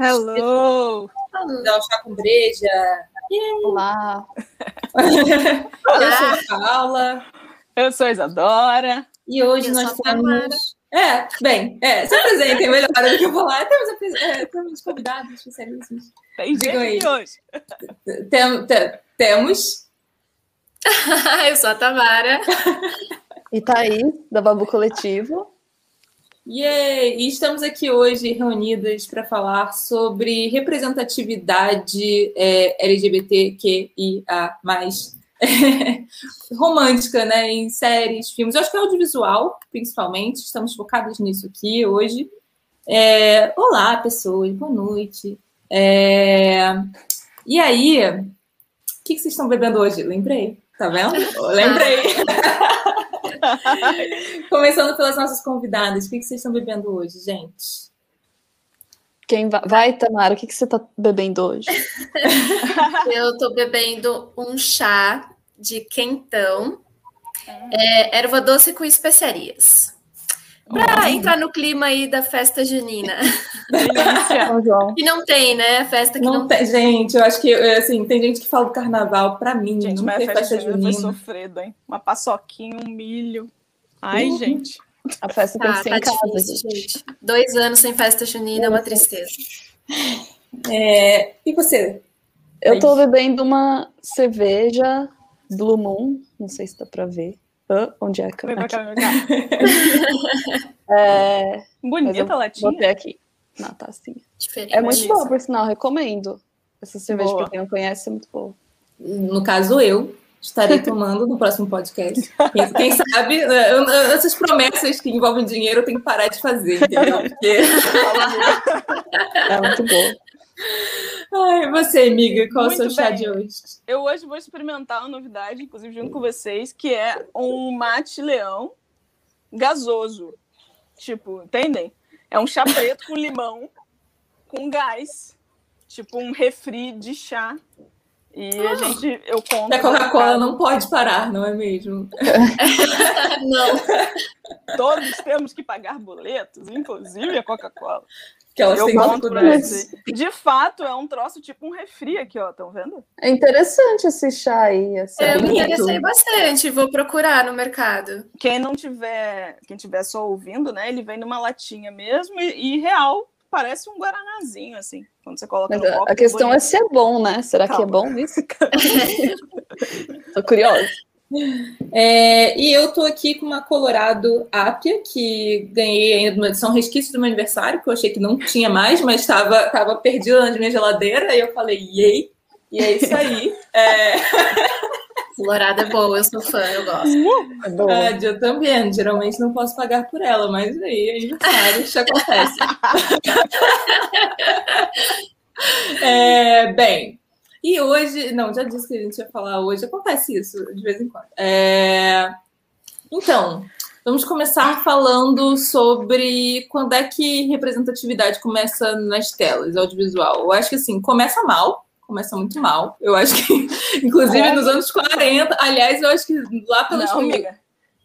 Hello! Dá um chá com breja. Olá! Eu sou a Paula. Eu sou a Isadora. E hoje Eu nós temos. É, bem, é, se apresentem melhor do que eu vou lá. Temos, apres- é, temos convidados especialíssimos. Tem Diga aí. gente hoje. Tem- te- temos. eu sou a Tamara. E Thaís, da Babu Coletivo. Yay! E estamos aqui hoje reunidas para falar sobre representatividade é, LGBTQIA, romântica, né? Em séries, filmes. Eu acho que é audiovisual, principalmente. Estamos focados nisso aqui hoje. É, olá, pessoas, boa noite. É, e aí, o que, que vocês estão bebendo hoje? Lembrei, tá vendo? Lembrei. Começando pelas nossas convidadas, o que, que vocês estão bebendo hoje, gente? Quem vai, vai Tamara, o que, que você tá bebendo hoje? Eu tô bebendo um chá de quentão, é, erva doce com especiarias. Pra entrar no clima aí da festa junina. Delícia. São João. E não tem, né? Festa que Não não, tem, gente, eu acho que assim, tem gente que fala do carnaval, pra mim, Gente, não mas tem a festa festa junina foi sofrido, hein? Uma paçoquinha, um milho. Ai, Uhum. gente. A festa tem que Tá, ser tá em casa, difícil, gente. gente. Dois anos sem festa junina é uma tristeza. É, e você? Eu tô bebendo uma cerveja Blue Moon, não sei se dá pra ver. Onde é a câmera? É, Bonita a latinha. botei aqui na tacinha. Diferente. É muito boa, por sinal, recomendo. Essa cerveja, Boa. pra quem não conhece, é muito boa. No caso, eu estarei tomando no próximo podcast. Quem, quem sabe, é, eu- eu- essas promessas que envolvem dinheiro eu tenho que parar de fazer, entendeu? Porque. É muito boa. Ai, você, amiga, qual é o Muito seu chá bem. de hoje? Eu hoje vou experimentar uma novidade, inclusive junto com vocês, que é um mate leão gasoso. Tipo, entendem? É um chá preto com limão, com gás. Tipo um refri de chá. E a gente, eu conto. A Coca-Cola não pode parar, não é mesmo? Não, Todos temos que pagar boletos, inclusive a Coca-Cola. Que elas Eu têm conto pra dificuldade. vocês. De fato, é um troço tipo um refri aqui, ó. Estão vendo? É interessante esse chá aí. Esse eu me interessei bastante. Vou procurar no mercado. Quem não tiver, quem tiver só ouvindo, né? Ele vem numa latinha mesmo e, e real, parece um guaranazinho, assim. Quando você coloca Mas no a- copo. a questão é bonito. se é bom, né? Será que é Calma. bom isso? Tô curiosa. É, e eu tô aqui com uma Colorado Apia, que ganhei ainda numa edição resquício do meu aniversário, que eu achei que não tinha mais, mas estava tava perdida na minha geladeira, e eu falei, yay! E é isso aí. É, Colorado é boa, eu sou fã, eu gosto. É boa. ah, eu também, geralmente não posso pagar por ela, mas aí, aniversário, isso acontece. É, bem, e hoje, não, já disse que a gente ia falar hoje, acontece isso de vez em quando. É, então, vamos começar falando sobre quando é que representatividade começa nas telas, audiovisual. Eu acho que assim, começa mal, começa muito mal. Eu acho que, inclusive, Como? nos anos 40, aliás, eu acho que lá pelos Não, amiga.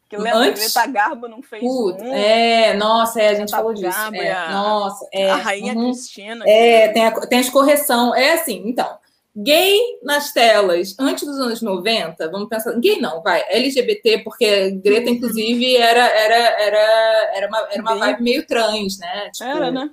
Que lembra Antes- Greta Garbo não fez Putz, um. é, nossa, é, a gente falou disso. Garbo, é, a- nossa, é. a Rainha uhum. Cristina. É, tem, a- tem as correção. É assim, então. Gay nas telas antes dos anos 90, vamos pensar. Gay não, vai. LGBT, porque Greta, inclusive, era, era, era, era, uma, era uma vibe meio trans, né? Tipo, Era, né?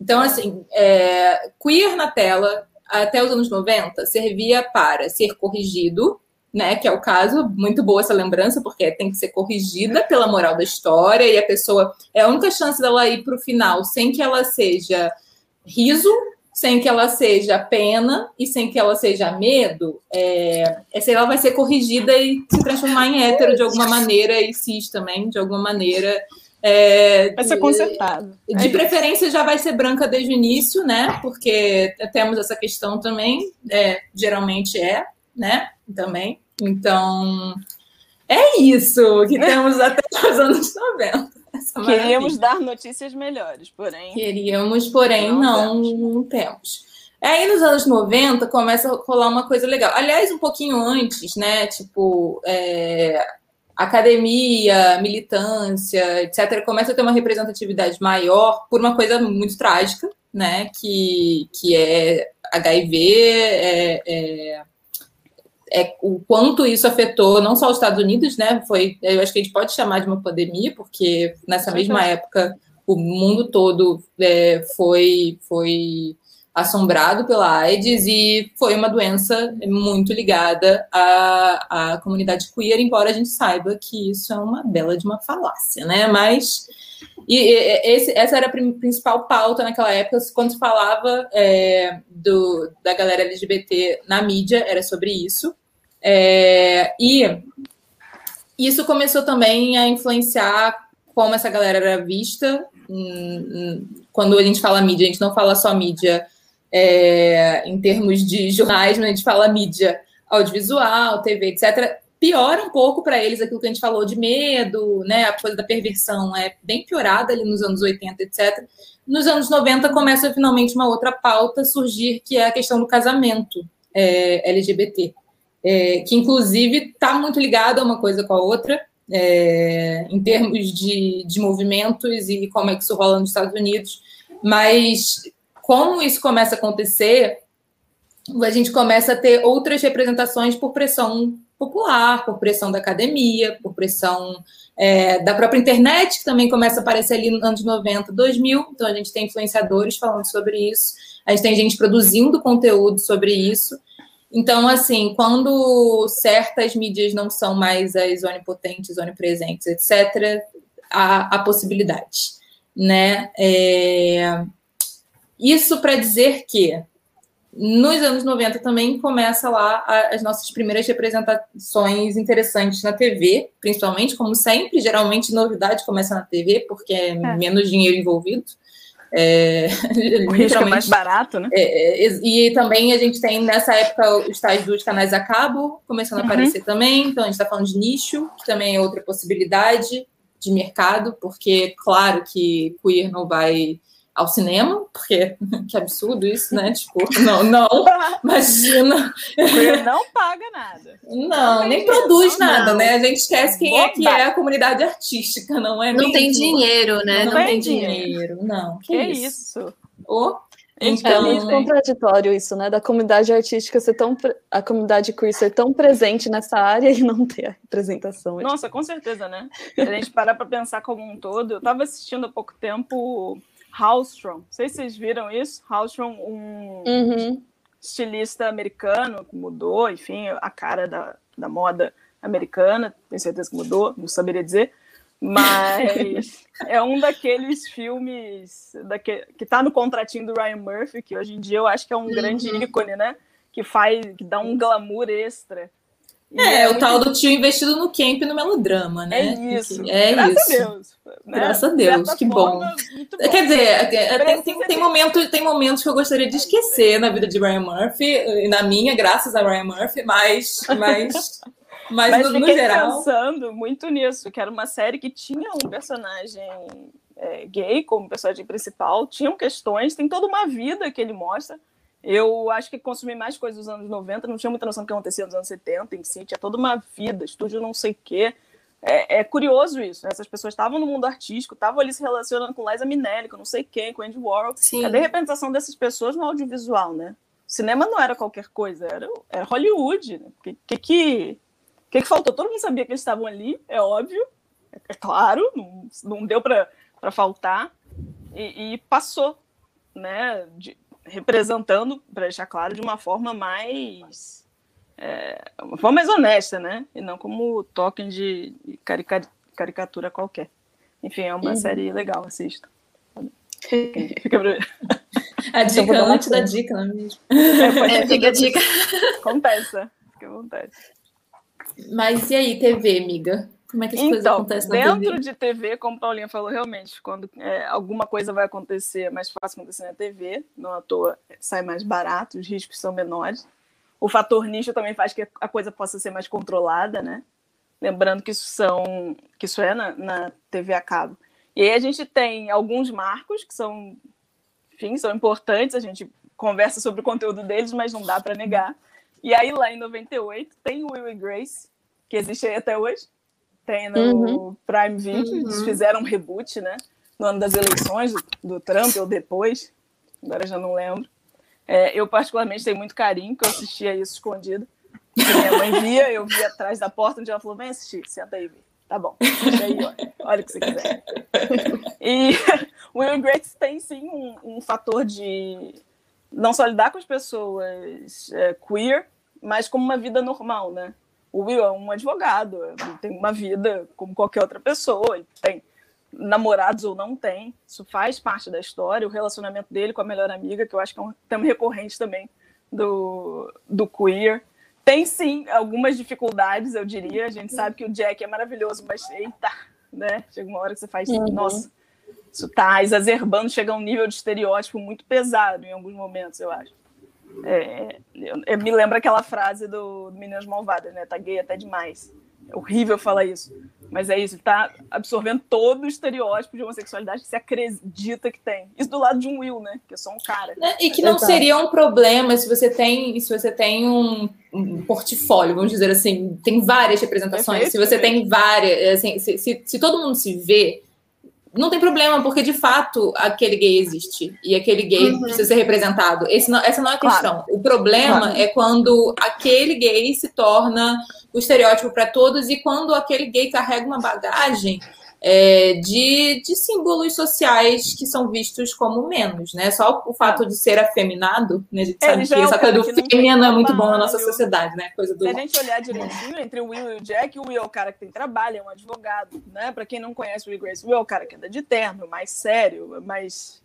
Então, assim, é, queer na tela, até os anos 90, servia para ser corrigido, né? Que é o caso, muito boa essa lembrança, porque tem que ser corrigida pela moral da história, e a pessoa. É a única chance dela ir para o final sem que ela seja riso, sem que ela seja pena e sem que ela seja medo, é, é se ela vai ser corrigida e se transformar em hétero de alguma maneira, e cis também, de alguma maneira. É, Vai ser de- consertado. É de isso. preferência já vai ser branca desde o início, né? Porque temos essa questão também, é, geralmente é, né? Também. Então, é isso que temos até os anos 90. Essa Queríamos maravilha. dar notícias melhores, porém. Queríamos, porém, Não não, não temos. Aí nos anos 90 começa a rolar uma coisa legal. Aliás, um pouquinho antes, né? Tipo, é, academia, militância, etc., começa a ter uma representatividade maior por uma coisa muito trágica, né, que, que é HIV, é, é, é, o quanto isso afetou não só os Estados Unidos, né, foi, eu acho que a gente pode chamar de uma pandemia, porque nessa mesma época o mundo todo é, foi, foi assombrado pela AIDS e foi uma doença muito ligada à, à comunidade queer, embora a gente saiba que isso é uma bela de uma falácia, né? Mas e, esse, essa era a principal pauta naquela época, quando se falava é, do, da galera LGBT na mídia, era sobre isso. É, e isso começou também a influenciar como essa galera era vista. Quando a gente fala mídia, a gente não fala só mídia é, em termos de jornais, mas a gente fala mídia audiovisual, TV, etc piora um pouco para eles aquilo que a gente falou de medo, né? A coisa da perversão é bem piorada ali nos anos 80, etc. Nos anos 90 começa finalmente uma outra pauta surgir, que é a questão do casamento é, LGBT, é, que inclusive está muito ligada uma coisa com a outra, é, em termos de, de movimentos e como é que isso rola nos Estados Unidos, mas como isso começa a acontecer, a gente começa a ter outras representações por pressão popular, por pressão da academia, por pressão é, da própria internet, que também começa a aparecer ali nos anos 90, 2000. Então, a gente tem influenciadores falando sobre isso, a gente tem gente produzindo conteúdo sobre isso. Então, assim, quando certas mídias não são mais as onipotentes, onipresentes, etc., há a possibilidade, né? É... Isso para dizer que nos anos 90 também começa lá as nossas primeiras representações interessantes na TV, principalmente, como sempre, geralmente novidade começa na TV, porque é, é. menos dinheiro envolvido. É, o risco é mais barato, né? É, é, e também a gente tem nessa época os tais dos canais a cabo começando a uhum. aparecer também, então a gente está falando de nicho, que também é outra possibilidade de mercado, porque claro que queer não vai ao cinema, porque que absurdo isso, né? Tipo, não, não, imagina. Não paga nada. Não, não nem produz não, nada, não. né? A gente esquece quem é que é a comunidade artística, não é? Não tem dinheiro, né? Não, tem dinheiro, não. Que, que isso? isso? Oh, então, é muito contraditório isso, né? Da comunidade artística ser tão. a comunidade queer ser tão presente nessa área e não ter a representação. Nossa, com certeza, né? Se a gente parar para pensar como um todo, eu estava assistindo há pouco tempo Hallstrom. Não sei se vocês viram isso. Hallstrom, um uhum. estilista americano que mudou, enfim, a cara da, da moda americana. Tenho certeza que mudou, não saberia dizer. Mas é um daqueles filmes daque, que está no contratinho do Ryan Murphy, que hoje em dia eu acho que é um uhum. grande ícone, né? Que faz, que dá um glamour extra. É, é, o tal do tio investido no camp no melodrama, né? É isso. É Graças isso. a Deus. Né? Graças a Deus, que bom. bom. Quer dizer, é, é, tem, tem, tem, momentos, tem momentos que eu gostaria de esquecer na vida de Ryan Murphy, e na minha, graças a Ryan Murphy, mas, mas, mas, mas no, no geral. pensando muito nisso, que era uma série que tinha um personagem é, gay como personagem principal, tinham questões, tem toda uma vida que ele mostra eu acho que consumi mais coisas dos anos 90, não tinha muita noção do que acontecia nos anos 70 em si, tinha toda uma vida, estúdio não sei o quê. É, é, curioso isso, né? Essas pessoas estavam no mundo artístico, estavam ali se relacionando com Liza Minnelli, com não sei quem, com Andy Warhol. Sim. Cadê a representação dessas pessoas no audiovisual, né? O cinema não era qualquer coisa, era, era Hollywood. Né? O que, que, que, que, que faltou? Todo mundo sabia que eles estavam ali, é óbvio, é, é claro, não, não deu para faltar. E, e, passou, né? De, representando, para deixar claro, de uma forma mais. É, uma forma mais honesta, né? E não como token de carica caricatura qualquer. Enfim, é uma uhum. série legal, assista. Fica pra... A dica então, antes da dica, não é mesmo? É, é, fica a dica. Compensa. Fica à vontade. Mas e aí, TV, amiga? Como é que as então, coisas acontecem na dentro TV? de TV, como Paulinha falou, realmente, quando é, alguma coisa vai acontecer, é mais fácil acontecer na TV, não à toa sai mais barato, os riscos são menores. O fator nicho também faz que a coisa possa ser mais controlada, né? Lembrando que isso são que isso é na, na TV a cabo. E aí a gente tem alguns marcos que são, enfim, são importantes, a gente conversa sobre o conteúdo deles, mas não dá para negar. E aí lá em 98 tem o Will e Grace, que existe aí até hoje tem no uhum. Prime Video, uhum. eles fizeram um reboot, né? No ano das eleições do, Trump ou depois. agora já não lembro. É, eu, particularmente, tenho muito carinho, porque eu assistia isso escondido. Minha mãe via, eu via atrás da porta, onde ela falou: vem assistir, senta aí, vê. Tá bom, deixa aí, olha, olha o que você quiser. E Will Grace tem sim um, um, fator de não só lidar com as pessoas é, queer, mas como uma vida normal, né? O Will é um advogado, tem uma vida como qualquer outra pessoa, ele tem namorados ou não tem, isso faz parte da história, o relacionamento dele com a melhor amiga, que eu acho que é um tema recorrente também do, do queer. Tem sim algumas dificuldades, eu diria. A gente sabe que o Jack é maravilhoso, mas eita, né? Chega uma hora que você faz, uhum. nossa, isso tá exacerbando, chega a um nível de estereótipo muito pesado em alguns momentos, eu acho. É, eu, eu me lembra aquela frase do, do Meninas Malvadas, né? Tá gay até demais. É horrível falar isso. Mas é isso, ele tá absorvendo todo o estereótipo de homossexualidade que se acredita que tem. Isso do lado de um Will, né? Que é só um cara. Né, e que não Exato. seria um problema se você tem, se você tem um, um portfólio, vamos dizer assim, tem várias representações. Perfeito, se você tem várias, assim, se, se, se todo mundo se vê, não tem problema, porque de fato aquele gay existe e aquele gay uhum. precisa ser representado. Não, essa não é a questão. Claro. O problema claro. é quando aquele gay se torna o estereótipo para todos e quando aquele gay carrega uma bagagem é, de, de símbolos sociais que são vistos como menos, né? Só o fato de ser afeminado, né? A gente sabe que essa coisa do feminino é muito bom na nossa sociedade, né? Coisa do... Se a gente olhar direitinho entre o Will e o Jack, o Will é o cara que tem trabalho, é um advogado, né? Para quem não conhece o Will Grace, o Will é o cara que anda de terno, mais sério, mais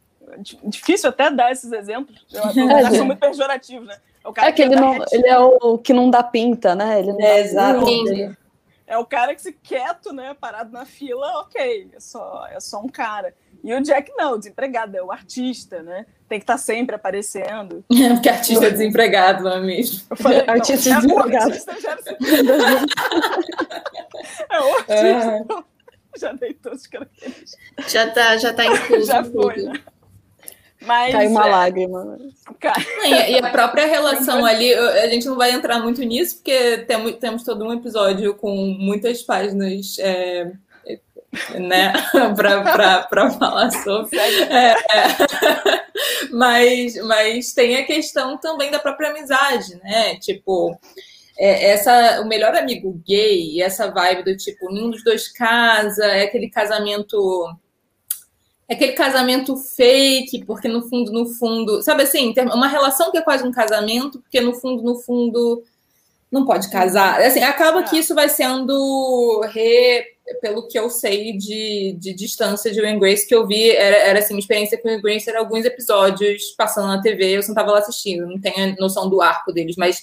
difícil até dar esses exemplos. Eu acho é, muito pejorativo, né? É, o cara é que, que ele, não, ele é o que não dá pinta, né? Ele não é, exato. É o cara que se quieto, né? Parado na fila, ok, é só, é só um cara. E o Jack não, desempregado, é o artista, né? Tem que estar tá sempre aparecendo. É, porque artista é desempregado, não é mesmo? Eu falei, artista não, desempregado. É o artista já é o artista. É. Já dei todos os características. Já tá, já tá incluso. Já foi, né? Mas, Cai uma é... lágrima. E, a própria relação ali, a gente não vai entrar muito nisso, porque temos, temos todo um episódio com muitas páginas. É, né, para falar sobre. É, é. mas, mas tem a questão também da própria amizade, né? Tipo, é, essa, o melhor amigo gay, essa vibe do tipo, nenhum dos dois casa, é aquele casamento aquele casamento fake, porque no fundo, no fundo, sabe assim, uma relação que é quase um casamento, porque no fundo, no fundo, não pode casar. Assim, acaba que é. isso vai sendo re, pelo que eu sei de, de distância de Will Grace, que eu vi, era, era assim, uma experiência com Will Grace, era alguns episódios passando na TV, eu não estava lá assistindo, não tenho noção do arco deles, mas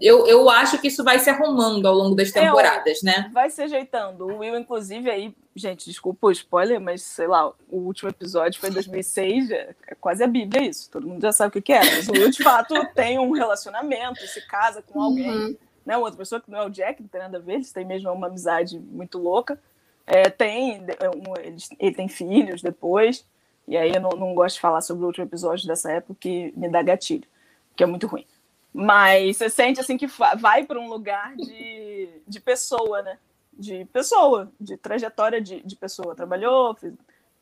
eu, eu acho que isso vai se arrumando ao longo das é, temporadas, é, né? Vai se ajeitando. O Will, inclusive, aí, gente, desculpa o spoiler, mas sei lá, o último episódio foi em 2006, é, é quase a Bíblia isso. Todo mundo já sabe o que é. Mas o Will, de fato, tem um relacionamento, se casa com alguém, uhum. né? Outra pessoa que não é o Jack, não tem nada a ver, eles têm mesmo uma amizade muito louca. É, tem, um, ele, ele tem filhos depois, e aí eu não, não gosto de falar sobre o último episódio dessa época que me dá gatilho, que é muito ruim. Mas você sente assim que vai para um lugar de, de pessoa, né? De pessoa, de trajetória de, de pessoa. Trabalhou,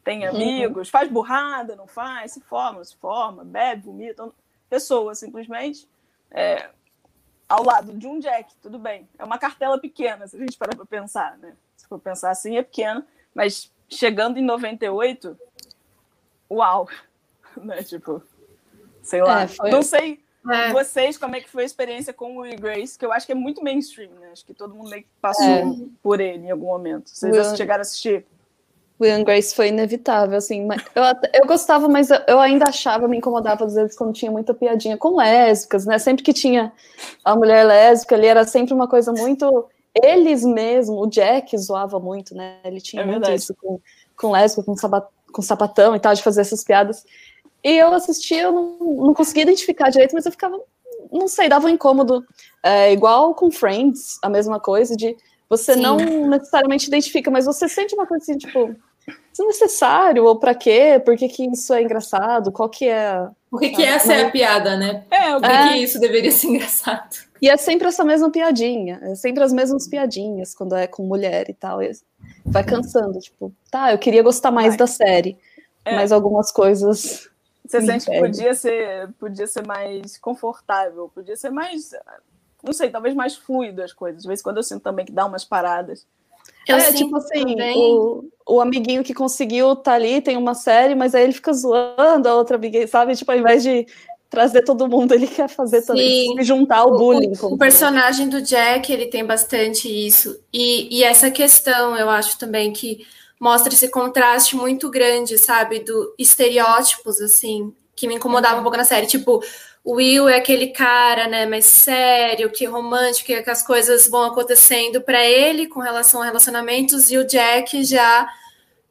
tem uhum. amigos, uhum. faz burrada, não faz, se forma, se forma, bebe, vomita. Pessoa, simplesmente. É, ao lado de um Jack, tudo bem. É uma cartela pequena, se a gente parar para pensar, né? Se for pensar assim, é pequena. Mas chegando em 98, uau! Né? Tipo, sei lá. É, foi... Não sei é. Vocês, como é que foi a experiência com o Will Grace? Que eu acho que é muito mainstream, né? Acho que todo mundo meio que passou é. por ele em algum momento. Vocês Will... chegaram a assistir? Will Grace foi inevitável, assim. Eu, eu gostava, mas eu ainda achava, me incomodava às vezes quando tinha muita piadinha com lésbicas, né? Sempre que tinha a mulher lésbica ali, era sempre uma coisa muito. Eles mesmo, o Jack zoava muito, né? Ele tinha é muito isso com, com lésbica, com, sabat, com sapatão e tal, de fazer essas piadas. E eu assisti, eu não, não conseguia identificar direito, mas eu ficava, não sei, dava um incômodo. É, igual com Friends, a mesma coisa, de você Sim. não necessariamente identifica, mas você sente uma coisa assim, tipo, isso é necessário, ou para quê? Por que, que isso é engraçado? Qual que é. Por que, que essa é a piada, né? É, o que, é. que isso deveria ser engraçado? E é sempre essa mesma piadinha, é sempre as mesmas piadinhas quando é com mulher e tal. E vai cansando, tipo, tá, eu queria gostar mais vai. da série, é. mas algumas coisas Você sente que podia ser, podia ser mais confortável, podia ser mais, não sei, talvez mais fluido as coisas. Às vezes quando eu sinto também que dá umas paradas. Eu é, tipo assim, o, o amiguinho que conseguiu tá ali, tem uma série, mas aí ele fica zoando a outra amiguinha, sabe? Tipo, ao invés de trazer todo mundo, ele quer fazer Sim. também, se juntar ao bullying. O, o personagem do Jack, ele tem bastante isso. E, e essa questão, eu acho também que mostra esse contraste muito grande, sabe? Do estereótipos, assim, que me incomodava um pouco na série. Tipo, o Will é aquele cara, né, mais sério, que romântico, que as coisas vão acontecendo para ele com relação a relacionamentos, e o Jack já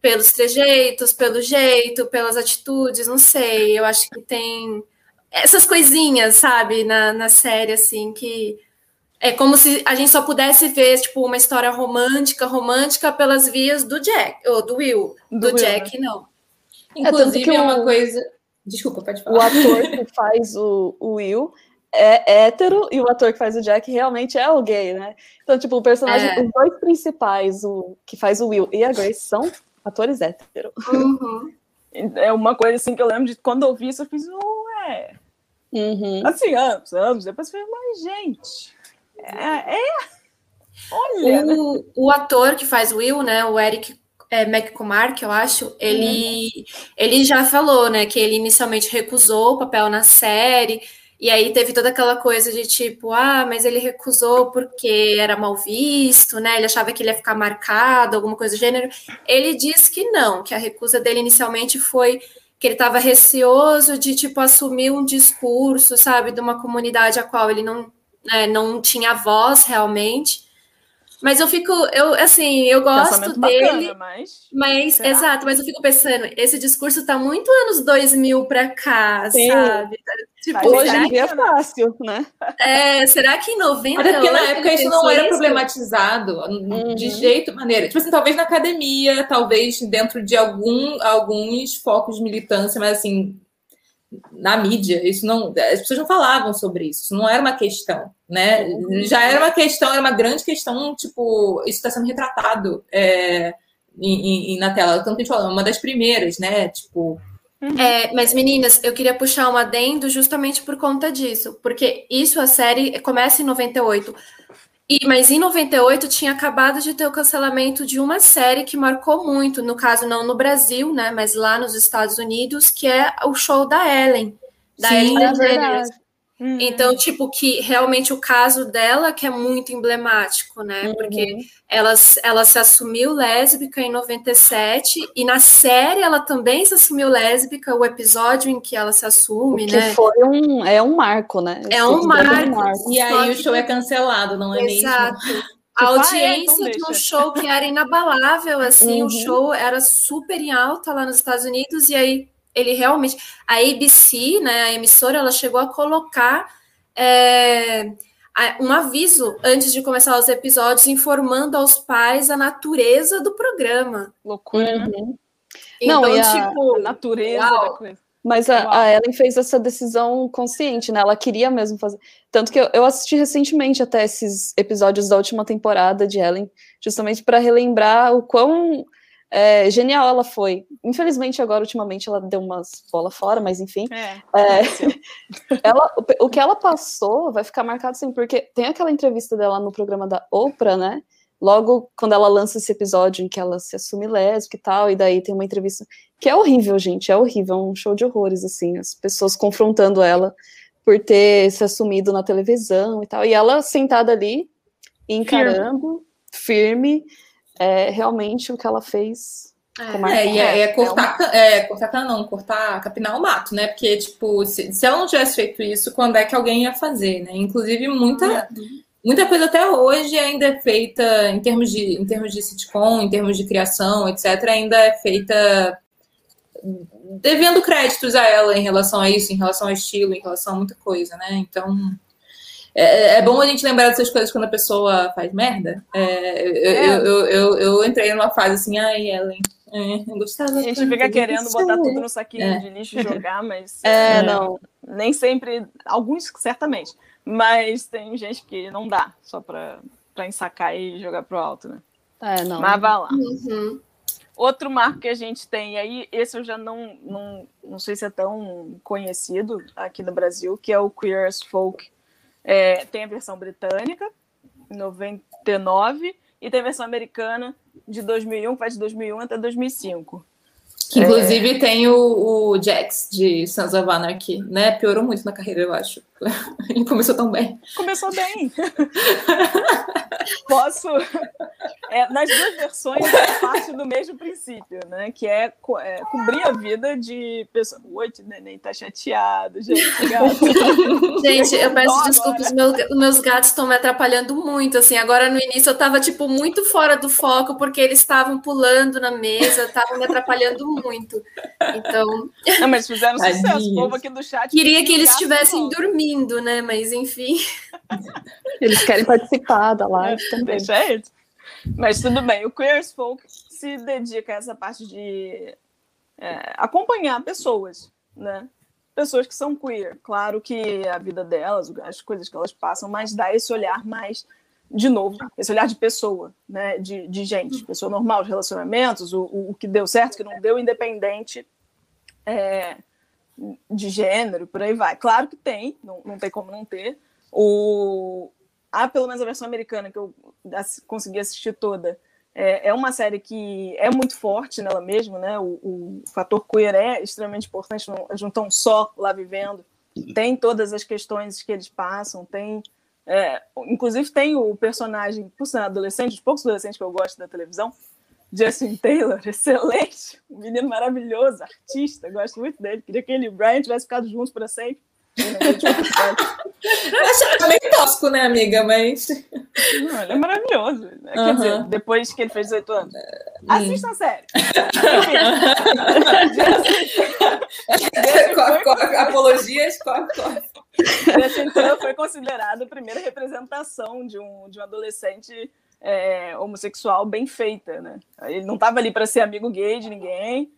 pelos trejeitos, pelo jeito, pelas atitudes, não sei. Eu acho que tem essas coisinhas, sabe, na, na série, assim, que é como se a gente só pudesse ver, tipo, uma história romântica, romântica pelas vias do Jack, ou do Will. Do, do Jack, Will. não. Inclusive, é, é uma coisa. Desculpa, pode falar. O ator que faz o, o Will é hétero e o ator que faz o Jack realmente é o gay, né? Então, tipo, o personagem, é. os dois principais, o que faz o Will e a Grace, são atores héteros. Uhum. É uma coisa assim que eu lembro de quando eu vi isso, eu fiz, ué. Uhum. Assim, anos, anos. Depois eu falei, mas, gente. É. é... Olha. O, o ator que faz Will, né? O Eric é, McCormack, eu acho, ele, uhum. ele já falou, né, que ele inicialmente recusou o papel na série, e aí teve toda aquela coisa de tipo, ah, mas ele recusou porque era mal visto, né? Ele achava que ele ia ficar marcado, alguma coisa do gênero. Ele disse que não, que a recusa dele inicialmente foi que ele estava receoso de tipo assumir um discurso, sabe, de uma comunidade a qual ele não né, não tinha voz realmente. Mas eu fico, eu assim, eu gosto dele. Bacana, mas, mas exato, mas eu fico pensando, esse discurso tá muito anos 2000 para cá, Sim. sabe? Tipo, hoje em dia é fácil, né? É, será que em 90 Até porque na época isso não era problematizado uhum. de jeito maneira. Tipo assim, talvez na academia, talvez dentro de algum, alguns focos de militância, mas assim, na mídia, isso não, as pessoas não falavam sobre isso, isso não era uma questão, né? Já era uma questão, era uma grande questão, tipo, isso está sendo retratado é, em, em, na tela, tanto que a gente falou, uma das primeiras, né? Tipo. É, mas meninas, eu queria puxar um adendo justamente por conta disso, porque isso a série começa em 98. E, mas em 98 tinha acabado de ter o cancelamento de uma série que marcou muito, no caso não no Brasil, né, mas lá nos Estados Unidos, que é o show da Ellen, da Sim, Ellen é DeGeneres. Uhum. Então, tipo, que realmente o caso dela que é muito emblemático, né? Uhum. Porque ela, ela se assumiu lésbica em 97 e na série ela também se assumiu lésbica, o episódio em que ela se assume, que né? Foi um, é um marco, né? É um marco. É um marco. E aí o show é cancelado, não é Exato. mesmo? A tipo, audiência ah, é, então de um show que era inabalável, assim, uhum. o show era super em alta lá nos Estados Unidos, e aí ele realmente. A ABC, né, a emissora, ela chegou a colocar é, um aviso antes de começar os episódios, informando aos pais a natureza do programa. Loucura, né? Uhum. Então, Não, e a, tipo, a natureza uau. da coisa. Mas a, a, Ellen fez essa decisão consciente, né? Ela queria mesmo fazer. Tanto que eu, eu assisti recentemente até esses episódios da última temporada de Ellen, justamente para relembrar o quão é, genial ela foi. Infelizmente, agora, ultimamente, ela deu umas bolas fora, mas enfim. É, é, ela, o, o, que ela passou vai ficar marcado assim, porque tem aquela entrevista dela no programa da Oprah, né? Logo quando ela lança esse episódio em que ela se assume lésbica e tal, e daí tem uma entrevista que é horrível, gente, é horrível, é um show de horrores, assim, as pessoas confrontando ela por ter se assumido na televisão e tal, e ela sentada ali, encarando, firme, firme é realmente o que ela fez. É, é, é, é, cortar, é, cortar não, cortar, capinar o mato, né? Porque, tipo, se, se ela não tivesse feito isso, quando é que alguém ia fazer, né? Inclusive, muita, uhum. muita coisa até hoje ainda é feita em termos de, em termos de sitcom, em termos de criação, etc., ainda é feita devendo créditos a ela em relação a isso, em relação ao estilo, em relação a muita coisa, né? Então, é, é, bom a gente lembrar dessas coisas quando a pessoa faz merda. É, eu, é. eu, eu, eu, eu, entrei numa fase assim, ai, Ellen. É, eu gostava a gente fica querendo botar tudo no saquinho é. de lixo e jogar, mas. É, não. Nem sempre. Alguns, certamente. Mas tem gente que não dá só pra, pra ensacar e jogar pro alto, né? É, não. Mas vai lá. Uhum. Outro marco que a gente tem aí, esse eu já não, não, não sei se é tão conhecido aqui no Brasil, que é o Queer as Folk. É, tem a versão britânica, 99, e tem a versão americana de 2001, que vai de 2001 até 2005. Que inclusive é... tem o, o, Jax de Sons of Anarchy, né? Piorou muito na carreira, eu acho. Ele começou tão bem. Começou bem. Posso. É, nas duas versões é parte do mesmo princípio, né? Que é, é cobrir a vida de pessoas. Oi, neném tá chateado, gente. Gente, eu peço desculpas, meus, meus gatos estão me atrapalhando muito. Assim, agora no início eu tava, tipo, muito fora do foco, porque eles estavam pulando na mesa, estavam me atrapalhando muito. Então. Não, mas fizeram sucesso. O povo aqui do chat. Queria que eles estivessem dormindo, né? Mas enfim. Eles querem participar da live também. Deixa eles. Mas tudo bem. O Queer as Folk se dedica a essa parte de é, acompanhar pessoas, né? Pessoas que são queer. Claro que a vida delas, as coisas que elas passam, mas dá esse olhar mais de novo, esse olhar de pessoa, né, de, de gente, pessoa normal, de relacionamentos, o, o, que deu certo, o que não deu, independente é, de gênero, por aí vai. Claro que tem, não, não tem como não ter. O, há pelo menos a versão americana que eu consegui assistir toda. É, é uma série que é muito forte nela mesma, né? O, o fator queer é extremamente importante, não, eles não estão só lá vivendo. Tem todas as questões que eles passam, tem é, inclusive tem o personagem, por ser adolescente, os poucos adolescentes que eu gosto da televisão, Justin Taylor, excelente, um menino maravilhoso, artista, gosto muito dele. Queria que ele e o Brian tivessem ficado juntos para sempre. Achava meio tosco, né, amiga? Mas. Não, ele é maravilhoso. Né? Quer dizer, depois que ele fez 18 anos. Assista a série. Apologias, corre. Então foi considerado a primeira representação de um, de um adolescente é, homossexual bem feita, né? Ele não estava ali para ser amigo gay de ninguém,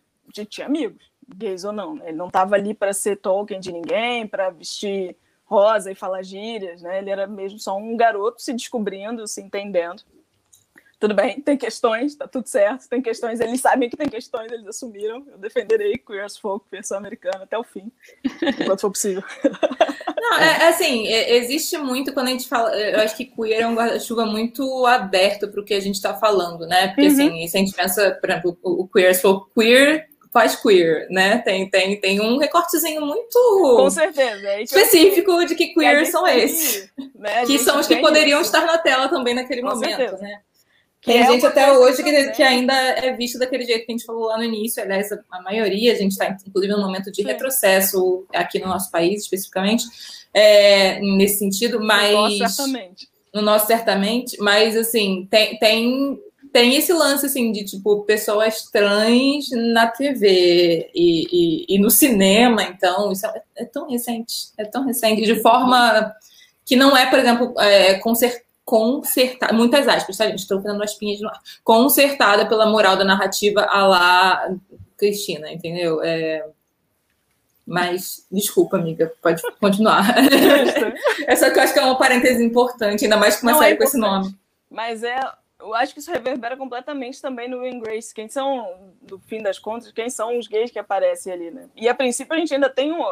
tinha amigos, gays ou não. Né? Ele não estava ali para ser Tolkien de ninguém, para vestir rosa e falar gírias, né? Ele era mesmo só um garoto se descobrindo, se entendendo tudo bem, tem questões, tá tudo certo, tem questões, eles sabem que tem questões, eles assumiram. Eu defenderei Queer as Folk, versão americana, até o fim, enquanto for possível. Não, é, é assim, é, existe muito quando a gente fala. Eu acho que queer é um guarda-chuva muito aberto para o que a gente está falando, né? Porque, uhum. assim, se a gente pensa, por exemplo, o Queer as Folk, queer faz queer, né? Tem, tem, tem um recortezinho muito Com certeza. É específico de que queer são esses. Né? Que são os que poderiam isso. estar na tela também naquele Com momento, certeza. né? Tem é gente até hoje que, que, ainda é vista daquele jeito que a gente falou lá no início. Aliás, a maioria, a gente está, inclusive, num momento de retrocesso aqui no nosso país, especificamente, é, nesse sentido, mas. No nosso, certamente. No nosso, certamente. Mas, assim, tem, tem, tem esse lance, assim, de, tipo, pessoas trans na TV e, e, e no cinema, então, isso é, é, tão recente. É tão recente. De forma que não é, por exemplo, é, consertar consertada, muitas aspas, tá, gente? Estou fazendo umas pinhas no ar. Consertada pela moral da narrativa a lá Cristina, entendeu? É... Mas, desculpa, amiga, pode continuar. é só que eu acho que é uma parêntese importante, ainda mais com uma Não é série é com esse nome. Mas é, eu acho que isso reverbera completamente também no Will Grace. Quem são, do fim das contas, quem são os gays que aparecem ali, né? E a princípio a gente ainda tem, um,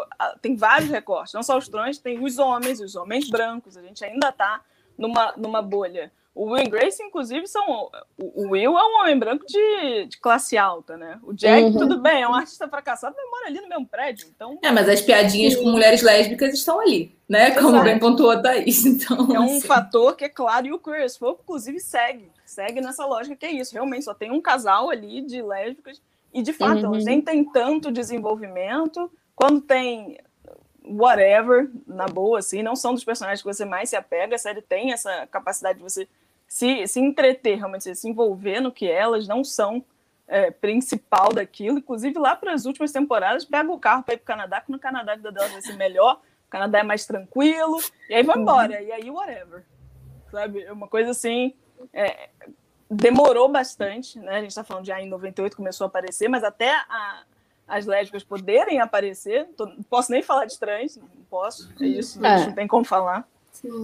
tem vários recortes, não só os trans, tem os homens, os homens brancos, a gente ainda tá numa, numa bolha. O Will e Grace, inclusive, são. O Will é um homem branco de, de classe alta, né? O Jack, uhum. tudo bem, é um artista fracassado, mas mora ali no mesmo prédio. Então... É, mas as piadinhas com mulheres lésbicas estão ali, né? Como Exato. bem pontuou a Thaís. Então, é um assim... fator que é claro, e o as Folk, inclusive, segue. Segue nessa lógica que é isso. Realmente, só tem um casal ali de lésbicas. E, de fato, uhum. elas nem têm tanto desenvolvimento. Quando tem whatever, na boa, assim, não são dos personagens que você mais se apega, a série tem essa capacidade de você se, se entreter, realmente, se envolver no que elas não são é, principal daquilo, inclusive lá para as últimas temporadas, pega o carro para ir para o Canadá, que no Canadá a vida delas vai ser melhor, o Canadá é mais tranquilo, e aí vai embora, e aí whatever, sabe, é uma coisa assim, é, demorou bastante, né, a gente está falando de aí em 98 começou a aparecer, mas até a, as lésbicas poderem aparecer. Tô, não posso nem falar de trans, não posso, é isso, é. não tem como falar.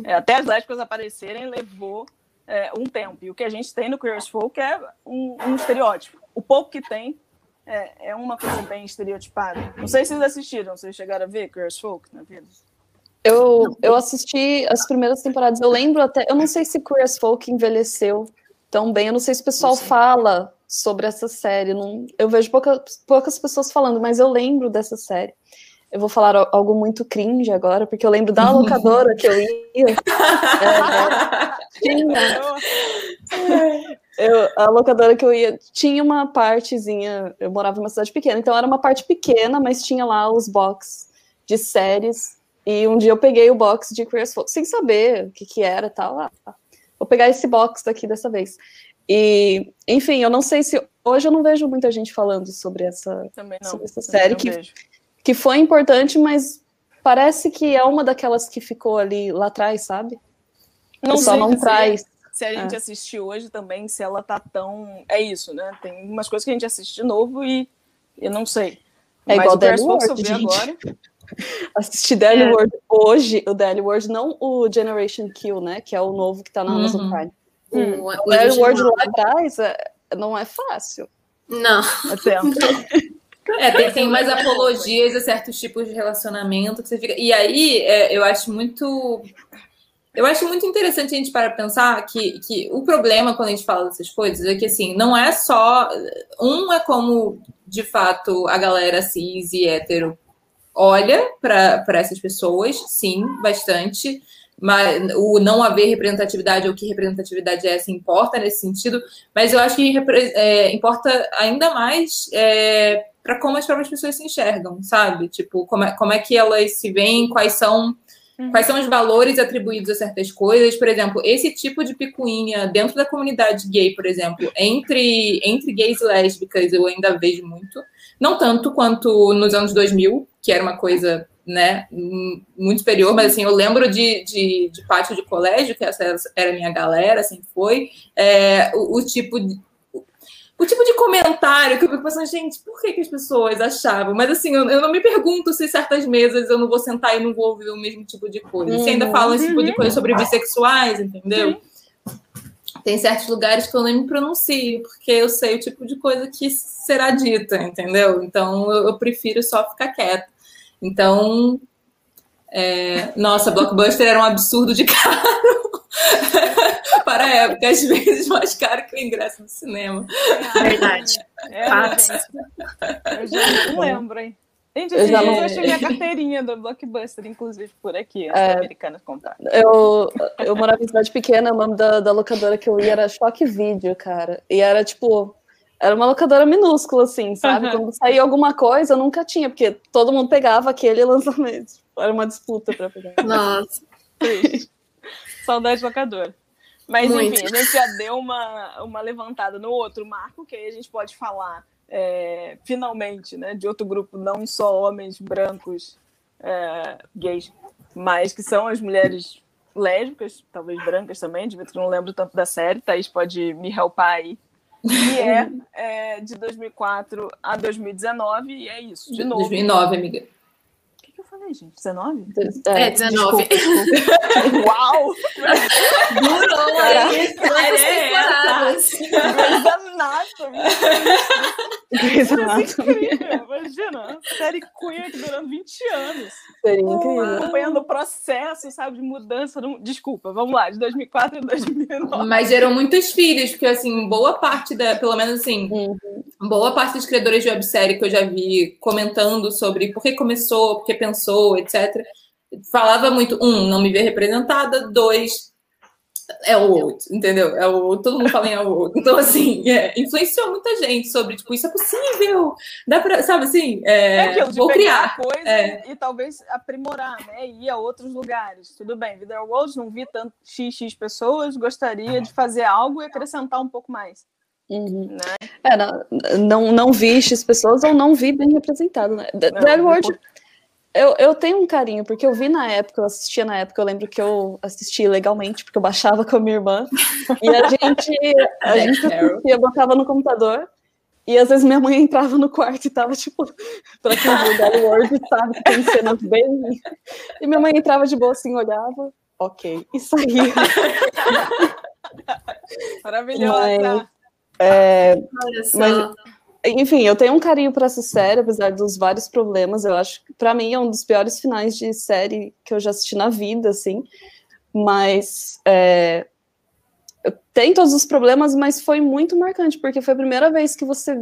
É, até as lésbicas aparecerem levou é, um tempo. E o que a gente tem no Queer as Folk é um, um estereótipo. o pouco que tem é, é uma coisa bem estereotipada. Não sei se vocês assistiram, vocês chegaram a ver Curse Folk na vida? Eu, eu assisti as primeiras temporadas, eu lembro até, eu não sei se Queer as Folk envelheceu tão bem, eu não sei se o pessoal fala sobre essa série, não, eu vejo pouca, poucas pessoas falando, mas eu lembro dessa série. Eu vou falar algo muito cringe agora, porque eu lembro da locadora que eu ia. É, tinha. Eu, a locadora que eu ia tinha uma partezinha. Eu morava numa cidade pequena, então era uma parte pequena, mas tinha lá os box de séries e um dia eu peguei o box de Queer as Folk, sem saber o que, que era tal. Ah, vou pegar esse box daqui dessa vez. E, enfim, eu não sei se. Hoje eu não vejo muita gente falando sobre essa, sobre essa série, que, que foi importante, mas parece que é uma daquelas que ficou ali lá atrás, sabe? Não só não traz. Se a gente é. assistir hoje também, se ela tá tão. É isso, né? Tem umas coisas que a gente assiste de novo e eu não sei. É Mas igual o Daily World, gente. agora. Assistir Daily é. World hoje, o Daily World, não o Generation Kill, né? Que é o novo que tá na Amazon uhum. Prime. Hum, o, o World lá atrás é, não é fácil. Não. É, tem, tem mais apologias a certos tipos de relacionamento que você fica. E aí, é, eu acho muito. Eu acho muito interessante a gente para pensar que, que o problema quando a gente fala dessas coisas é que assim, não é só. Um é como, de fato, a galera cis e hétero olha para essas pessoas, sim, bastante. Mas o não haver representatividade ou que representatividade é essa importa nesse sentido, mas eu acho que é, importa ainda mais é, para como as próprias pessoas se enxergam, sabe? Tipo, como é, como é que elas se veem, quais são uhum. quais são os valores atribuídos a certas coisas. Por exemplo, esse tipo de picuinha dentro da comunidade gay, por exemplo, entre, entre gays e lésbicas, eu ainda vejo muito. Não tanto quanto nos anos 2000, que era uma coisa né, muito superior, mas assim, eu lembro de, de, de pátio de colégio, que essa era a minha galera, assim foi, é, o, o, tipo de, o tipo de comentário que eu fico pensando, gente, por que, que as pessoas achavam? Mas assim, eu, eu, não me pergunto se certas mesas eu não vou sentar e não vou ouvir o mesmo tipo de coisa. Uhum. Se ainda falam esse tipo de coisa sobre bissexuais, entendeu? Uhum. Tem certos lugares que eu nem me pronuncio, porque eu sei o tipo de coisa que será dita, entendeu? Então eu, eu prefiro só ficar quieta. Então, é, nossa, Blockbuster era um absurdo de caro para a época, às vezes mais caro que o ingresso do cinema. É verdade. É, eu já não lembro, hein? Gente, eu, já não... achei minha carteirinha do Blockbuster, inclusive, por aqui, as é, americanas compraram. Eu, eu morava em cidade pequena, o nome da, da locadora que eu ia era Choque Vídeo, cara. E era tipo era uma locadora minúscula, assim, sabe? Uhum. Quando saía alguma coisa, eu nunca tinha, porque todo mundo pegava aquele lançamento. Era uma disputa para pegar. Nossa. Saudade locadora. Mas, Muito. enfim, a gente já deu uma, uma levantada no outro marco, que aí a gente pode falar, é, finalmente, né, de outro grupo, não só homens brancos é, gays, mas que são as mulheres lésbicas, talvez brancas também, de que não lembro tanto da série, Thaís pode me helpar aí que é, é, de 2004 a 2019, e é isso, de novo. 2009, amiga. O que, que eu falei, gente? 19? É, é 19. Uau! Durou aí, várias temporadas. Grey's Anatomy. Grey's Anatomy. Imagina, série Queer durando 20 anos. Seria incrível. Acompanhando o processo, sabe, de mudança. Desculpa, vamos lá, de 2004 a 2009. Mas gerou muitos filhos, porque, assim, boa parte da, pelo menos assim, uhum. boa parte dos criadores de websérie que eu já vi comentando sobre por que começou, por que pensou, etc., falava muito, um, não me ver representada, dois, é o outro, entendeu? É o todo mundo fala em é o outro. Então, assim, é, influenciou muita gente sobre, tipo, isso é possível, dá pra, sabe assim, é, é aquilo, vou criar. coisa é. e talvez aprimorar, né? Ir a outros lugares. Tudo bem, Vida World, não vi tanto XX pessoas, gostaria de fazer algo e acrescentar um pouco mais. Uhum. Né? É, não, não, não vi X pessoas ou não vi bem representado, né? Dead World eu, eu tenho um carinho, porque eu vi na época, eu assistia na época, eu lembro que eu assisti legalmente, porque eu baixava com a minha irmã, e a gente, a gente assistia, botava no computador, e às vezes minha mãe entrava no quarto e tava, tipo, pra quem viu Daily World, sabe, que tem cenas bem... E minha mãe entrava de boa assim, olhava, ok, e saía. Maravilhosa! É, Olha só. Mas- enfim, eu tenho um carinho por essa série, apesar dos vários problemas. Eu acho que, pra mim, é um dos piores finais de série que eu já assisti na vida, assim. Mas é, tem todos os problemas, mas foi muito marcante, porque foi a primeira vez que você,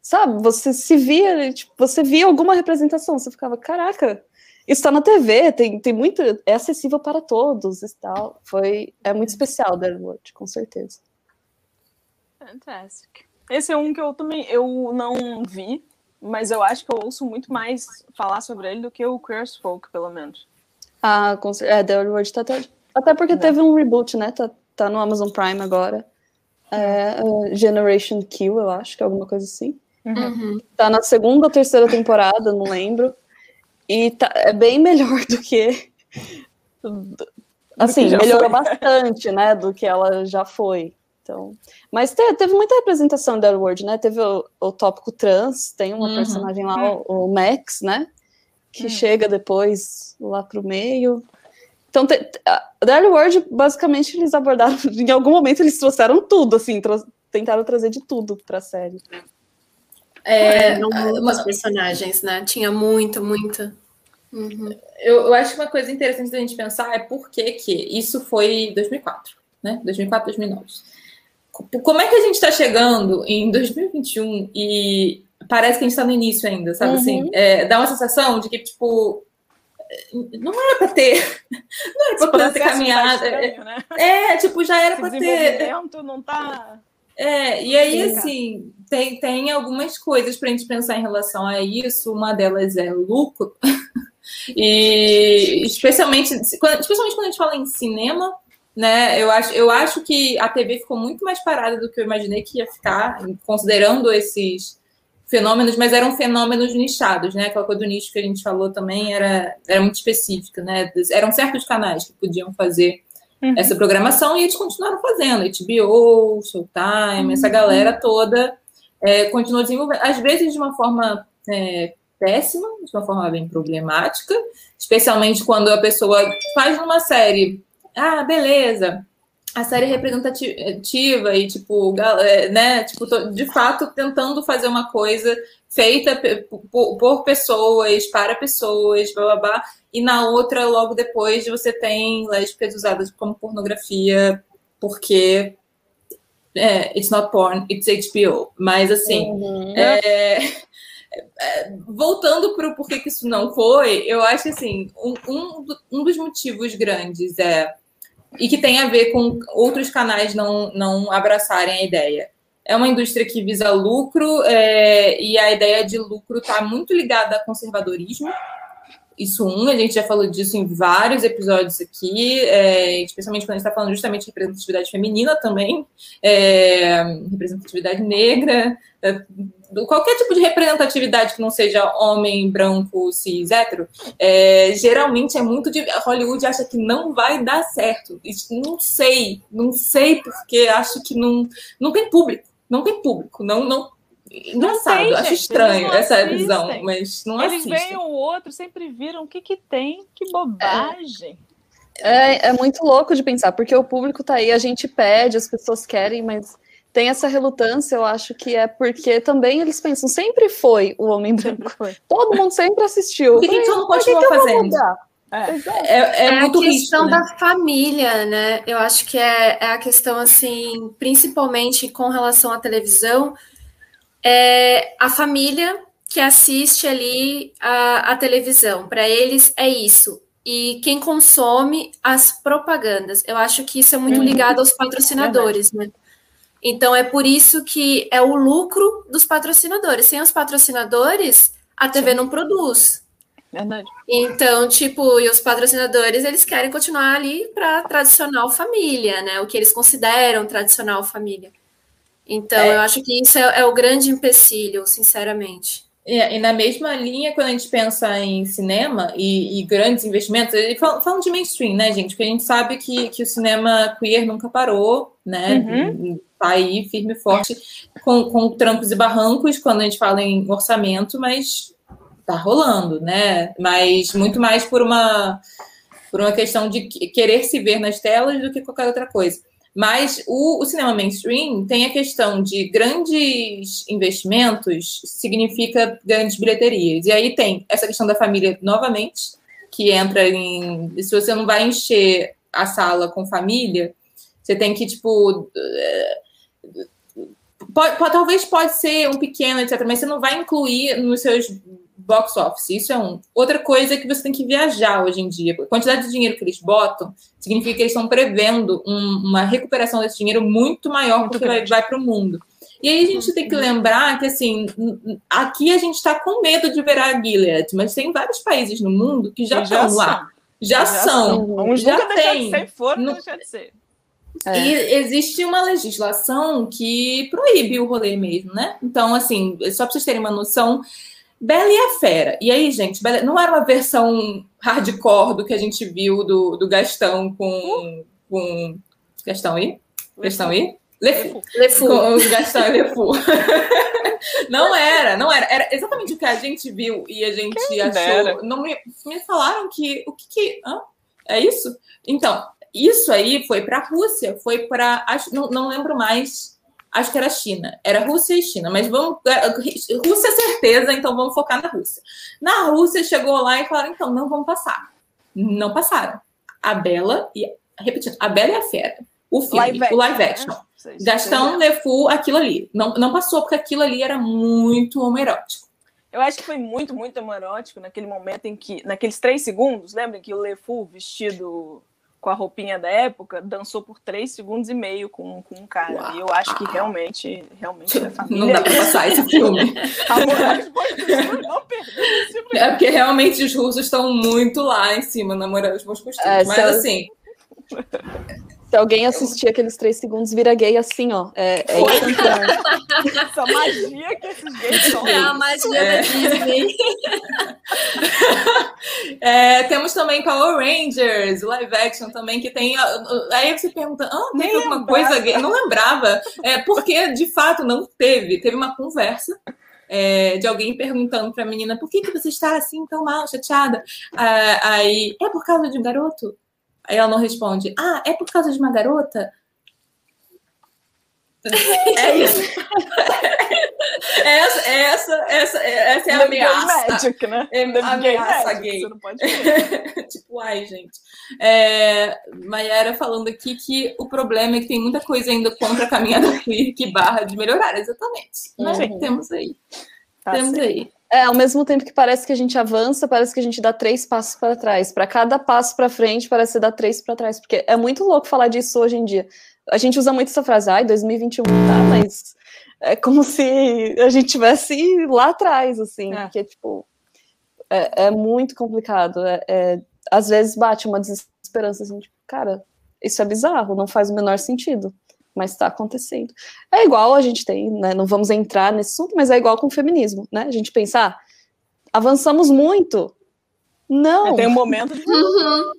sabe, você se via, tipo, você via alguma representação, você ficava, caraca, isso tá na TV, tem, tem muito, é acessível para todos e tal. Foi, é muito especial, Deadwood, com certeza. Fantastic. Esse é um que eu também eu não vi, mas eu acho que eu ouço muito mais falar sobre ele do que o Queer Folk, pelo menos. Ah, com cer- é, The World tá até. Até porque Né. teve um reboot, né? Tá, tá no Amazon Prime agora. É, uh, Generation Kill, eu acho, que é alguma coisa assim. Uhum. Tá na segunda ou terceira temporada, não lembro. E tá, é bem melhor do que. Assim, já melhorou foi. bastante, né? Do que ela já foi. Então, mas te- teve muita representação The World, né? Teve o, o tópico trans, tem uma Uhum. personagem lá, o, o Max, né? Que Hum. chega depois lá pro meio. Então, te, te- World, basicamente, eles abordaram, em algum momento eles trouxeram tudo, assim, tra- tentaram trazer de tudo pra série. É, Eram muitos personagens, né? Tinha muito, muito. Uhum. eu, eu acho que uma coisa interessante da gente pensar é por que que isso foi 2004, né? 2004, 2009. Co- Como é que a gente está chegando em 2021 e parece que a gente está no início ainda, sabe? Uhum. Assim, é, dá uma sensação de que, tipo, não era para ter, não era para poder ter tá caminhado. É, estranho, né? é, tipo, já era para ter. não tá. É, e aí, Sim, assim, tem, tem algumas coisas para a gente pensar em relação a isso. Uma delas é lucro. e especialmente, especialmente quando a gente fala em cinema, né? Eu acho, eu acho que a TV ficou muito mais parada do que eu imaginei que ia ficar, considerando esses fenômenos, mas eram fenômenos nichados, né? Aquela coisa do nicho que a gente falou também era, era muito específica, né? Eram certos canais que podiam fazer Uhum. essa programação e eles continuaram fazendo. HBO, Showtime, essa galera toda é, continuou desenvolvendo. Às vezes de uma forma é, péssima, de uma forma bem problemática, especialmente quando a pessoa faz uma série. Ah, beleza. A série é representativa e, tipo, é, né, tipo, de fato tentando fazer uma coisa feita por, por pessoas, para pessoas, blá blá blá. E na outra, logo depois, você tem lésbicas usadas como pornografia, porque é, it's not porn, it's HBO. Mas assim, Uhum. é, é, voltando para o porquê que isso não foi, eu acho que assim, um, um, um dos motivos grandes é e que tem a ver com outros canais não, não abraçarem a ideia. É uma indústria que visa lucro é, e a ideia de lucro está muito ligada a conservadorismo. Isso, um, a gente já falou disso em vários episódios aqui, é, especialmente quando a gente está falando justamente de representatividade feminina também, é, representatividade negra, é, qualquer tipo de representatividade que não seja homem, branco, cis, hétero, é, geralmente é muito de. Hollywood acha que não vai dar certo. Não sei, não sei porque acho que não, não tem público. Não tem público. Não, não. Engraçado, tem, acho gente, estranho não essa assistem. visão, mas não Eles assistem. veem o outro, sempre viram o que que tem, que bobagem. É, é muito louco de pensar, porque o público tá aí, a gente pede, as pessoas querem, mas tem essa relutância, eu acho que é porque também eles pensam, sempre foi o homem branco. Todo mundo sempre assistiu. Por que que a gente não Por que continua que fazendo? mudar? É. É, é É, muito a questão risco, né? da família, né? Eu acho que é, é a questão, assim, principalmente com relação à televisão, é a família que assiste ali a, a televisão. Para eles é isso. E quem consome as propagandas. Eu acho que isso é muito Uhum. ligado aos patrocinadores, né? Então é por isso que é o lucro dos patrocinadores. Sem os patrocinadores, a TV não produz. Verdade. Então, tipo, e os patrocinadores, eles querem continuar ali para tradicional família, né? O que eles consideram tradicional família. Então, É. eu acho que isso é, é o grande empecilho, sinceramente. E, e na mesma linha, quando a gente pensa em cinema e, e grandes investimentos, e fal- falando de mainstream, né, gente? Porque a gente sabe que, que o cinema queer nunca parou, né? Tá aí firme e forte, com, com trancos e barrancos, quando a gente fala em orçamento, mas tá rolando, né? Mas muito mais por uma, por uma questão de que- querer se ver nas telas do que qualquer outra coisa. Mas o, o, cinema mainstream tem a questão de grandes investimentos, significa grandes bilheterias. E aí tem essa questão da família novamente, que entra em. Se você não vai encher a sala com família, você tem que, tipo. Eh, pode, pode, talvez pode ser um pequeno, etc., mas você não vai incluir nos seus box office. Isso é um. Outra coisa é que você tem que viajar hoje em dia. A quantidade de dinheiro que eles botam significa que eles estão prevendo um, uma recuperação desse dinheiro muito maior porque vai, vai para o mundo. E aí a gente tem que uhum. lembrar que, assim, aqui a gente está com medo de ver a Gilead, mas tem vários países no mundo que já, estão lá. Já, já são. Já nunca tem. deixar de ser, for no... deixar de ser. É. E existe uma legislação que proíbe o rolê mesmo, né? Então, assim, só para vocês terem uma noção, Bela e a Fera. E aí, gente, Bela... não era uma versão hardcore do que a gente viu do, do Gastão com, com. Gastão aí? Gastão aí? Lefu. Lefu. Com o Gastão e Lefu. não era, não era. Era exatamente o que a gente viu e a gente Quem achou. Não me, me falaram que. O que que. Hã? É isso? Então, isso aí foi para a Rússia, foi para. Não, não lembro mais. Acho que era China. Era Rússia e China, mas vamos. É, Rússia, certeza, então vamos focar na Rússia. Na Rússia, chegou lá e falaram: então, não vamos passar. Não passaram. A Bela e. Repetindo, a Bela e a Fera. O filme, live o live action. Né? Gastão Lefu, aquilo ali. Não, não passou, porque aquilo ali era muito homoerótico. Eu acho que foi muito, muito homoerótico naquele momento em que, naqueles três segundos, lembra que o Lefu vestido com a roupinha da época, dançou por três segundos e meio com, com um cara. Uau. E eu acho que realmente, realmente é família. Não dá pra passar esse filme. não É porque realmente os russos estão muito lá em cima, namorando os bons costumes. É, Mas assim. Se alguém assistir aqueles três segundos, vira gay assim, ó. É, é Essa magia que esses gays são. É a magia é. da Disney. é, temos também Power Rangers, live action também, que tem. Aí você pergunta, ah, teve alguma coisa gay? não lembrava. É, porque, de fato, não teve. Teve uma conversa. É, de alguém perguntando para a menina por que, que você está assim tão mal, chateada? Ah, aí, é por causa de um garoto? Aí ela não responde. Ah, é por causa de uma garota? É isso. essa, essa, essa, essa é a ameaça. Magic, né? É ameaça magic, gay. Você não pode tipo, ai, gente. É, Mayara falando aqui que o problema é que tem muita coisa ainda contra a caminhada queer que barra de melhorar, exatamente. Mas uhum. temos aí. Tá temos certo. aí. É, ao mesmo tempo que parece que a gente avança, parece que a gente dá três passos para trás. Para cada passo para frente, parece dar três para trás. Porque é muito louco falar disso hoje em dia. A gente usa muito essa frase, ai, 2021, tá, mas é como se a gente tivesse lá atrás, assim, é. porque, tipo, é, é muito complicado. É, é, às vezes bate uma desesperança, assim, tipo, cara, isso é bizarro, não faz o menor sentido mas está acontecendo. É igual a gente tem, né? Não vamos entrar nesse assunto, mas é igual com o feminismo, né? A gente pensar, ah, avançamos muito. Não. É, tem um momento de. Uhum.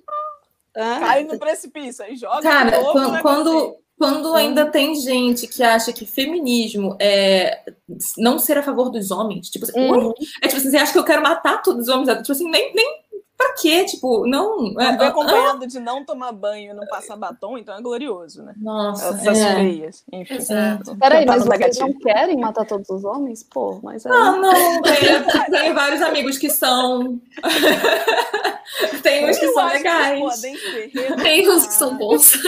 Ah, Cai no precipício, aí joga. Cara, novo, quando, né, quando, quando ainda tem gente que acha que feminismo é não ser a favor dos homens, tipo assim, uhum. é tipo assim, você acha que eu quero matar todos os homens? Tipo assim, nem, nem pra quê? Tipo, não. É, ah, acompanhado ah, de não tomar banho e não passar batom, então é glorioso, né? Nossa. Essas é. feias. Enfim. Exato. Peraí, mas vocês não querem matar todos os homens? Pô, mas é. Não, não. Tem, tem vários amigos que são. tem uns que são legais. Tem uns que são bons.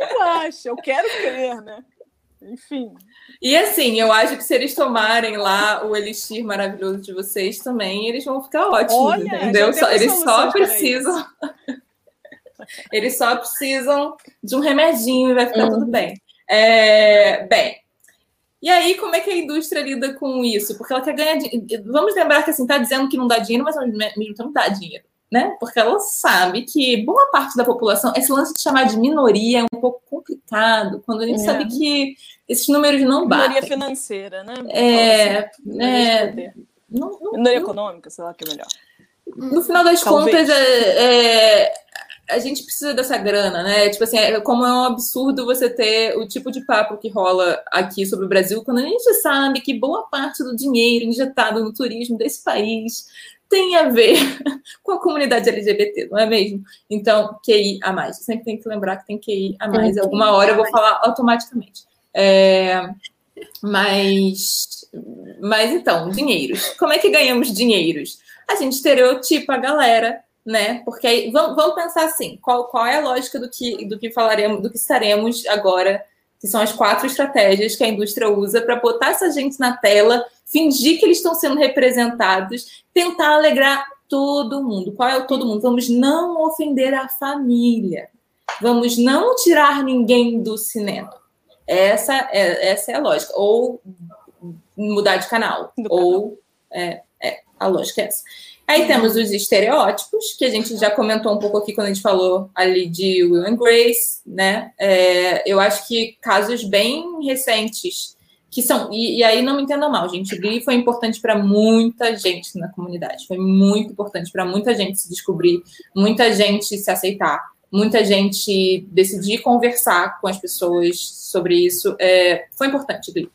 eu acho, eu quero crer, né? Enfim. E assim, eu acho que se eles tomarem lá o elixir maravilhoso de vocês também, eles vão ficar ótimos, Olha, entendeu? Só, eles só precisam. eles só precisam de um remedinho e vai ficar tudo bem. É, bem, e aí, como é que a indústria lida com isso? Porque ela quer ganhar dinheiro. Vamos lembrar que assim, tá dizendo que não dá dinheiro, mas ao mesmo tempo dá dinheiro né? Porque ela sabe que boa parte da população, esse lance de chamar de minoria é um pouco complicado, quando a gente é. sabe que esses números não batem. Minoria financeira, né? É, assim, é não, não, minoria não, econômica, sei lá que é melhor. No final das Talvez. contas, é, é, a gente precisa dessa grana, né? Tipo assim, é, como é um absurdo você ter o tipo de papo que rola aqui sobre o Brasil, quando a gente sabe que boa parte do dinheiro injetado no turismo desse país tem a ver com a comunidade LGBT, não é mesmo? Então, QI a mais. Sempre tem que lembrar que tem QI a mais. Alguma hora eu vou falar automaticamente. É, mas, mas então, dinheiros. Como é que ganhamos dinheiros? A gente estereotipa a galera, né? Porque aí, vamos, vamos pensar assim: qual, qual é a lógica do que, do que falaremos, do que estaremos agora, que são as quatro estratégias que a indústria usa para botar essa gente na tela, fingir que eles estão sendo representados, tentar alegrar todo mundo. Qual é o todo mundo? Vamos não ofender a família. Vamos não tirar ninguém do cinema. Essa é, essa é a lógica. Ou mudar de canal. Do ou canal. É, é, a lógica é essa. Aí temos os estereótipos, que a gente já comentou um pouco aqui quando a gente falou ali de Will and Grace, né? É, eu acho que casos bem recentes, que são. E, e aí não me entendam mal, gente. Glee foi importante para muita gente na comunidade. Foi muito importante para muita gente se descobrir, muita gente se aceitar muita gente decidir conversar com as pessoas sobre isso. É, foi importante, Glee.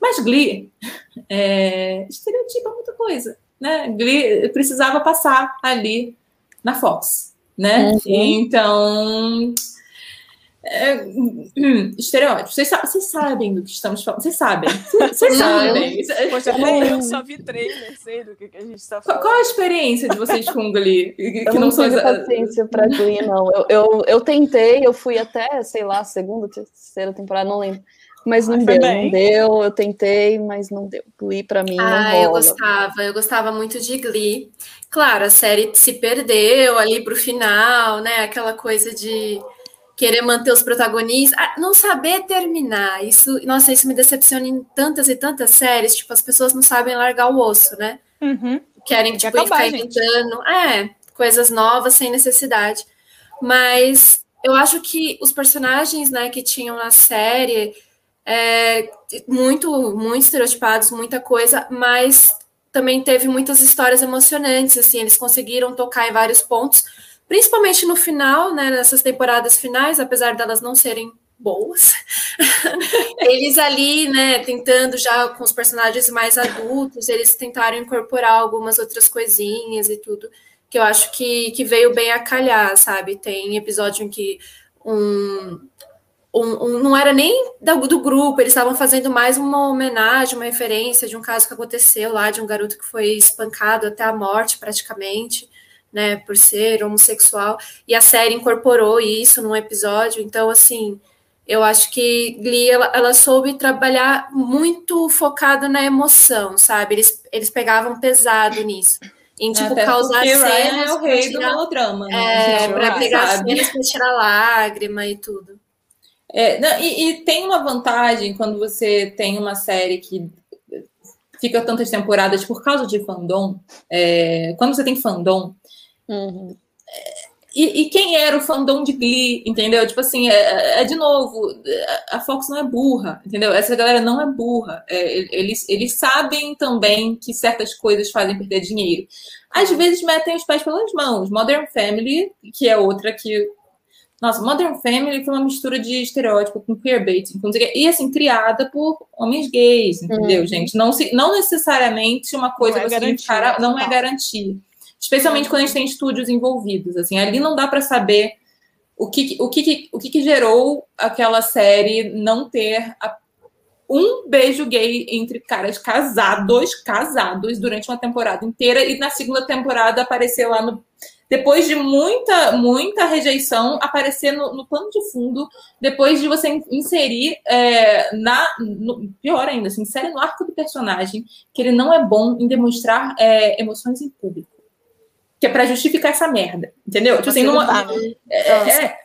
Mas Glee é, estereotipa muita coisa. Né? Glee precisava passar ali na Fox. Né? Uhum. Então, é, hum, estereótipos. Vocês, vocês, sabem do que estamos falando. Vocês sabem. Vocês sabem. Poxa, eu só vi trailer, sei do que, que a gente está falando. Qual, a experiência de vocês com Glee? Que eu não, não tive paciência para Glee, não. Eu, eu, eu tentei, eu fui até, sei lá, segunda, terceira temporada, não lembro. Mas não deu, bem. não deu. Eu tentei, mas não deu. Glee para mim ah, não rola. eu gostava, eu gostava muito de Glee. Claro, a série se perdeu ali pro final, né? Aquela coisa de querer manter os protagonistas, ah, não saber terminar. Isso, nossa, isso me decepciona em tantas e tantas séries. Tipo, as pessoas não sabem largar o osso, né? Uhum. Querem tipo, acabar, ficar inventando, é, coisas novas sem necessidade. Mas eu acho que os personagens, né, que tinham na série, é, muito, muito estereotipados, muita coisa, mas também teve muitas histórias emocionantes, assim, eles conseguiram tocar em vários pontos principalmente no final, né, nessas temporadas finais, apesar delas não serem boas, eles ali, né, tentando já com os personagens mais adultos, eles tentaram incorporar algumas outras coisinhas e tudo, que eu acho que, que veio bem a calhar, sabe? Tem episódio em que um, um, um não era nem do, do grupo, eles estavam fazendo mais uma homenagem, uma referência de um caso que aconteceu lá, de um garoto que foi espancado até a morte, praticamente né, por ser homossexual, e a série incorporou isso num episódio, então, assim, eu acho que Glee, ela, ela soube trabalhar muito focado na emoção, sabe, eles, eles pegavam pesado nisso, em, tipo, Até causar cenas... É o rei tirar, do melodrama, né? É, pra pegar sabe. cenas pra tirar lágrima e tudo. É, não, e, e tem uma vantagem quando você tem uma série que fica tantas temporadas por causa de fandom. É, quando você tem fandom, Uhum. E, e, quem era o fandom de Glee, entendeu? Tipo assim, é, é, de novo, a Fox não é burra, entendeu? Essa galera não é burra. É, eles, eles sabem também que certas coisas fazem perder dinheiro. Às uhum. vezes metem os pés pelas mãos. Modern Family, que é outra que. Nossa, Modern Family foi uma mistura de estereótipo com queerbaiting, com... e assim, criada por homens gays, entendeu, uhum. gente? Não, se, não necessariamente uma coisa não é garantia, não é garantia. Especialmente quando a gente tem estúdios envolvidos. Assim, ali não dá para saber o que, o, que, o que, que gerou aquela série não ter a, um beijo gay entre caras casados, casados, durante uma temporada inteira, e na segunda temporada aparecer lá no. Depois de muita, muita rejeição, aparecer no, no plano de fundo, depois de você inserir é, na. No, pior ainda, assim, insere no arco do personagem que ele não é bom em demonstrar é, emoções em público que é para justificar essa merda, entendeu? Tipo assim, não, tá, né? é, é,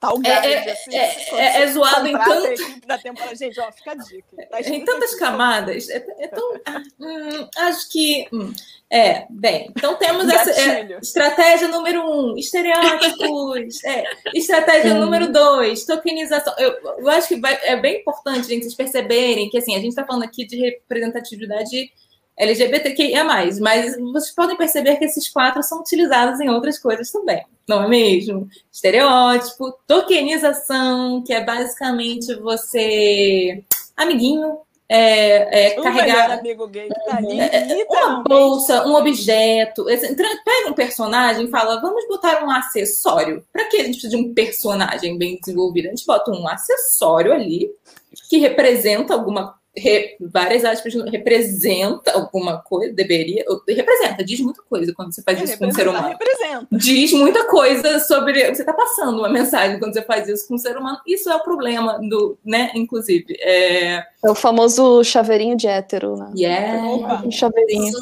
tá o é, é, assim, é, é, zoado em tanto... da temporada. Gente, ó, fica a dica. Tá em tantas camadas. É, é tão... hum, acho que... Hum, é, bem, então temos essa é, estratégia número um, estereótipos. é, estratégia hum. número dois, tokenização. Eu, eu acho que vai, é bem importante, gente, vocês perceberem que assim, a gente está falando aqui de representatividade LGBTQIA+, mas vocês podem perceber que esses quatro são utilizados em outras coisas também, não é mesmo? Estereótipo, tokenização, que é basicamente você, amiguinho, é, é, O carregar amigo gay que tá ali, uma literalmente. bolsa, um objeto. Pega um personagem e fala, vamos botar um acessório. Pra que a gente precisa de um personagem bem desenvolvido? A gente bota um acessório ali que representa alguma. Re- várias aspas, representa alguma coisa, deveria. Representa, diz muita coisa quando você faz É, isso com um ser humano representa. diz muita coisa sobre. Você está passando uma mensagem quando você faz isso com um ser humano. Isso é o problema do, né? Inclusive. É, É o famoso chaveirinho de hétero, né? yeah, Opa. Um chaveirinho.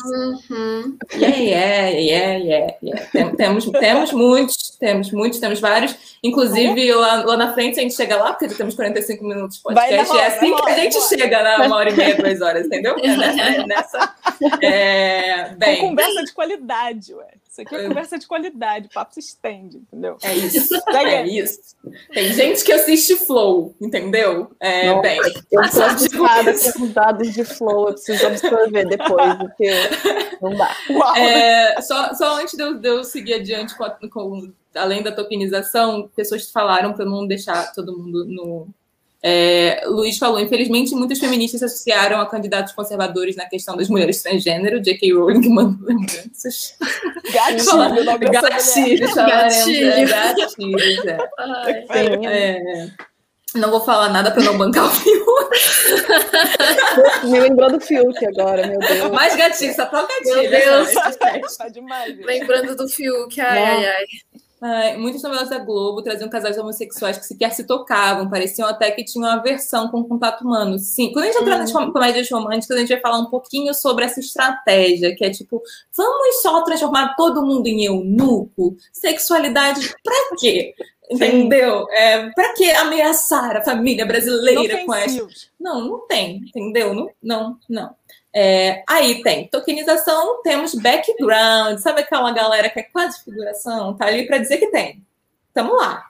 Uhum. yeah, yeah, yeah, yeah, yeah. Tem- Temos, temos muitos, temos muitos, temos vários. Inclusive, lá, lá na frente, a gente chega lá, porque temos 45 minutos de podcast. roda, é assim que a gente chega na uma hora e meia, duas horas, entendeu? É nessa. é nessa. É, Com bem, conversa de qualidade, ué. Isso aqui é conversa de qualidade, o papo se estende, entendeu? é isso. Segue. É isso. Tem gente que assiste Flow, entendeu? É, Nossa, bem. Eu tô digo assustada com os dados de flow, eu preciso absorver depois, porque não dá. Uau! É, só, só antes de eu, de eu seguir adiante com, a- com- além da tokenização, pessoas falaram para não deixar todo mundo no. É, Luiz falou, infelizmente, muitas feministas se associaram a candidatos conservadores na questão das mulheres transgênero. J.K. Rowling mandou lembranças. Gatilho, a mulher. Gatilhos, falaremos, é, Gatilhos. gatilhos, é. Ai, É, Não vou falar nada para não bancar o filme. me lembrou do Fiuk agora, meu Deus. Mais gatilho, só pra gatilho. Meu Deus. né? Tá demais. Lembrando do Fiuk, ai, Não. ai, ai. Ai, muitas novelas da Globo traziam casais homossexuais que sequer se tocavam, pareciam até que tinham aversão com o contato humano. Sim, quando a gente entrar nas com- comédias românticas, a gente vai falar um pouquinho sobre essa estratégia, que é tipo, vamos só transformar todo mundo em eunuco? Sexualidade pra quê? Entendeu? É, pra que ameaçar a família brasileira com essa não, não tem, entendeu? Não, não, não. É, aí tem tokenização, temos background, sabe aquela galera que é quase figuração? Tá ali para dizer que tem. Tamo lá.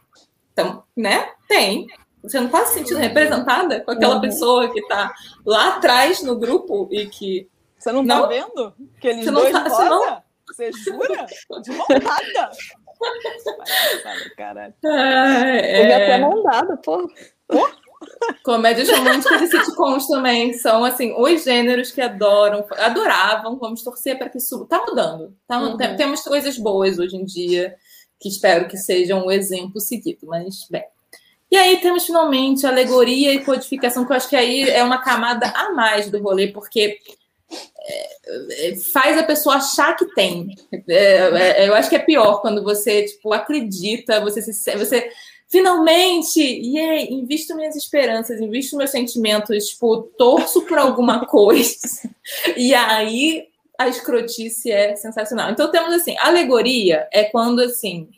Tamo, né? Tem. Você não tá se sentindo representada com aquela Uhum. pessoa que tá lá atrás no grupo e que. Você não, Não? tá vendo? Aqueles Você não dois tá- de você não-? Você jura? De montada? Caralho. Ah, Teve até é, mão dada, pô. Comédias românticas e sitcoms também são assim os gêneros que adoram, adoravam. Vamos torcer para que isso tá mudando. Tá, Uhum. tem- Temos coisas boas hoje em dia que espero que sejam um exemplo seguido, mas bem. E aí temos finalmente alegoria e codificação, que eu acho que aí é uma camada a mais do rolê, porque é, é, faz a pessoa achar que tem. É, eu acho que é pior quando você tipo acredita, você se, você finalmente, yeah, invisto minhas esperanças, invisto meus sentimentos, tipo, torço por alguma coisa. E aí a escrotice é sensacional. Então temos assim, alegoria é quando assim,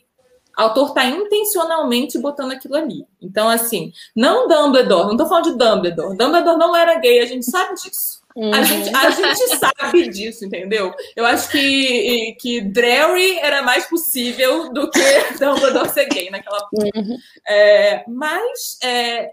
o autor está intencionalmente botando aquilo ali. Então assim, não Dumbledore, não tô falando de Dumbledore. Dumbledore não era gay, a gente sabe disso. A, Uhum. gente, a gente sabe disso, entendeu? Eu acho que, que Drary era mais possível do que Dumbledore ser gay naquela Uhum. é, mas, é,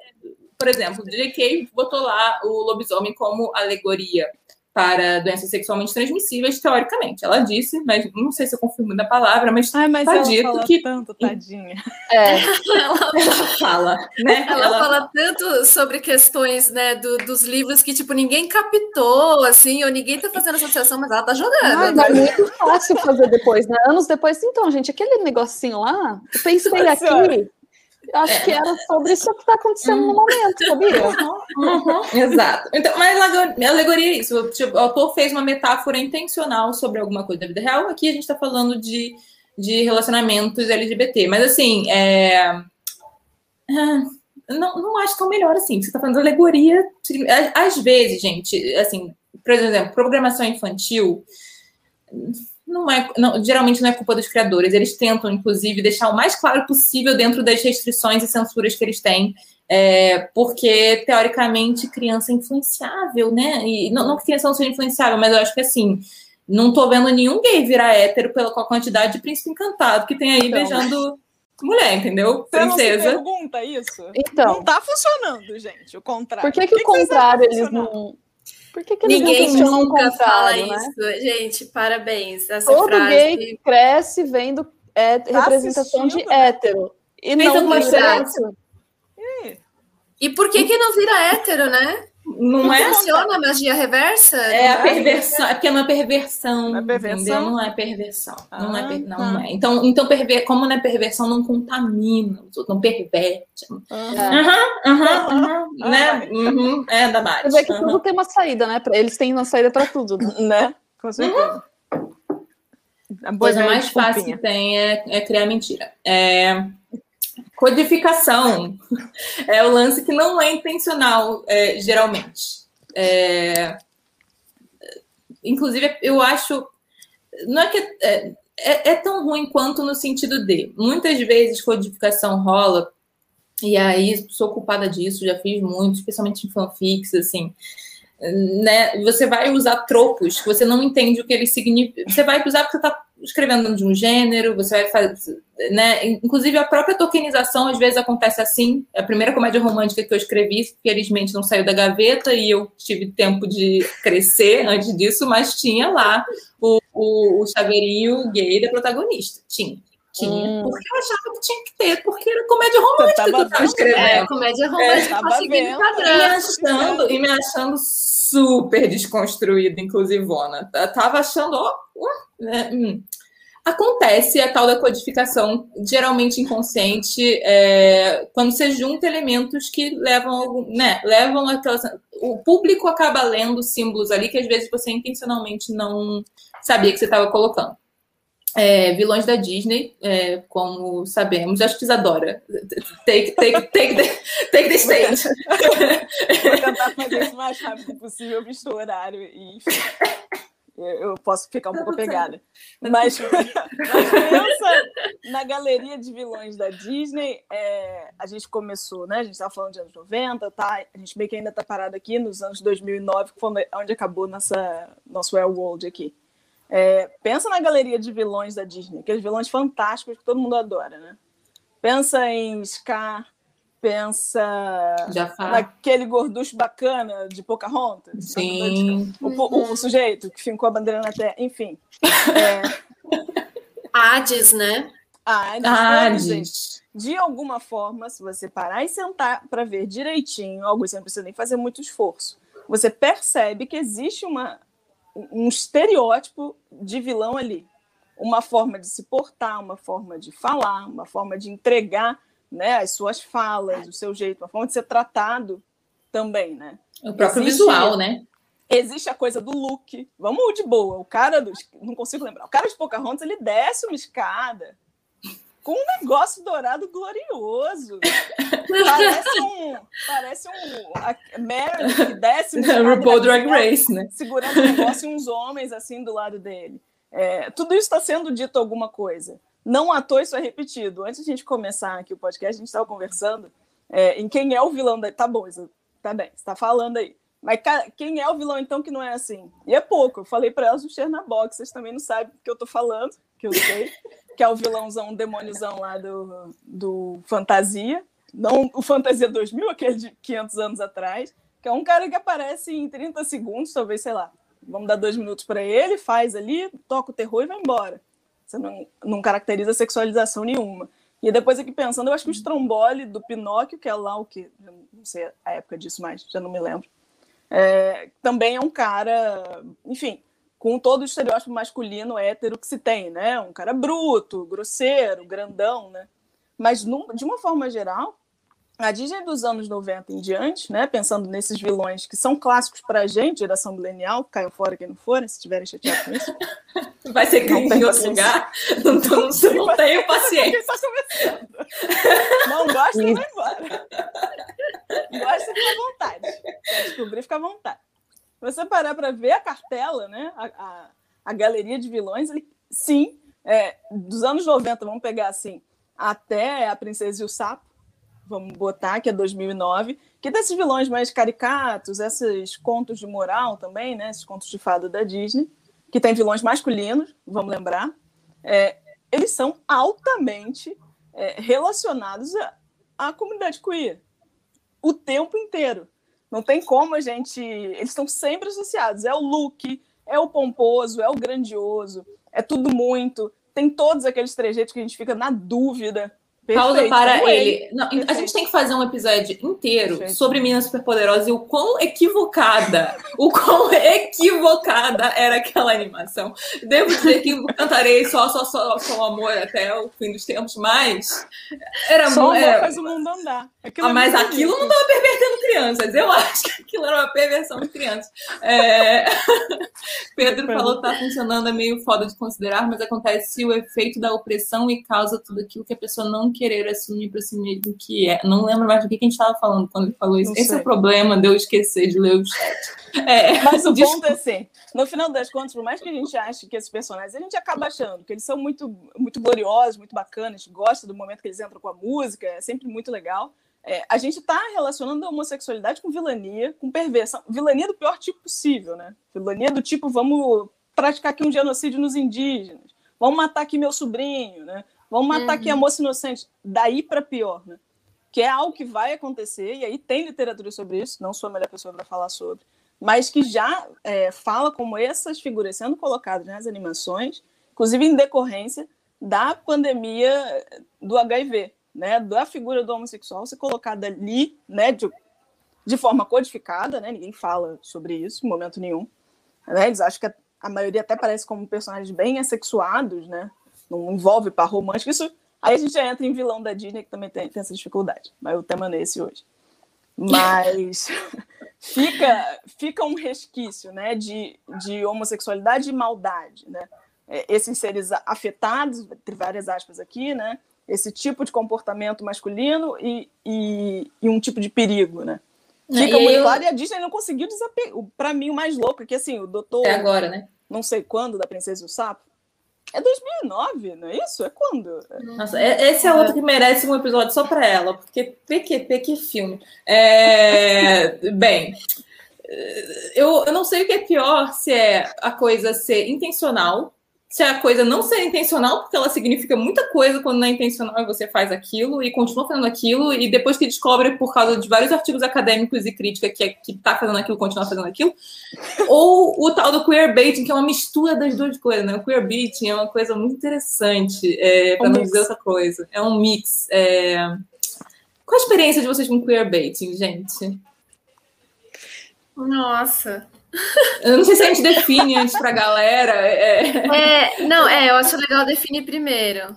por exemplo, J.K. botou lá o lobisomem como alegoria para doenças sexualmente transmissíveis, teoricamente. Ela disse, mas não sei se eu confirmo da palavra, mas Ai, mas Tá ela dito fala que- tanto, tadinha. É, ela fala, né? Ela, fala tanto sobre questões, né, do- dos livros que, tipo, ninguém captou, assim, ou ninguém tá fazendo associação, mas ela tá jogando. Ah, mas é muito fácil fazer depois, né? Anos depois, então, gente, aquele negocinho lá, eu pensei senhora. aqui, acho que era sobre isso que tá acontecendo no momento, sabia? Uhum, exato. Então, mas alego- alegoria é isso. Tipo, o autor fez uma metáfora intencional sobre alguma coisa da vida real. Aqui a gente está falando de, de relacionamentos LGBT. Mas assim, é... ah, não, não acho tão melhor assim. Você está falando de alegoria. Às vezes, gente, assim, por exemplo, programação infantil não é, não- geralmente não é culpa dos criadores. Eles tentam, inclusive, deixar o mais claro possível dentro das restrições e censuras que eles têm é, porque, teoricamente, criança é influenciável, né? E não, não que criança não seja influenciável, mas eu acho que assim, não tô vendo nenhum gay virar hétero pela com a quantidade de príncipe encantado que tem aí Então. beijando mulher, entendeu? Você não se Princesa. pergunta isso? Então, Não tá funcionando, gente, o contrário. por que, que o vocês contrário que eles não. Por que, que eles Ninguém nunca fala né? isso. Gente, parabéns. Essa Todo frase. gay cresce vendo é, Tá representação de né? hétero. E Fez não vira hétero. E por que que não vira hétero, né? Não é? Funciona a magia reversa? É a perversão, é porque é uma perversão, Não é perversão? entendeu? Não é perversão. Não é, Ah, per- não, tá. não é. Então, então perver, como não é perversão, não contamina, não perverte. Aham, aham, aham, né? Uhum, é da Mari. Quer dizer que aham. tudo tem uma saída, né? Eles têm uma saída pra tudo. né? Né? Com certeza. A A coisa velha mais fácil que tem é, é criar mentira. É, codificação é o lance que não é intencional, é, geralmente. É, inclusive, eu acho. Não é que. É, é- é tão ruim quanto no sentido de. Muitas vezes codificação rola, e aí sou culpada disso, já fiz muito, especialmente em fanfics, assim né, você vai usar tropos que você não entende o que eles significam. Você vai usar porque está escrevendo de um gênero, você vai fazer. Né? Inclusive, a própria tokenização às vezes acontece assim. A primeira comédia romântica que eu escrevi, felizmente, não saiu da gaveta e eu tive tempo de crescer antes disso, mas tinha lá o, o, o chaveirinho gay da protagonista. Tinha. Tinha. Hum. Porque eu achava que tinha que ter, porque era comédia romântica que eu tava escrevendo. É, comédia romântica tava tá seguindo vendo. o padrão. E me achando, e me achando super desconstruída, inclusivona. Tava achando, né, hum. Acontece a tal da codificação, geralmente inconsciente, é, quando você junta elementos que levam, né, levam aquela. O público acaba lendo símbolos ali que às vezes você intencionalmente não sabia que você estava colocando. É, vilões da Disney, é, como sabemos, acho que Isadora. Take, take, take, the, take the stage. Vou tentar fazer isso o mais rápido possível, visto o horário. E, eu, posso ficar um pouco pegada. Mas, mas pensa na galeria de vilões da Disney. é, a gente começou, né? A gente estava falando de anos 90, tá? A gente meio que ainda está parado aqui nos anos 2009, que foi onde acabou nossa, nosso World aqui. É, pensa na galeria de vilões da Disney, aqueles vilões fantásticos que todo mundo adora, né? Pensa em Scar, pensa Já fala. naquele gorducho bacana de Pocahontas. Sim. O, o- o sujeito que fincou a bandeira na terra, enfim. É, Hades, né? gente, diz. de alguma forma, se você parar e sentar para ver direitinho, algo você não precisa nem fazer muito esforço, você percebe que existe uma, um estereótipo de vilão ali. Uma forma de se portar, uma forma de falar, uma forma de entregar né, as suas falas, o seu jeito, uma forma de ser tratado também, né? O próprio Existe- visual, né? Existe a coisa do look. Vamos de boa. O cara do. Não consigo lembrar. O cara de Pocahontas, ele desce uma escada com um negócio dourado glorioso. Parece um. Parece um. A Mary que desce uma escada RuPaul Drag Race, né? segurando um negócio e uns homens assim do lado dele. É, tudo isso está sendo dito alguma coisa. Não à toa isso é repetido. Antes de a gente começar aqui o podcast, a gente estava conversando é, em quem é o vilão da. Tá bom, Isa, tá bem, você tá falando aí. Mas cara, quem é o vilão então que não é assim? E é pouco. Eu falei para elas no Chernabox, vocês também não sabem o que eu tô falando, que eu sei, que é o vilãozão, o demôniozão lá do, do Fantasia. Não o Fantasia 2000, aquele de 500 anos atrás, que é um cara que aparece em 30 segundos, talvez, sei lá. Vamos dar dois minutos para ele, faz ali, toca o terror e vai embora. Você não, não caracteriza sexualização nenhuma. E depois aqui pensando, eu acho que o Stromboli do Pinóquio, que é lá o que, não sei a época disso mais, já não me lembro, é, também é um cara, enfim, com todo o estereótipo masculino hétero que se tem, né? Um cara bruto, grosseiro, grandão, né? Mas num- de uma forma geral, a Disney dos anos 90 em diante, né? Pensando nesses vilões que são clássicos pra gente, geração milenial, caiam fora quem não forem, se estiverem chateados com isso. Vai ser Não cringe tem em outro lugar. Não, tô, não, não tenho paciência. Quem tá começando? Não gosta, vai embora. Gosta, fica à vontade. Quer descobrir, fica à vontade. Você parar para ver a cartela, né? A, a, a galeria de vilões, ele, sim, é, dos anos 90, vamos pegar assim, até a Princesa e o Sapo, vamos botar, que é 2009, que desses vilões mais caricatos, esses contos de moral também, né? Esses contos de fada da Disney, que tem vilões masculinos, vamos lembrar, é, eles são altamente é, relacionados à, à comunidade queer o tempo inteiro. Não tem como a gente. Eles estão sempre associados. É o look, é o pomposo, é o grandioso, é tudo muito. Tem todos aqueles trejeitos que a gente fica na dúvida Pausa para como ele. Não, a Perfeito. gente tem que fazer um episódio inteiro Perfeito. sobre Minas Superpoderosas e o quão equivocada, o quão equivocada era aquela animação. Devo dizer que cantarei só, só, só, só o amor até o fim dos tempos, mas era Só o muito. amor era- faz o mundo andar. Aquilo Ah, é mas muito aquilo não estava pervertendo crianças. Eu acho que aquilo era uma perversão de crianças. É, Pedro falou que tá funcionando, é meio foda de considerar, mas acontece o efeito da opressão e causa tudo aquilo que a pessoa não querer assumir para si mesmo que é. Não lembro mais do que a gente estava falando quando ele falou isso. Esse é o problema de eu esquecer de ler o chat. É, Mas o ponto é assim, no final das contas, por mais que a gente ache que esses personagens, a gente acaba achando que eles são muito, muito gloriosos, muito bacanas, gosta do momento que eles entram com a música, é sempre muito legal. É, a gente está relacionando a homossexualidade com vilania, com perversão. Vilania do pior tipo possível, né? Vilania do tipo, vamos praticar aqui um genocídio nos indígenas, vamos matar aqui meu sobrinho, né? Vamos matar aqui a moça inocente. Daí para pior, né? Que é algo que vai acontecer, e aí tem literatura sobre isso, não sou a melhor pessoa para falar sobre, mas que já é, fala como essas figuras sendo colocadas nas animações, inclusive em decorrência da pandemia do HIV, né, da figura do homossexual ser colocada ali, né, de, de forma codificada, né, ninguém fala sobre isso em momento nenhum, né, eles acham que a, a maioria até parece como personagens bem assexuados, né, não envolve par romântico, isso aí a gente já entra em vilão da Disney que também tem, tem essa dificuldade, mas o tema não é esse hoje. Mas fica, fica um resquício né, de, de homossexualidade e maldade. Né? É, Esses seres afetados, entre várias aspas aqui, né? Esse tipo de comportamento masculino e, e, e um tipo de perigo. Né? Fica E aí muito eu- claro e a Disney não conseguiu desapegar. Para mim, o mais louco é que assim, o doutor, Até agora, né? não sei quando, da Princesa e o Sapo, é 2009, não é isso? É quando? Nossa, é- esse é outro que merece um episódio só para ela, porque PQP, que filme. É, bem, eu, eu não sei o que é pior, se é a coisa ser intencional, se é a coisa não ser intencional, porque ela significa muita coisa quando não é intencional e você faz aquilo e continua fazendo aquilo, e depois que descobre por causa de vários artigos acadêmicos e crítica que, é, que tá fazendo aquilo, continua fazendo aquilo, ou o tal do queerbaiting, que é uma mistura das duas coisas, né? O queerbaiting é uma coisa muito interessante, é, para Um não mix. dizer outra coisa. É um mix. é. Qual a experiência de vocês com queerbaiting, gente? Nossa. Eu não sei se a gente define antes pra galera. é- É, não, é, eu acho legal definir primeiro.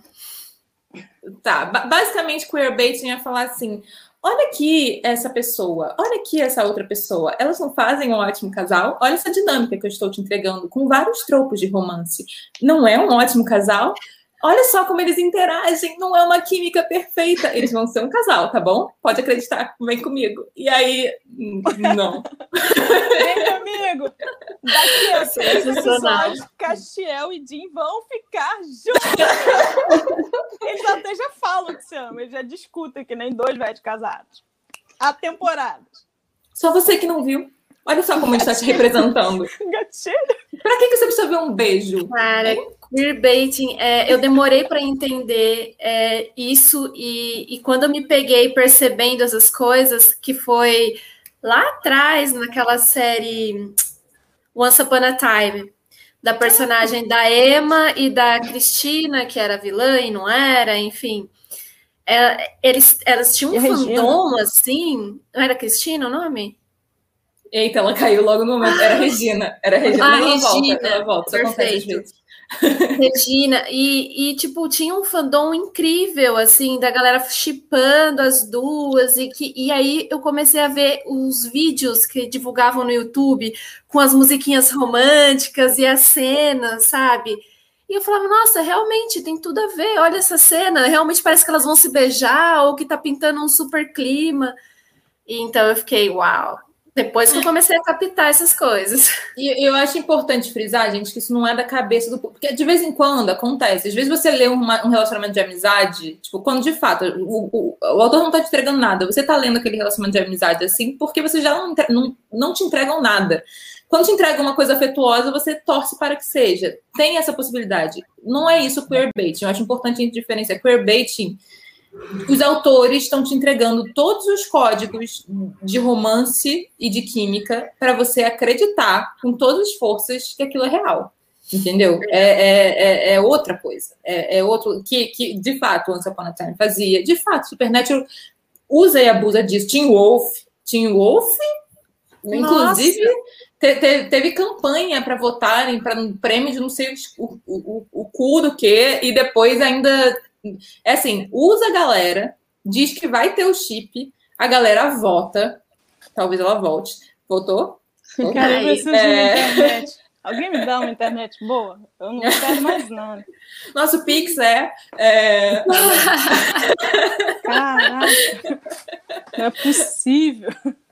Tá, ba- basicamente queerbaiting é falar assim: olha aqui essa pessoa, olha aqui essa outra pessoa, elas não fazem um ótimo casal, olha essa dinâmica que eu estou te entregando, com vários tropos de romance. Não é um ótimo casal? Olha só como eles interagem, não é uma química perfeita. Eles vão ser um casal, tá bom? Pode acreditar, vem comigo. E aí, hum, não. Vem comigo! Daqui a seis Sensacional. episódios, Castiel e Jim vão ficar juntos! Eles até já falam que se amam, eles já discutem que nem dois velhos casados. Há temporadas. Só você que não viu. Olha só como ele está te representando. Gatilho. Pra que, que você precisa ver um beijo? Cara, queerbaiting, é, eu demorei para entender é, isso e, e quando eu me peguei percebendo essas coisas, que foi lá atrás, naquela série Once Upon a Time, da personagem da Emma e da Cristina, que era vilã e não era, enfim. É, eles, elas tinham um fandom assim. Não era Cristina o nome? Eita, ela caiu logo no momento. Era a Regina. Era a Regina. Ah, ela Regina. volta. Ela volta. Isso Perfeito. vezes. Regina, e, e, tipo, tinha um fandom incrível, assim, da galera chipando as duas, e, que, e aí eu comecei a ver os vídeos que divulgavam no YouTube com as musiquinhas românticas e as cenas, sabe? E eu falava, nossa, realmente tem tudo a ver, olha essa cena, realmente parece que elas vão se beijar, ou que tá pintando um super clima. E então eu fiquei, uau. Depois que eu comecei a captar essas coisas. E eu acho importante frisar, gente, que isso não é da cabeça do público. Porque de vez em quando acontece. Às vezes você lê uma- um relacionamento de amizade, tipo, quando de fato o, o, o autor não tá te entregando nada. Você tá lendo aquele relacionamento de amizade assim, porque você já não, não, não te entregam nada. Quando te entrega uma coisa afetuosa, você torce para que seja. Tem essa possibilidade. Não é isso queerbaiting. Eu acho importante a gente diferenciar. Queerbaiting, os autores estão te entregando todos os códigos de romance e de química para você acreditar com todas as forças que aquilo é real. Entendeu? É, é, é, é outra coisa. É, é, outro. Que, que, de fato, Once Upon a Time fazia. De fato, Supernatural usa e abusa disso. Teen Wolf. Teen Wolf, inclusive, te, te, teve campanha para votarem para um prêmio de não sei o, o, o, o cu do que, e depois ainda. É assim, usa a galera, diz que vai ter o chip, a galera vota. Talvez ela volte. Votou? Cara, é... Alguém me dá uma internet boa? Eu não quero mais nada. Nosso Pix é. é... Caraca! Não é possível.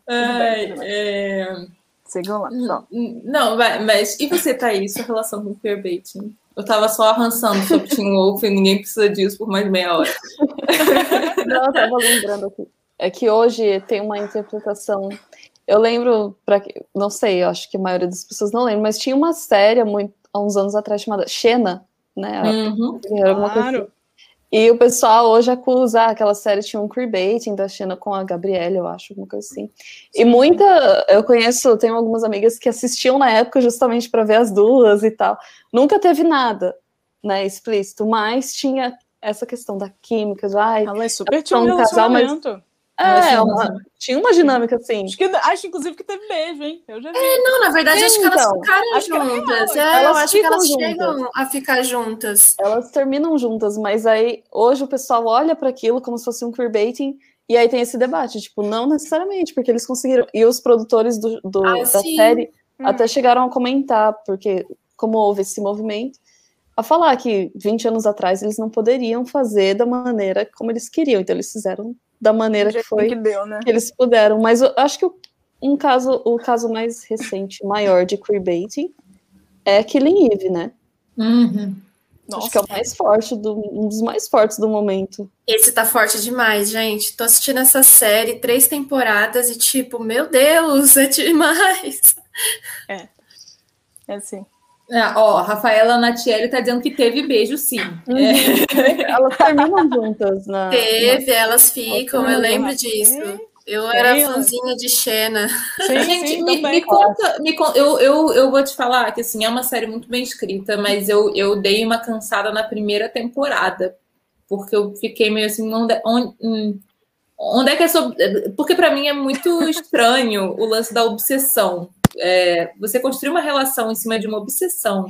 Ai, é... Sigam lá. Não, não, mas e você, Thaís, sua relação com o queerbaiting? Eu tava só arrançando sobre Tim Wolf e ninguém precisa disso por mais meia hora. Não, eu tava lembrando aqui. É que hoje tem uma interpretação eu lembro, para não sei, eu acho que a maioria das pessoas não lembra, mas tinha uma série muito, há uns anos atrás chamada Xena, né? Uhum, claro. Assim. E o pessoal hoje acusa ah, aquela série tinha um queerbaiting da Xena com a Gabriela, eu acho, alguma coisa assim. E muita, eu conheço, tenho algumas amigas que assistiam na época justamente para ver as duas e tal. Nunca teve nada, né, explícito, mas tinha essa questão da química, de, ai, ela é super tinha um casal, mas é, uma, tinha uma dinâmica assim. Acho, que, acho, inclusive, que teve beijo, hein? Eu já vi. É, não, na verdade, Sim, acho que elas então, ficaram juntas. É, elas eu acho que elas juntas. chegam a ficar juntas. Elas terminam juntas, mas aí hoje o pessoal olha para aquilo como se fosse um queerbaiting. E aí tem esse debate, tipo, não necessariamente, porque eles conseguiram. E os produtores do, do ah, da sim. série hum. até chegaram a comentar, porque como houve esse movimento, a falar que 20 anos atrás eles não poderiam fazer da maneira como eles queriam, então eles fizeram da maneira que foi que, deu, né? que eles puderam. Mas eu acho que um caso, o caso mais recente, maior de queerbaiting é Killing Eve, né? Uhum. Acho que é o mais forte, do, um dos mais fortes do momento. Esse tá forte demais, gente. Tô assistindo essa série, três temporadas, e tipo, meu Deus, é demais. É. É assim. É, ó, Rafaela Natielli tá dizendo que teve beijo, sim. Uhum. É. Elas terminam juntas, né? Teve, elas ficam, eu lembro disso. Eu era fãzinha de Xena. Sim, Gente, sim, me, me, conta, me eu, eu, eu vou te falar que assim, é uma série muito bem escrita, mas eu, eu dei uma cansada na primeira temporada. Porque eu fiquei meio assim, onde, onde, hum, onde é que é sobre. Porque para mim é muito estranho o lance da obsessão é, você construir uma relação em cima de uma obsessão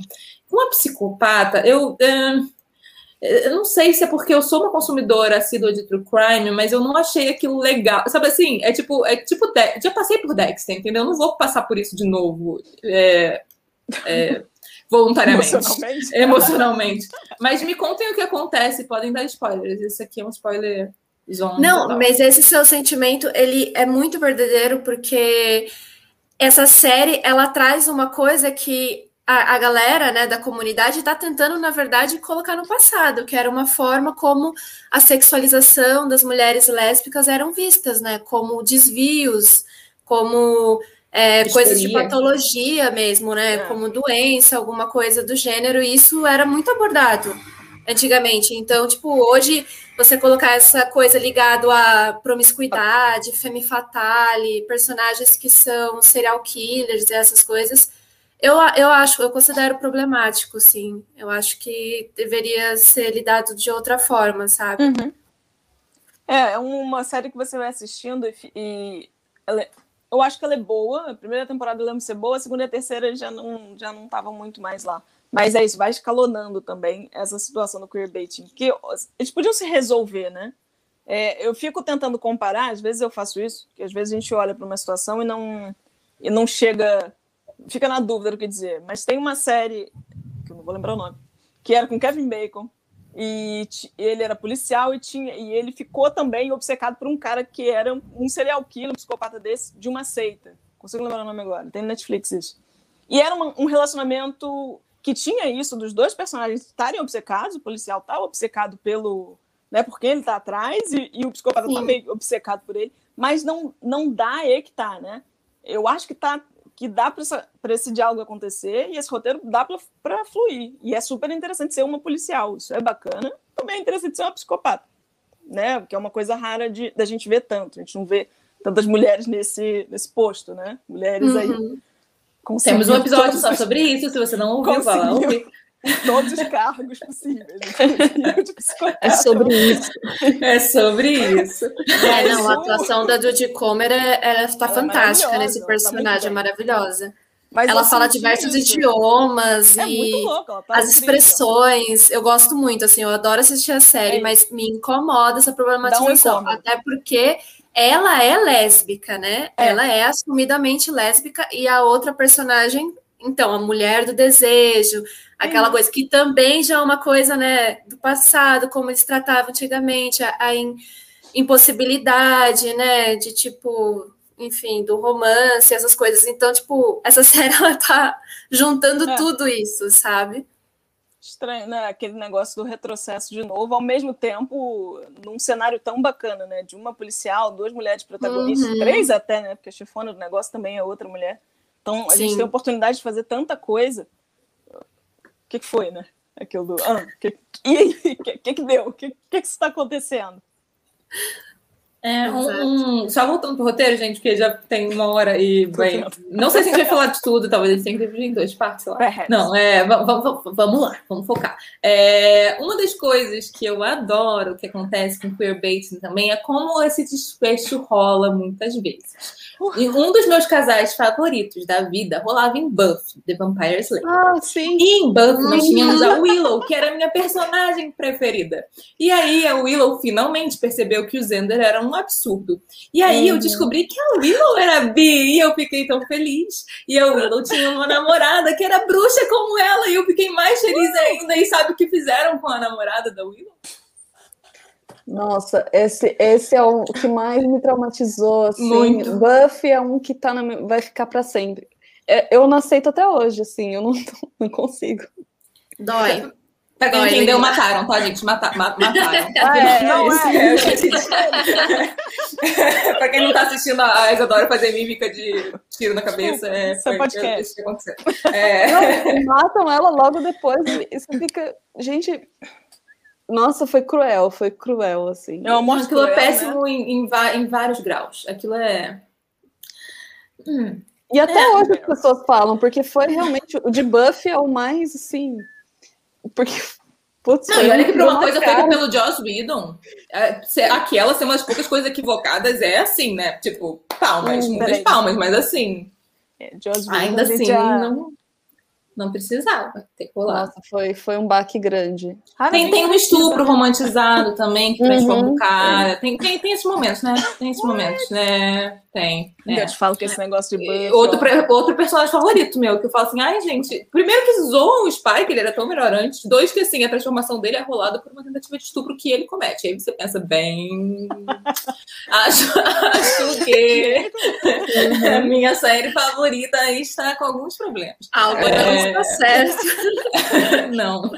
com uma psicopata, eu, é, eu não sei se é porque eu sou uma consumidora assídua de true crime, mas eu não achei aquilo legal. Sabe assim, é tipo, é tipo, já passei por Dexter, entendeu? Eu não vou passar por isso de novo. É, é, voluntariamente, emocionalmente. emocionalmente. Mas me contem o que acontece, podem dar spoilers. Esse aqui é um spoiler zone. Não, total. mas esse seu sentimento, ele é muito verdadeiro porque essa série ela traz uma coisa que a, a galera né, da comunidade está tentando, na verdade, colocar no passado, que era uma forma como a sexualização das mulheres lésbicas eram vistas, né? Como desvios, como é, coisas de patologia mesmo, né? É. Como doença, alguma coisa do gênero, e isso era muito abordado antigamente. Então, tipo, hoje você colocar essa coisa ligado à promiscuidade, femme fatale, personagens que são serial killers e essas coisas, eu, eu acho, eu considero problemático, sim. Eu acho que deveria ser lidado de outra forma, sabe? Uhum. É, é uma série que você vai assistindo e, e é, eu acho que ela é boa. A primeira temporada eu lembro ser boa, a segunda e a terceira já não já não tava muito mais lá. Mas é isso, vai escalonando também essa situação do queerbaiting, que eles podiam se resolver, né? É, eu fico tentando comparar, às vezes eu faço isso, que às vezes a gente olha para uma situação e não, e não chega, fica na dúvida do que dizer. Mas tem uma série, que eu não vou lembrar o nome, que era com Kevin Bacon, e ele era policial e tinha e ele ficou também obcecado por um cara que era um serial killer, um psicopata desse, de uma seita. Consigo lembrar o nome agora, tem Netflix isso. E era uma, um relacionamento que tinha isso dos dois personagens estarem obcecados, o policial tá obcecado pelo, né, porque ele tá atrás e, e o psicopata tá Sim. também obcecado por ele, mas não não dá aí que tá, né? Eu acho que tá que dá para esse diálogo acontecer e esse roteiro dá para fluir. E é super interessante ser uma policial, isso é bacana. Também é interessante ser uma psicopata, né? Que é uma coisa rara de da gente ver tanto. A gente não vê tantas mulheres nesse, nesse posto, né? Mulheres uhum. aí Temos um episódio só os- sobre isso, se você não ouviu, vai lá ouvir. todos os cargos possíveis. É sobre isso. É sobre isso. É, não, a atuação da Judy Comer, é- ela tá Ela é fantástica nesse ela tá personagem, é muito bem. maravilhosa. Mas ela eu fala diversos isso. idiomas É muito e louco, tá as incrível. expressões. Eu gosto muito, assim, eu adoro assistir a série, É mas me incomoda essa problematização. incômodo. até porque ela é lésbica, né? É. Ela é assumidamente lésbica e a outra personagem, então, a mulher do desejo, aquela Uhum. coisa que também já é uma coisa, né, do passado, como eles tratavam antigamente, a, a in- impossibilidade, né, de tipo, enfim, do romance, essas coisas. Então, tipo, essa série ela tá juntando É. tudo isso, sabe? Estranho, né? Aquele negócio do retrocesso de novo, ao mesmo tempo, num cenário tão bacana, né? De uma policial, duas mulheres protagonistas, Uhum. três até, né? Porque a chefona do negócio também é outra mulher. Então, a gente Sim. tem a oportunidade de fazer tanta coisa. O que, que foi, né? Aquilo do. Ah, que, e aí? O que, que, que deu? O que, que, que está acontecendo? É, um- um- só voltando pro roteiro, gente, porque já tem uma hora e, bem, não sei se a gente vai falar de tudo, talvez a gente tenha que dividir em dois partes, sei lá. Perhaps. Não, é, va- va- va- vamos lá, vamos focar. É, uma das coisas que eu adoro que acontece com queerbaiting também é como esse desfecho rola muitas vezes. E um dos meus casais favoritos da vida rolava em Buffy, The Vampire Slayer. Ah, sim. E em Buffy nós Uhum. tínhamos a Willow, que era a minha personagem preferida. E aí a Willow finalmente percebeu que o Zender era um absurdo. E aí eu Uhum. descobri que a Willow era bi e eu fiquei tão feliz. E a Willow tinha uma namorada que era bruxa como ela e eu fiquei mais feliz ainda. E sabe o que fizeram com a namorada da Willow? Nossa, esse, esse é o que mais me traumatizou. Assim. Muito. Buffy é um que tá na vai ficar pra sempre. É, eu não aceito até hoje, assim, eu não, não consigo. Dói. Pra quem entendeu, ele- mataram, tá, gente? Mata- ma- mataram. Ah, é, Não, isso. é. pra quem não tá assistindo a Isadora fazer mímica de tiro na cabeça, é, Isso é foi podcast. isso que aconteceu. É. Não, matam ela logo depois você fica. Gente, nossa, foi cruel, foi cruel, assim. É uma morte Aquilo é cruel, né? péssimo em, em va- em vários graus. Aquilo é. Hum. E até É. hoje as pessoas falam, porque foi realmente. O de Buffy é o mais, assim. Porque. Putz, Não, foi e olha que pra uma coisa cara. feita pelo Joss Whedon, é, aquela ser uma das poucas coisas equivocadas é assim, né? Tipo, palmas, Hum, muitas palmas, mas assim, É, Joss Whedon, ainda assim, já- não, não precisava ter colado. Nossa, foi, foi um baque grande. Tem, tem um estupro romantizado também, que transforma Uhum. o cara. Tem, tem, tem esses momentos, né? Tem esses momentos, né? Tem. é. Eu te falo que esse negócio de Buffy, Outro, ó, outro personagem favorito meu, que eu falo assim, ai, gente, primeiro que zoam o Spike, ele era tão melhor antes. Dois, que assim, a transformação dele é rolada por uma tentativa de estupro que ele comete. Aí você pensa, bem. acho, acho que a minha série favorita está com alguns problemas. Algo É. não está certo. Não.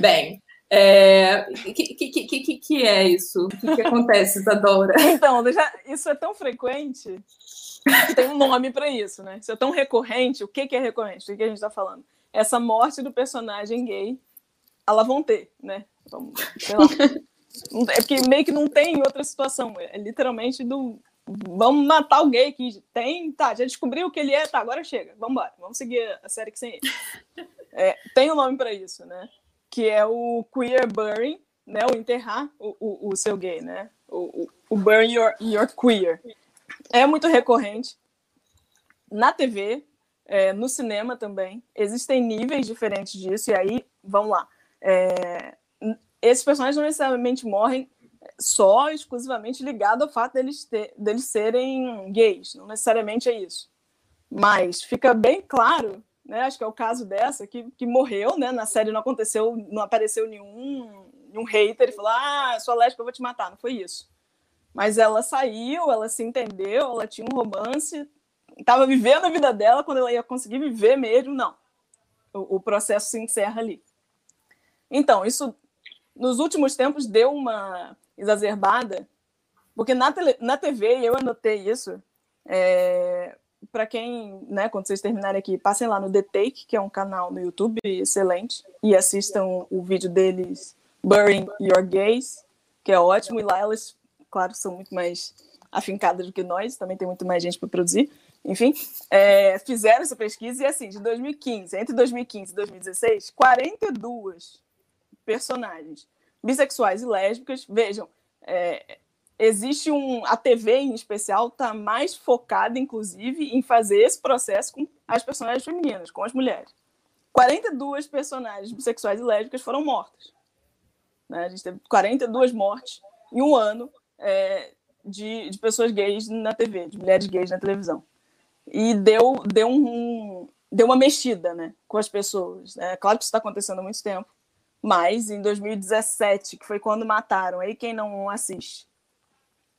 Bem. É, que, que, que, que, é isso? O que, que acontece, Isadora? Então, deixa- isso é tão frequente que tem um nome para isso, né? Isso é tão recorrente. O que, que é recorrente? O que, a gente está falando? Essa morte do personagem gay, vão ter, né? Não- É porque meio que não tem outra situação. É literalmente do. Vamos matar o gay que tem. Tá, já descobriu o que ele é, tá, agora chega. Vamos embora. Vamos seguir a série que sem ele. É, tem um nome para isso, né? Que é o queer burying, né? O enterrar o, o, o seu gay, né? O, o, bury your, your queer. É muito recorrente. Na TV, é, no cinema também. Existem níveis diferentes disso, e aí, vamos lá. É, esses personagens não necessariamente morrem só exclusivamente ligado ao fato deles, ter, deles serem gays. Não necessariamente é isso. Mas fica bem claro, né? Acho que é o caso dessa, que, que morreu, né? Na série não aconteceu, não apareceu nenhum, nenhum hater e falou: Ah, sou lésbica, eu vou te matar. Não foi isso. Mas ela saiu, ela se entendeu, ela tinha um romance, estava vivendo a vida dela quando ela ia conseguir viver mesmo, não. O, o processo se encerra ali. Então, isso nos últimos tempos deu uma exacerbada, porque na, tele, na TV, eu anotei isso, é, para quem, né, quando vocês terminarem aqui, passem lá no The Take, que é um canal no YouTube excelente, e assistam o vídeo deles, Burying Your Gays, que é ótimo, e lá elas, claro, são muito mais afincadas do que nós, também tem muito mais gente para produzir. enfim, é, fizeram essa pesquisa e assim, de 2015, entre 2015 e 2016, 42 personagens bissexuais e lésbicas, vejam, é, existe um. A TV em especial está mais focada, inclusive, em fazer esse processo com as personagens femininas, com as mulheres. 42 personagens bissexuais e lésbicas foram mortas. Né? A gente teve 42 mortes em um ano é, de, de pessoas gays na TV, de mulheres gays na televisão. E deu, deu, um, deu uma mexida né, com as pessoas. É claro que isso está acontecendo há muito tempo, mas em 2017, que foi quando mataram, aí quem não assiste,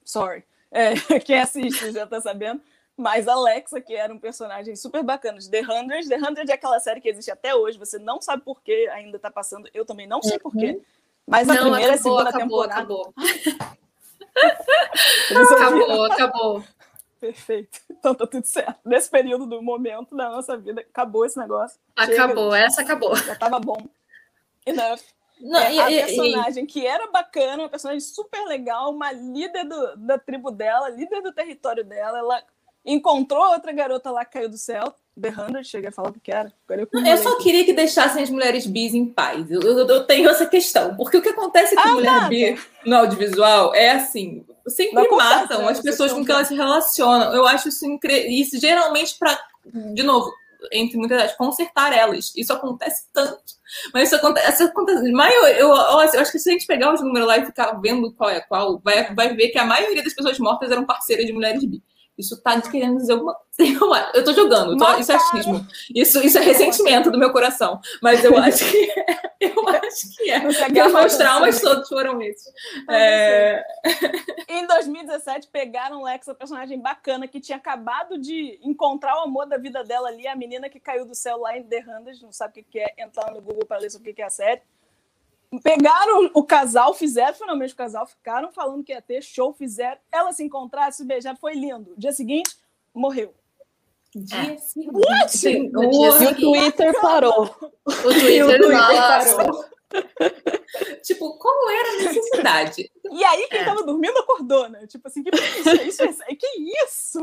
sorry, é, quem assiste já está sabendo, mas Alexa, que era um personagem super bacana de The Hundred. The Hundred é aquela série que existe até hoje, você não sabe por que ainda está passando, eu também não sei uhum. por quê. Mas a primeira e segunda acabou, temporada. Acabou. acabou, acabou. Perfeito. Então tá tudo certo. Nesse período do momento da nossa vida, acabou esse negócio. Acabou, Chega, essa acabou. Já tava bom. Enough. Não, é, e, a personagem e... que era bacana, uma personagem super legal, uma líder do, da tribo dela, líder do território dela, ela encontrou outra garota lá que caiu do céu, The Hundred, cheguei a falar o que era. Eu, eu só queria que deixassem as mulheres bis em paz. Eu, eu, eu tenho essa questão. Porque o que acontece com ah, mulher nada. bi no audiovisual é assim: sempre matam as pessoas com que elas se relacionam. Eu acho isso incrível. Isso geralmente para, de novo, entre muitas vezes, consertar elas. Isso acontece tanto. Mas isso acontece. acontece maior, eu, eu, eu, acho que se a gente pegar os números lá e ficar vendo qual é qual, vai, vai ver que a maioria das pessoas mortas eram parceiras de mulheres bi. Isso tá querendo dizer alguma coisa. Eu tô jogando, tô... isso é achismo. Isso, isso é ressentimento do meu coração. Mas eu acho que é. Eu acho que é. Porque meus traumas todos foram esses. É... Em 2017, pegaram Lex, a personagem bacana, que tinha acabado de encontrar o amor da vida dela ali, a menina que caiu do céu lá em The Hundred, não sabe o que é, entrar no Google para ler sobre o que é a série pegaram o casal, fizeram finalmente o casal, ficaram falando que ia ter show, fizeram. Ela se encontrar, se beijar, foi lindo. Dia seguinte, morreu. Dia é. seguinte. E o Twitter parou. O Twitter, o Twitter parou. tipo, qual era a necessidade? E aí, quem é. tava dormindo acordou, né? Tipo assim, que isso? isso, isso que isso?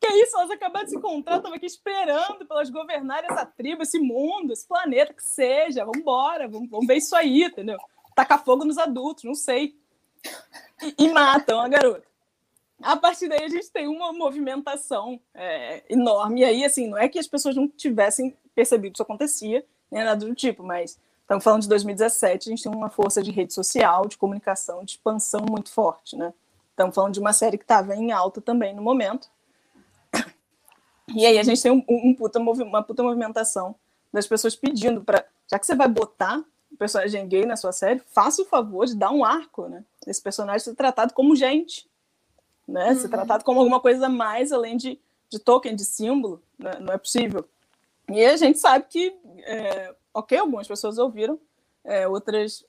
Que isso? Elas acabaram de se encontrar, tava aqui esperando para elas governarem essa tribo, esse mundo, esse planeta, que seja. Vamos embora, vamos, vamos ver isso aí, entendeu? Tacar fogo nos adultos, não sei. E, e matam a garota. A partir daí, a gente tem uma movimentação é, enorme. E aí, assim, não é que as pessoas não tivessem percebido que isso acontecia, nem nada do tipo, mas Estamos falando de 2017, a gente tem uma força de rede social, de comunicação, de expansão muito forte, né? Estamos falando de uma série que estava em alta também no momento. E aí a gente tem um, um puta uma puta movimentação das pessoas pedindo para, já que você vai botar o personagem gay na sua série, faça o favor de dar um arco, né? Esse personagem ser tratado como gente, né? Uhum. Ser tratado como alguma coisa mais além de, de token, de símbolo, né? não é possível. E a gente sabe que é, ok, algumas pessoas ouviram, é, outras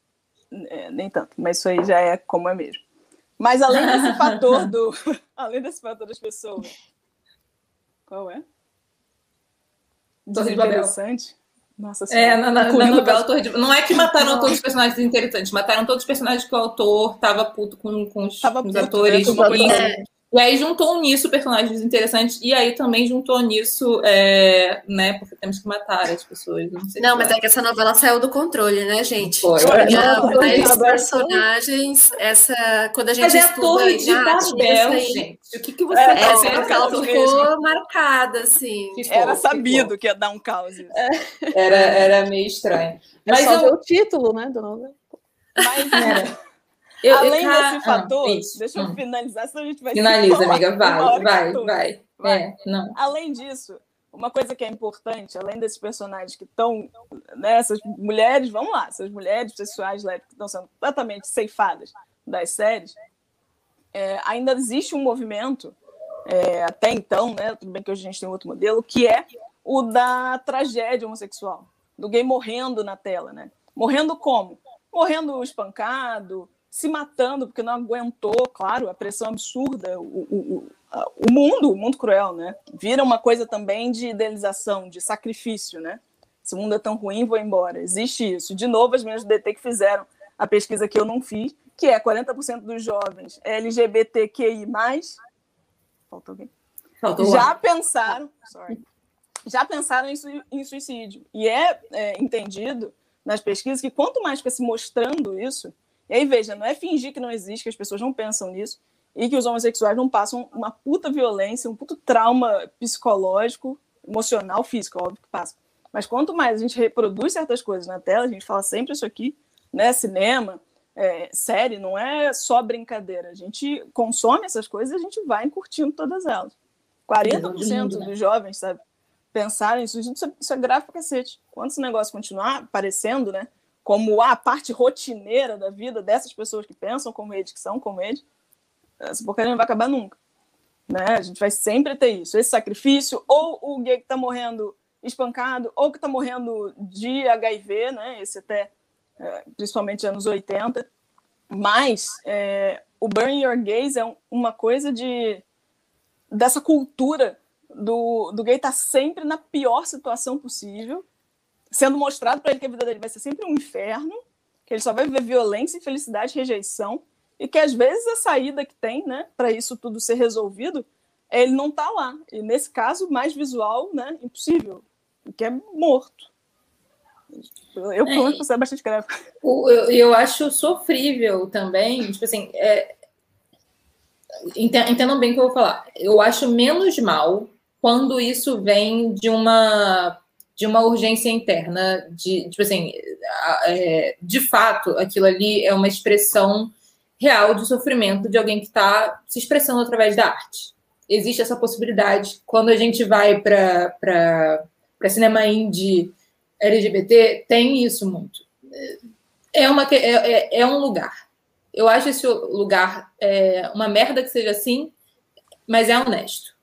é, nem tanto, mas isso aí já é como é mesmo. Mas além desse fator do. além desse fator das pessoas. Qual é? Torre de Babel. Nossa senhora. É, na, na, na novela Torre de Não é que mataram não. todos os personagens interessantes, mataram todos os personagens que o autor tava puto com, com os, com os atores. Né? E aí juntou nisso personagens interessantes, e aí também juntou nisso, é, né, porque temos que matar as pessoas. Não, não mas é que essa novela saiu do controle, né, gente? Foi. Tinha personagens, essa, quando a gente mas é a torre de Babel, gente. O que, que você é, tá essa, ela ficou marcada, assim. Ficou, era sabido ficou. que ia dar um caos. É. Era, era meio estranho. Mas é só eu... o título, né, do novela. Mas... Era. Eu, Além eu, desse ah, fator, ah, deixa eu hum. finalizar, senão a gente vai Finaliza, amiga, vai, vai, vai, vai. É, não. Além disso, uma coisa que é importante, além desses personagens que estão, né, essas mulheres, vamos lá, essas mulheres sexuais que estão sendo completamente ceifadas das séries, é, ainda existe um movimento, é, até então, né, tudo bem que hoje a gente tem outro modelo, que é o da tragédia homossexual, do gay morrendo na tela, né? Morrendo como? Morrendo espancado, se matando porque não aguentou, claro, a pressão absurda, o, o, o, mundo, o mundo cruel, né? Vira uma coisa também de idealização, de sacrifício, né? Esse mundo é tão ruim, vou embora. Existe isso. De novo, as minhas DT que fizeram a pesquisa que eu não fiz, que é 40% dos jovens LGBTQI+, falta alguém? Faltou já ar. pensaram, sorry, já pensaram em suicídio. E é, é, entendido nas pesquisas que quanto mais fica se mostrando isso, e aí veja, não é fingir que não existe, que as pessoas não pensam nisso, e que os homossexuais não passam uma puta violência, um puto trauma psicológico, emocional, físico, óbvio que passa. Mas quanto mais a gente reproduz certas coisas na tela, a gente fala sempre isso aqui, né? Cinema, é, série, não é só brincadeira. A gente consome essas coisas e a gente vai curtindo todas elas. 40% Lindo, né? dos jovens, sabe, pensaram em suicídio, isso é, isso é grave pra cacete. Quando esse negócio continuar aparecendo, né, como a parte rotineira da vida dessas pessoas que pensam como ele, que são como ele, essa porcaria não vai acabar nunca. Né? A gente vai sempre ter isso, esse sacrifício, ou o gay que tá morrendo espancado, ou que tá morrendo de HIV, né, esse até, é, principalmente anos 80, mas é, o Burn Your Gays é um- uma coisa de dessa cultura do, do gay estar sempre na pior situação possível, sendo mostrado para ele que a vida dele vai ser sempre um inferno, que ele só vai viver violência, infelicidade, rejeição, e que às vezes a saída que tem, né, para isso tudo ser resolvido, é ele não tá lá. E nesse caso, mais visual, né, impossível, que é morto. Eu, pelo menos, é bastante grave. Eu, eu acho sofrível também, tipo assim, é, ente- entendam bem o que eu vou falar. Eu acho menos mal quando isso vem de uma de uma urgência interna, de tipo assim, é, de fato, aquilo ali é uma expressão real de sofrimento de alguém que está se expressando através da arte. Existe essa possibilidade. Quando a gente vai para cinema indie LGBT, tem isso muito é, uma, é, é, é um lugar. Eu acho esse lugar é, uma merda que seja assim, mas é honesto.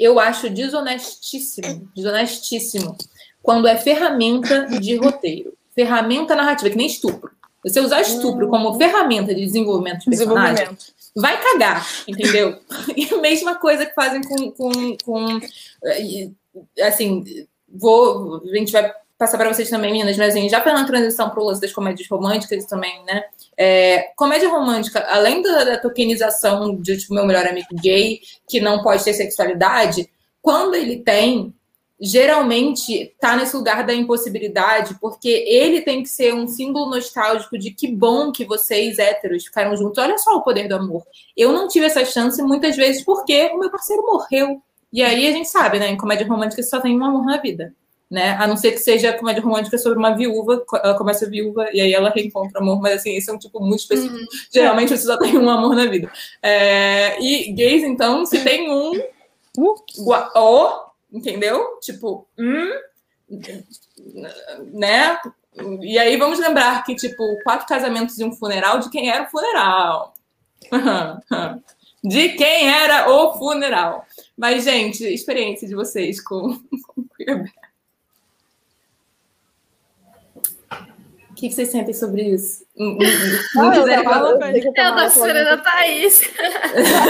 Eu acho desonestíssimo, desonestíssimo, quando é ferramenta de roteiro, ferramenta narrativa, que nem estupro. Você usar estupro como ferramenta de desenvolvimento de personagem, Desenvolvimento. vai cagar, entendeu? E a mesma coisa que fazem com, com, com e, assim, vou, a gente vai passar para vocês também, meninas, mas assim, já pela transição para o lance das comédias românticas também, né? É, comédia romântica, além da, da tokenização de tipo, meu melhor amigo gay, que não pode ter sexualidade, quando ele tem, geralmente tá nesse lugar da impossibilidade, porque ele tem que ser um símbolo nostálgico de que bom que vocês héteros ficaram juntos. Olha só o poder do amor. Eu não tive essa chance muitas vezes porque o meu parceiro morreu. E aí a gente sabe, né? Em comédia romântica só tem um amor na vida. Né? A não ser que seja comédia romântica sobre uma viúva, ela começa viúva e aí ela reencontra amor, mas assim, isso é um tipo muito específico. Uhum. Geralmente você só tem um amor na vida. É, e gays, então, se tem um, Uh, o, o, entendeu? Tipo, hum, né? E aí vamos lembrar que, tipo, quatro casamentos e um funeral, de quem era o funeral? de quem era o funeral? Mas, gente, experiência de vocês com, com Queer O que, vocês sentem sobre isso? Não eu quiserem tava- falar? eu tô a Thaís.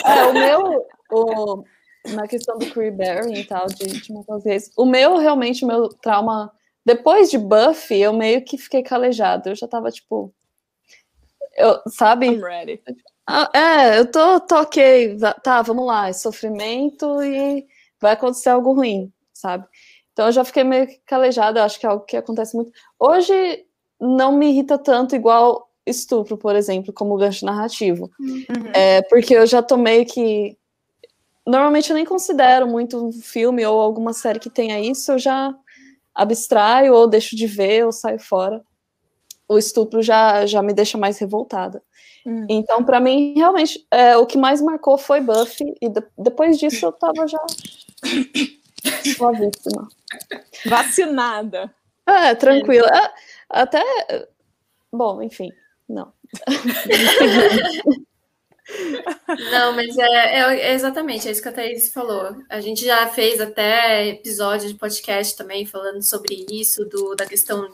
É, o meu, o, na questão do Queer Bearing e tal, de, de os gays, o meu, realmente, o meu trauma, depois de Buffy, eu meio que fiquei calejada, eu já tava, tipo, eu, sabe? I'm ready. Ah, é, eu tô, tô ok, tá, vamos lá, é sofrimento e vai acontecer algo ruim, sabe? Então eu já fiquei meio que calejada, eu acho que é algo que acontece muito. Hoje não me irrita tanto igual estupro, por exemplo, como gancho narrativo. É, porque eu já tô meio que. Normalmente eu nem considero muito um filme ou alguma série que tenha isso, eu já abstraio ou deixo de ver ou saio fora. O estupro já, já me deixa mais revoltada. Hum. Então, pra mim, realmente, é, o que mais marcou foi Buffy, e de- depois disso eu tava já suavíssima. Vacinada. É, tranquila. É, até. Bom, enfim, não. Não, mas é, é- é exatamente é isso que a Thaís falou. A gente já fez até episódio de podcast também falando sobre isso, do, da questão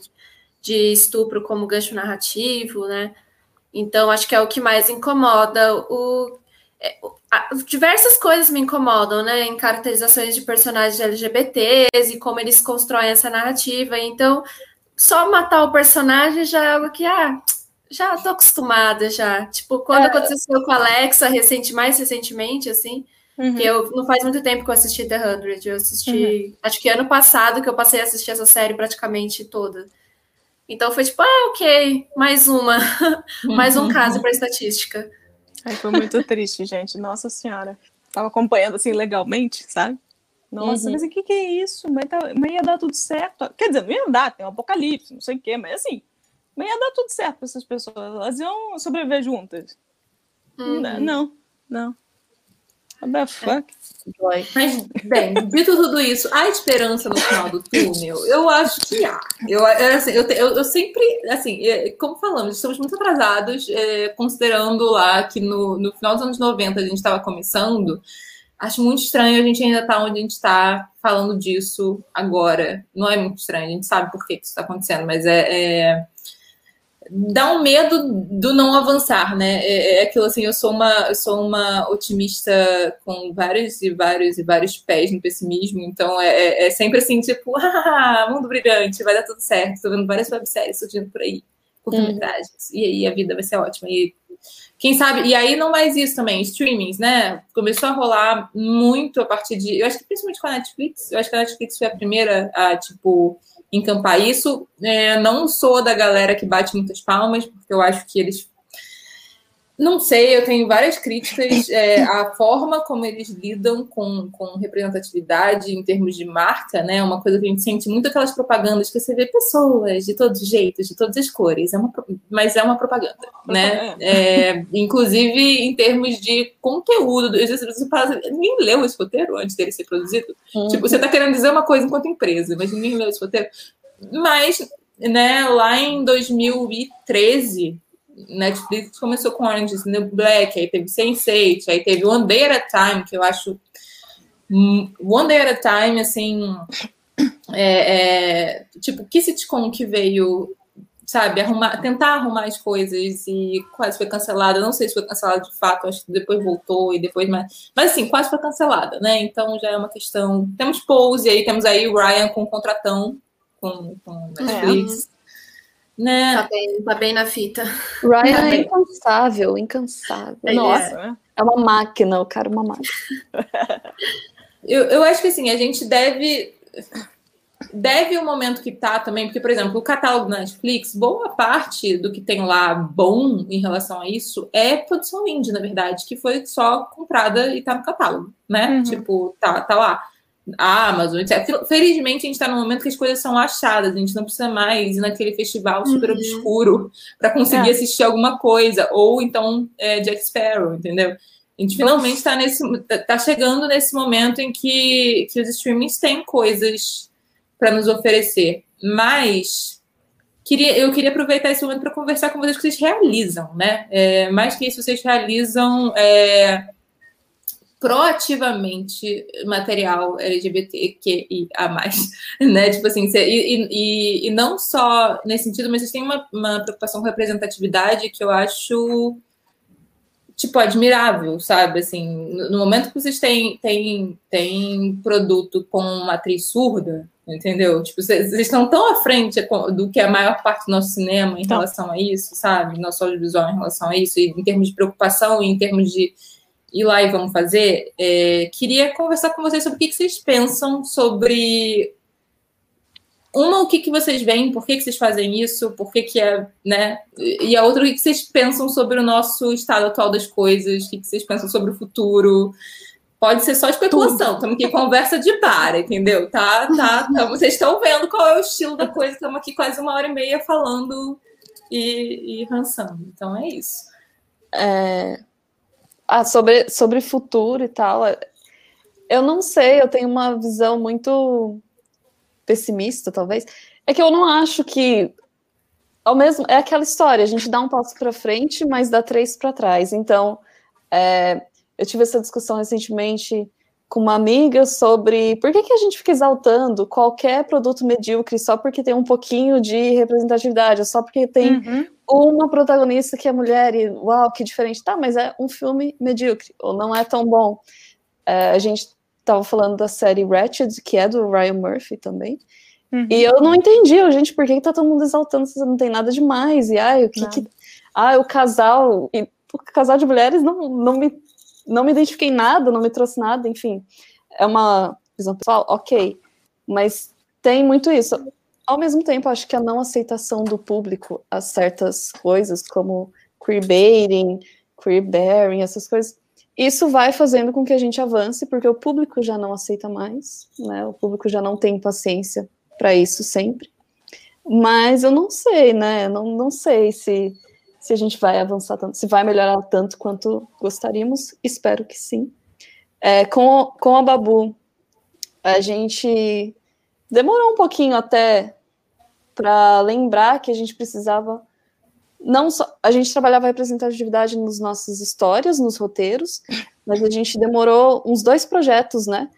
de estupro como gancho narrativo, né? Então, acho que é o que mais incomoda. O, é, a- diversas coisas me incomodam, né? Em caracterizações de personagens LGBTs e como eles constroem essa narrativa. Então, só matar o personagem já é algo que, ah, já tô acostumada já. Tipo, quando É. aconteceu com a Alexa recente, mais recentemente, assim, Uhum. eu não faz muito tempo que eu assisti The Hundred. Eu assisti, uhum. acho que ano passado que eu passei a assistir essa série praticamente toda. Então foi tipo, ah, ok, mais uma, mais um caso para estatística. Ai, foi muito triste, gente. Nossa senhora. Tava acompanhando assim legalmente, sabe? Nossa, uhum. mas o que, que é isso? Mas, tá, mas ia dar tudo certo. Quer dizer, não ia dar, tem um apocalipse, não sei o quê, mas assim, mas ia dar tudo certo para essas pessoas. Elas iam sobreviver juntas. Uhum. Não, não. What the fuck? Mas, bem, dito tudo isso, há esperança no final do túnel? Eu acho que há. Eu, assim, eu, eu, eu sempre, assim, é, como falamos, estamos muito atrasados, é, considerando lá que no, no final dos anos 90 a gente estava começando. Acho muito estranho a gente ainda estar tá onde a gente está falando disso agora. Não é muito estranho, a gente sabe por que isso está acontecendo, mas é, é dá um medo do não avançar, né? É, é, aquilo assim, eu sou uma, eu sou uma otimista com vários e vários e vários pés no pessimismo, então é, é, é sempre assim, tipo, ah, mundo brilhante, vai dar tudo certo. Tô vendo várias webséries surgindo por aí, curta-metragens, hum. e aí a vida vai ser ótima. E quem sabe, e aí não mais isso também, streamings, né? Começou a rolar muito a partir de, eu acho que principalmente com a Netflix, eu acho que a Netflix foi a primeira a, tipo, encampar isso. É, não sou da galera que bate muitas palmas, porque eu acho que eles. Não sei, eu tenho várias críticas é, à forma como eles lidam com, com representatividade em termos de marca, né? Uma coisa que a gente sente muito aquelas propagandas que você vê pessoas de todos os jeitos, de todas as cores, é uma, mas é uma propaganda, né? É, inclusive em termos de conteúdo. Você fala, ninguém leu esse roteiro antes dele ser produzido. Uhum. Tipo, você está querendo dizer uma coisa enquanto empresa, mas ninguém leu esse roteiro. Mas, né, lá em 2013, Netflix começou com Orange is the Black, aí teve Sense8, aí teve One Day at a Time, que eu acho One Day at a Time, assim, é, é, tipo, que sitcom que veio, sabe, arrumar, tentar arrumar as coisas e quase foi cancelada, não sei se foi cancelada de fato, acho que depois voltou e depois mais, mas assim, quase foi cancelada, né, então já é uma questão, temos Pose aí, temos aí o Ryan com o contratão, com, com Netflix. É. Né? Tá bem, tá bem na fita. Ryan tá é incansável, incansável. É, Nossa, é uma máquina, o cara é uma máquina. eu, eu acho que assim, a gente deve. Deve o momento que tá também, porque, por exemplo, o catálogo da Netflix, boa parte do que tem lá bom em relação a isso é produção indie, na verdade, que foi só comprada e tá no catálogo, né? Uhum. Tipo, tá, tá lá a Amazon, etc. Felizmente, a gente está num momento que as coisas são achadas, a gente não precisa mais ir naquele festival super uhum. obscuro para conseguir é. assistir alguma coisa, ou então é, Jack Sparrow, entendeu? A gente finalmente está nesse tá, tá chegando nesse momento em que, que os streamings têm coisas para nos oferecer. Mas queria, eu queria aproveitar esse momento para conversar com vocês que vocês realizam, né? É, mais que isso, vocês realizam é, proativamente material LGBTQIA+, né? Tipo assim, e, e, e não só nesse sentido, mas vocês têm uma, uma preocupação com representatividade que eu acho tipo, admirável, sabe? Assim, no momento que vocês têm, têm, têm produto com uma atriz surda, entendeu? Tipo, vocês, estão tão à frente do que a maior parte do nosso cinema em então. relação a isso, sabe? Nosso audiovisual em relação a isso, em termos de preocupação e em termos de ir lá e vamos fazer, é, queria conversar com vocês sobre o que, que vocês pensam sobre uma, o que, que vocês veem, por que, que vocês fazem isso, por que, que é, né? E a outra, o que, que vocês pensam sobre o nosso estado atual das coisas, o que, que vocês pensam sobre o futuro. Pode ser só especulação, estamos aqui conversa de bar, entendeu? Tá, tá, tá, vocês estão vendo qual é o estilo da coisa, estamos aqui quase uma hora e meia falando e, e rançando. Então é isso. É, ah, sobre, sobre futuro e tal, eu não sei, eu tenho uma visão muito pessimista, talvez. É que eu não acho que ao mesmo é aquela história, a gente dá um passo para frente, mas dá três para trás. Então, é, eu tive essa discussão recentemente com uma amiga sobre por que, que a gente fica exaltando qualquer produto medíocre só porque tem um pouquinho de representatividade, só porque tem uhum uma protagonista que é mulher e uau, que diferente. Tá, mas é um filme medíocre, ou não é tão bom. É, a gente tava falando da série Ratched, que é do Ryan Murphy também. Uhum. E eu não entendi, gente, por que, que tá todo mundo exaltando se não tem nada demais? E ai, o que, que. Ah, o casal. E o casal de mulheres não, não me não me identifiquei nada, não me trouxe nada, enfim. É uma visão pessoal, ok. Mas tem muito isso. Ao mesmo tempo, acho que a não aceitação do público a certas coisas, como queerbaiting, queerbearing, essas coisas, isso vai fazendo com que a gente avance, porque o público já não aceita mais, né? O público já não tem paciência para isso sempre. Mas eu não sei, né? Não, não sei se, se a gente vai avançar tanto, se vai melhorar tanto quanto gostaríamos. Espero que sim. É, com, com a Babu, a gente demorou um pouquinho até para lembrar que a gente precisava não só a gente trabalhava representatividade nas nossas histórias, nos roteiros, mas a gente demorou uns dois projetos, né,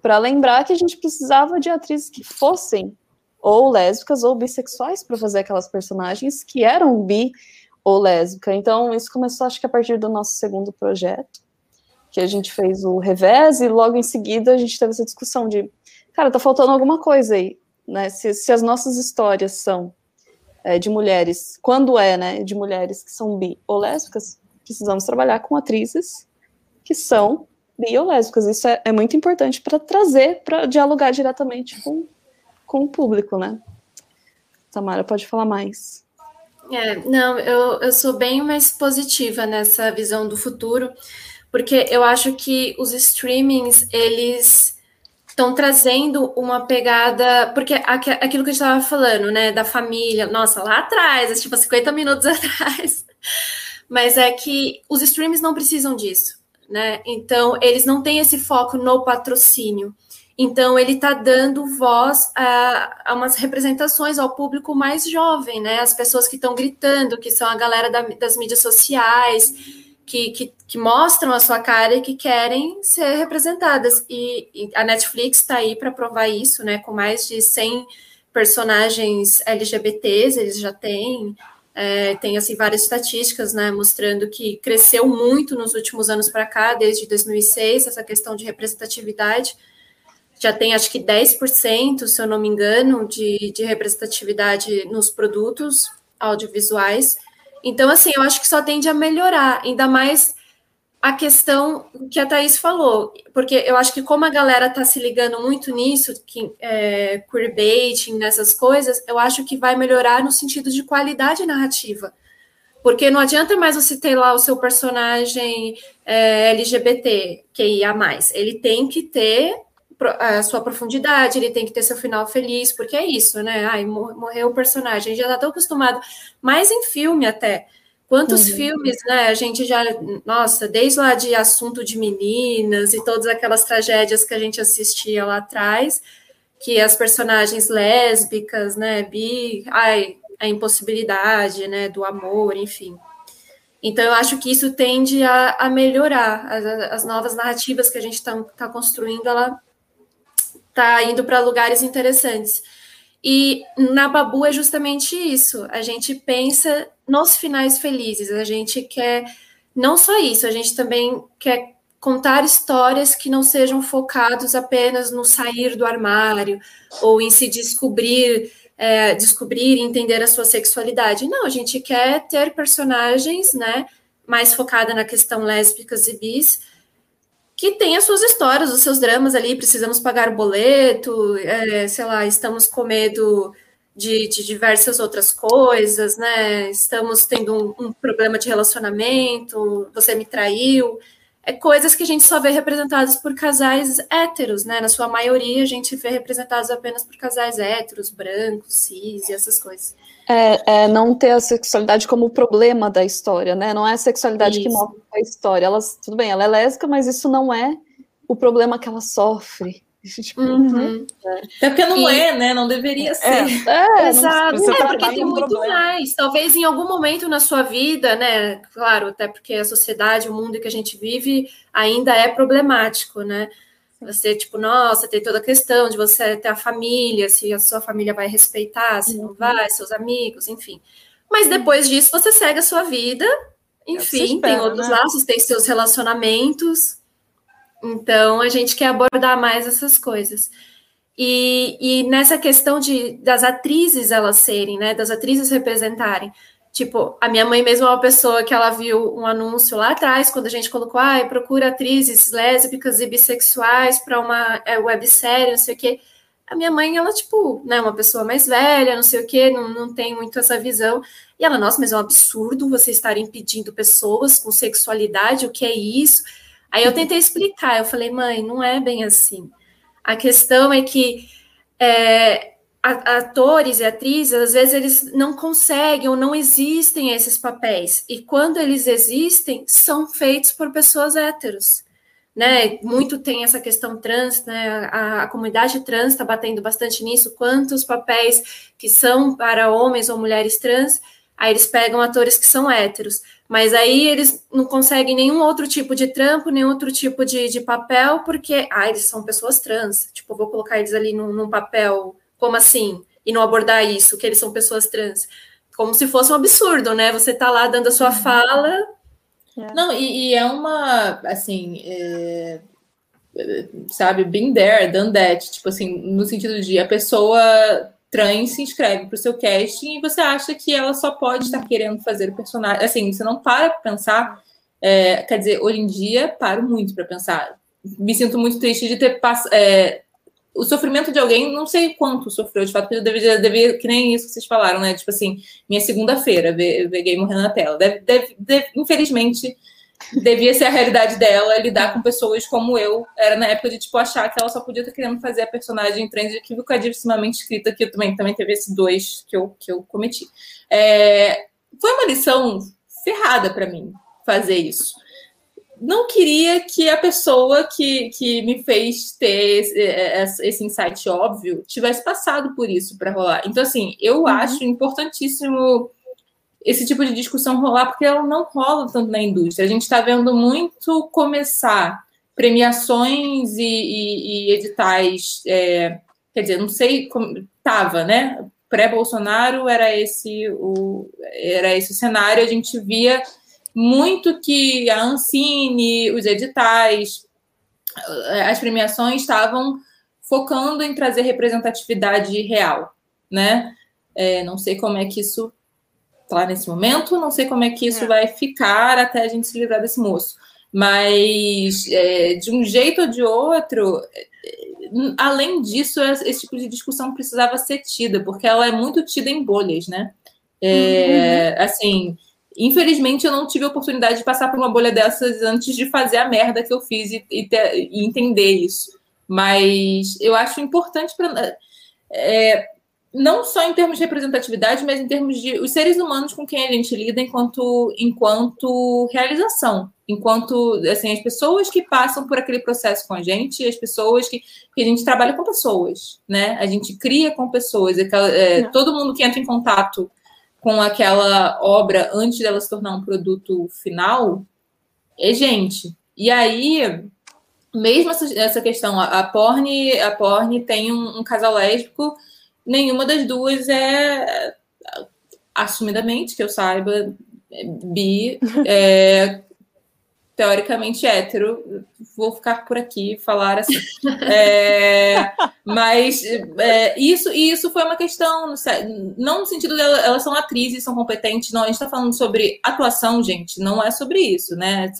para lembrar que a gente precisava de atrizes que fossem ou lésbicas ou bissexuais para fazer aquelas personagens que eram bi ou lésbica. Então, isso começou, acho que a partir do nosso segundo projeto, que a gente fez o revés, e logo em seguida a gente teve essa discussão de, cara, tá faltando alguma coisa aí, né? Se, se as nossas histórias são é, de mulheres, quando é, né, de mulheres que são bi ou lésbicas, precisamos trabalhar com atrizes que são bi ou lésbicas. Isso é, é muito importante para trazer, para dialogar diretamente com com o público, né? Tamara, pode falar mais. É, não, eu, eu sou bem mais positiva nessa visão do futuro, porque eu acho que os streamings, eles estão trazendo uma pegada, porque aquilo que a gente estava falando, né, da família, nossa, lá atrás, tipo 50 minutos atrás, mas é que os streams não precisam disso, né, então eles não têm esse foco no patrocínio, então, ele está dando voz a, a, umas representações ao público mais jovem, né? As pessoas que estão gritando, que são a galera da, das mídias sociais, que, que, que, mostram a sua cara e que querem ser representadas. E, e a Netflix está aí para provar isso, né? Com mais de 100 personagens LGBTs, eles já têm. É, tem assim várias estatísticas, né, mostrando que cresceu muito nos últimos anos para cá, desde 2006, essa questão de representatividade já tem acho que 10%, se eu não me engano, de, de representatividade nos produtos audiovisuais. Então, assim, eu acho que só tende a melhorar, ainda mais a questão que a Thaís falou, porque eu acho que como a galera está se ligando muito nisso, que, é, queerbaiting, nessas coisas, eu acho que vai melhorar no sentido de qualidade narrativa. Porque não adianta mais você ter lá o seu personagem é, LGBT, que ia mais. Ele tem que ter a sua profundidade, ele tem que ter seu final feliz, porque é isso, né? Ai, morreu o personagem, a gente já tá tão acostumado, mais em filme até. Quantos uhum. filmes, né? A gente já, nossa, desde lá de assunto de meninas e todas aquelas tragédias que a gente assistia lá atrás, que as personagens lésbicas, né, bi, ai, a impossibilidade, né, do amor, enfim. Então, eu acho que isso tende a, a melhorar. As, as, novas narrativas que a gente está tá construindo, ela tá indo para lugares interessantes. E na Babu é justamente isso. A gente pensa nos finais felizes. A gente quer não só isso, a gente também quer contar histórias que não sejam focados apenas no sair do armário ou em se descobrir, é, descobrir e entender a sua sexualidade. Não, a gente quer ter personagens, né, mais focada na questão lésbicas e bis, que tem as suas histórias, os seus dramas ali, precisamos pagar o boleto, é, sei lá, estamos com medo de, de, diversas outras coisas, né? Estamos tendo um, um, problema de relacionamento, você me traiu. É coisas que a gente só vê representadas por casais héteros, né? Na sua maioria, a gente vê representadas apenas por casais héteros, brancos, cis e essas coisas. É, é, não ter a sexualidade como o problema da história, né? Não é a sexualidade isso. que mostra a história. Ela, tudo bem, ela é lésbica, mas isso não é o problema que ela sofre. Tipo, uhum. é. Até porque não e... é, né? Não deveria ser. É, é exato. Não, é, porque tem muito problema. mais. Talvez em algum momento na sua vida, né? Claro, até porque a sociedade, o mundo que a gente vive ainda é problemático, né? Você, tipo, nossa, tem toda a questão de você ter a família, se a sua família vai respeitar, se não uhum. vai, seus amigos, enfim. Mas depois disso, você segue a sua vida, enfim, espera, tem outros né? laços, tem seus relacionamentos. Então, a gente quer abordar mais essas coisas. E, e nessa questão de das atrizes elas serem, né, das atrizes representarem, Tipo, a minha mãe mesmo é uma pessoa que ela viu um anúncio lá atrás, quando a gente colocou, ah, procura atrizes lésbicas e bissexuais para uma é, websérie, não sei o quê. A minha mãe, ela, tipo, né, uma pessoa mais velha, não sei o quê, não, não tem muito essa visão. E ela, nossa, mas é um absurdo você estar impedindo pessoas com sexualidade, o que é isso? Aí eu tentei explicar, eu falei, mãe, não é bem assim. A questão é que é, atores e atrizes, às vezes eles não conseguem ou não existem esses papéis. E quando eles existem, são feitos por pessoas héteros. Né? Muito tem essa questão trans, né? A, a comunidade trans está batendo bastante nisso. Quantos papéis que são para homens ou mulheres trans, aí eles pegam atores que são héteros. Mas aí eles não conseguem nenhum outro tipo de trampo, nenhum outro tipo de, de papel, porque ah, eles são pessoas trans. Tipo, vou colocar eles ali num, num papel como assim? E não abordar isso, que eles são pessoas trans. Como se fosse um absurdo, né? Você tá lá dando a sua uhum. fala. É. Não, e, e, é uma, assim, é, sabe, been there, done that. Tipo assim, no sentido de a pessoa trans se inscreve para o seu casting e você acha que ela só pode estar querendo fazer o personagem. Assim, você não para para pensar. É, quer dizer, hoje em dia, paro muito para pensar. Me sinto muito triste de ter passado. É, o sofrimento de alguém, não sei quanto sofreu, de fato, porque eu deveria, deveria, que nem isso que vocês falaram, né? Tipo assim, minha segunda-feira, ver, ver gay morrendo na tela. Deve, deve, deve, infelizmente, devia ser a realidade dela lidar com pessoas como eu era na época de, tipo, achar que ela só podia estar querendo fazer a personagem trans equivocadíssimamente escrita, que também, também teve esse dois que eu, que eu cometi. É, foi uma lição ferrada para mim fazer isso não queria que a pessoa que, que me fez ter esse, esse insight óbvio tivesse passado por isso para rolar. Então, assim, eu uhum. acho importantíssimo esse tipo de discussão rolar, porque ela não rola tanto na indústria. A gente está vendo muito começar premiações e, e, e editais. É, quer dizer, não sei como. Tava, né? Pré-Bolsonaro era esse o era esse o cenário. A gente via muito que a Ancine, os editais, as premiações estavam focando em trazer representatividade real, né? É, não sei como é que isso está nesse momento, não sei como é que isso é. vai ficar até a gente se livrar desse moço. Mas, é, de um jeito ou de outro, é, além disso, esse tipo de discussão precisava ser tida, porque ela é muito tida em bolhas, né? É, uhum. Assim, Infelizmente, eu não tive a oportunidade de passar por uma bolha dessas antes de fazer a merda que eu fiz e, e, ter, e entender isso. Mas eu acho importante para. É, não só em termos de representatividade, mas em termos de os seres humanos com quem a gente lida enquanto, enquanto realização, enquanto assim, as pessoas que passam por aquele processo com a gente, as pessoas que, que a gente trabalha com pessoas, né? A gente cria com pessoas, é, é todo mundo que entra em contato com aquela obra antes dela se tornar um produto final é gente. E aí, mesmo essa, essa questão, a, a porn, a porn tem um, um, casal lésbico, nenhuma das duas é assumidamente que eu saiba bi, é, teoricamente hétero, vou ficar por aqui falar assim. É, mas é, isso isso foi uma questão, não no sentido de elas são atrizes, são competentes, não, a gente está falando sobre atuação, gente, não é sobre isso, né?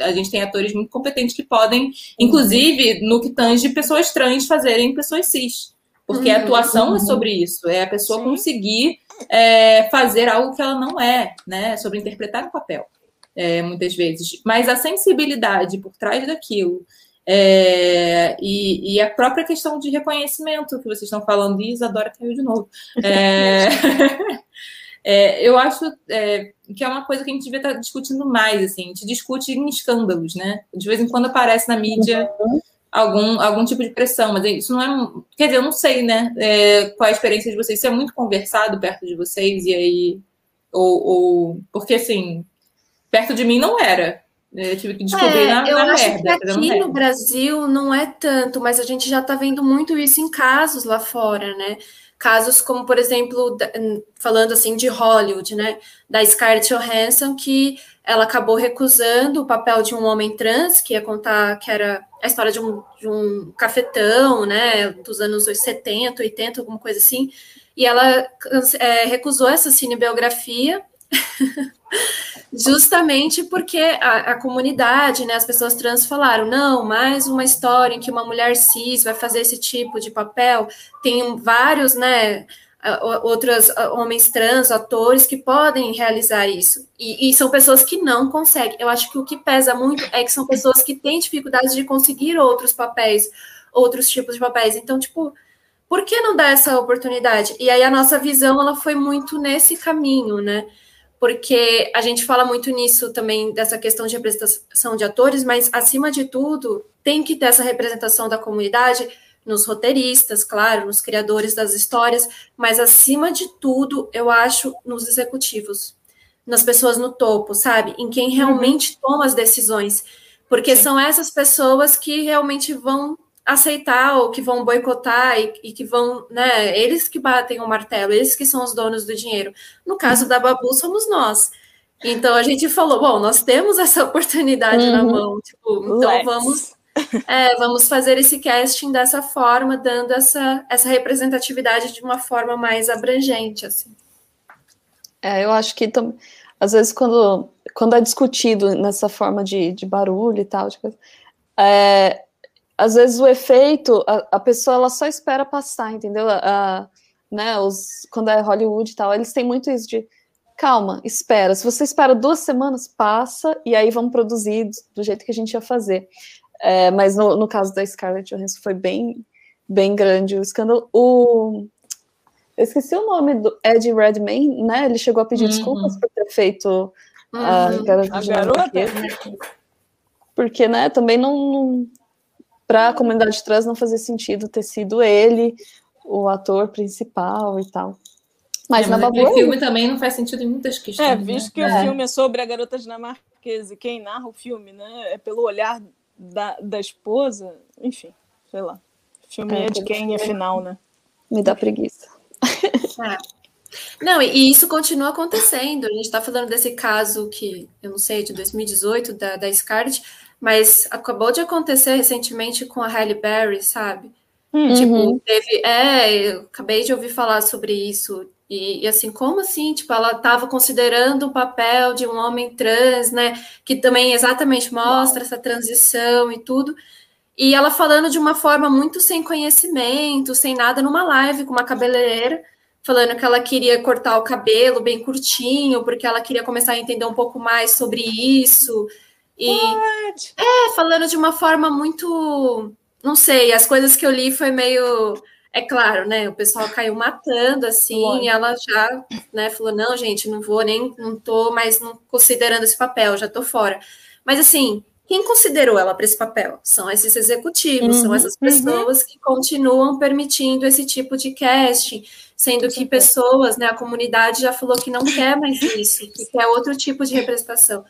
A gente tem atores muito competentes que podem, inclusive, no que tange pessoas trans fazerem pessoas cis. Porque a uhum. atuação uhum. é sobre isso, é a pessoa Sim. conseguir é, fazer algo que ela não é, né? Sobre interpretar o papel é, muitas vezes, mas a sensibilidade por trás daquilo é, e, e, a própria questão de reconhecimento que vocês estão falando, e Isadora caiu de novo. É, é, eu acho é, que é uma coisa que a gente devia estar discutindo mais, assim, a gente discute em escândalos, né? De vez em quando aparece na mídia algum, algum tipo de pressão, mas isso não é. Quer dizer, eu não sei, né? É, qual a experiência de vocês? Isso é muito conversado perto de vocês, e aí. Ou, ou porque assim, perto de mim não era. Eu tive que descobrir é, na, eu na acho merda. Que aqui no Brasil não é tanto, mas a gente já está vendo muito isso em casos lá fora, né? Casos como, por exemplo, falando assim de Hollywood, né? Da Scarlett Johansson, que ela acabou recusando o papel de um homem trans, que ia contar que era a história de um, de um cafetão, né? Dos anos 70, 80, alguma coisa assim. E ela é, recusou essa cinebiografia Justamente porque a, a, comunidade, né, as pessoas trans falaram, não, mais uma história em que uma mulher cis vai fazer esse tipo de papel. Tem vários, né, outros homens trans, atores que podem realizar isso. E, e, são pessoas que não conseguem. Eu acho que o que pesa muito é que são pessoas que têm dificuldade de conseguir outros papéis, outros tipos de papéis. Então, tipo, por que não dar essa oportunidade? E aí a nossa visão ela foi muito nesse caminho, né? Porque a gente fala muito nisso também dessa questão de representação de atores, mas acima de tudo tem que ter essa representação da comunidade nos roteiristas, claro, nos criadores das histórias, mas acima de tudo, eu acho nos executivos, nas pessoas no topo, sabe? Em quem realmente uhum. toma as decisões, porque Sim. são essas pessoas que realmente vão aceitar ou que vão boicotar e, e, que vão, né, eles que batem o martelo, eles que são os donos do dinheiro. No caso da Babu, somos nós. Então a gente falou, bom, nós temos essa oportunidade uhum. na mão, tipo, então Let's. vamos é, vamos fazer esse casting dessa forma, dando essa, essa representatividade de uma forma mais abrangente, assim. É, eu acho que às vezes quando, quando é discutido nessa forma de, de barulho e tal, tipo, é, às vezes o efeito, a, a, pessoa ela só espera passar, entendeu? A, né, os, quando é Hollywood e tal, eles têm muito isso de calma, espera. Se você espera duas semanas, passa, e aí vamos produzir do jeito que a gente ia fazer. É, mas no, no, caso da Scarlett Johansson foi bem, bem grande o escândalo. O, eu esqueci o nome do Ed Redmayne, né? Ele chegou a pedir uhum. desculpas por ter feito uhum. a, a garota. Porque, né, também não, não para a comunidade trans não fazia sentido ter sido ele o ator principal e tal. Mas é, na Babu. O filme também não faz sentido em muitas questões. É, visto né? que é. o filme é sobre a garota dinamarquesa e quem narra o filme, né, é pelo olhar da, da esposa, enfim, sei lá. O filme é, é de quem, afinal, né? Me dá preguiça. É. Não, e isso continua acontecendo. A gente está falando desse caso que, eu não sei, de 2018, da, da Scarlett, mas acabou de acontecer recentemente com a Halle Berry, sabe? Uhum. Tipo, teve. É, eu acabei de ouvir falar sobre isso. E, e, assim, como assim? Tipo, ela estava considerando o papel de um homem trans, né? Que também exatamente mostra essa transição e tudo. E ela falando de uma forma muito sem conhecimento, sem nada, numa live com uma cabeleireira, falando que ela queria cortar o cabelo bem curtinho, porque ela queria começar a entender um pouco mais sobre isso. E What? é, falando de uma forma muito. Não sei, as coisas que eu li foi meio é claro, né? O pessoal caiu matando assim, e ela já, né, falou: "Não, gente, não vou nem não tô mais não considerando esse papel, já tô fora". Mas assim, quem considerou ela para esse papel? São esses executivos, uhum, são essas uhum. pessoas uhum. que continuam permitindo esse tipo de casting, sendo que pessoas, né, a comunidade já falou que não quer mais isso, que quer outro tipo de representação.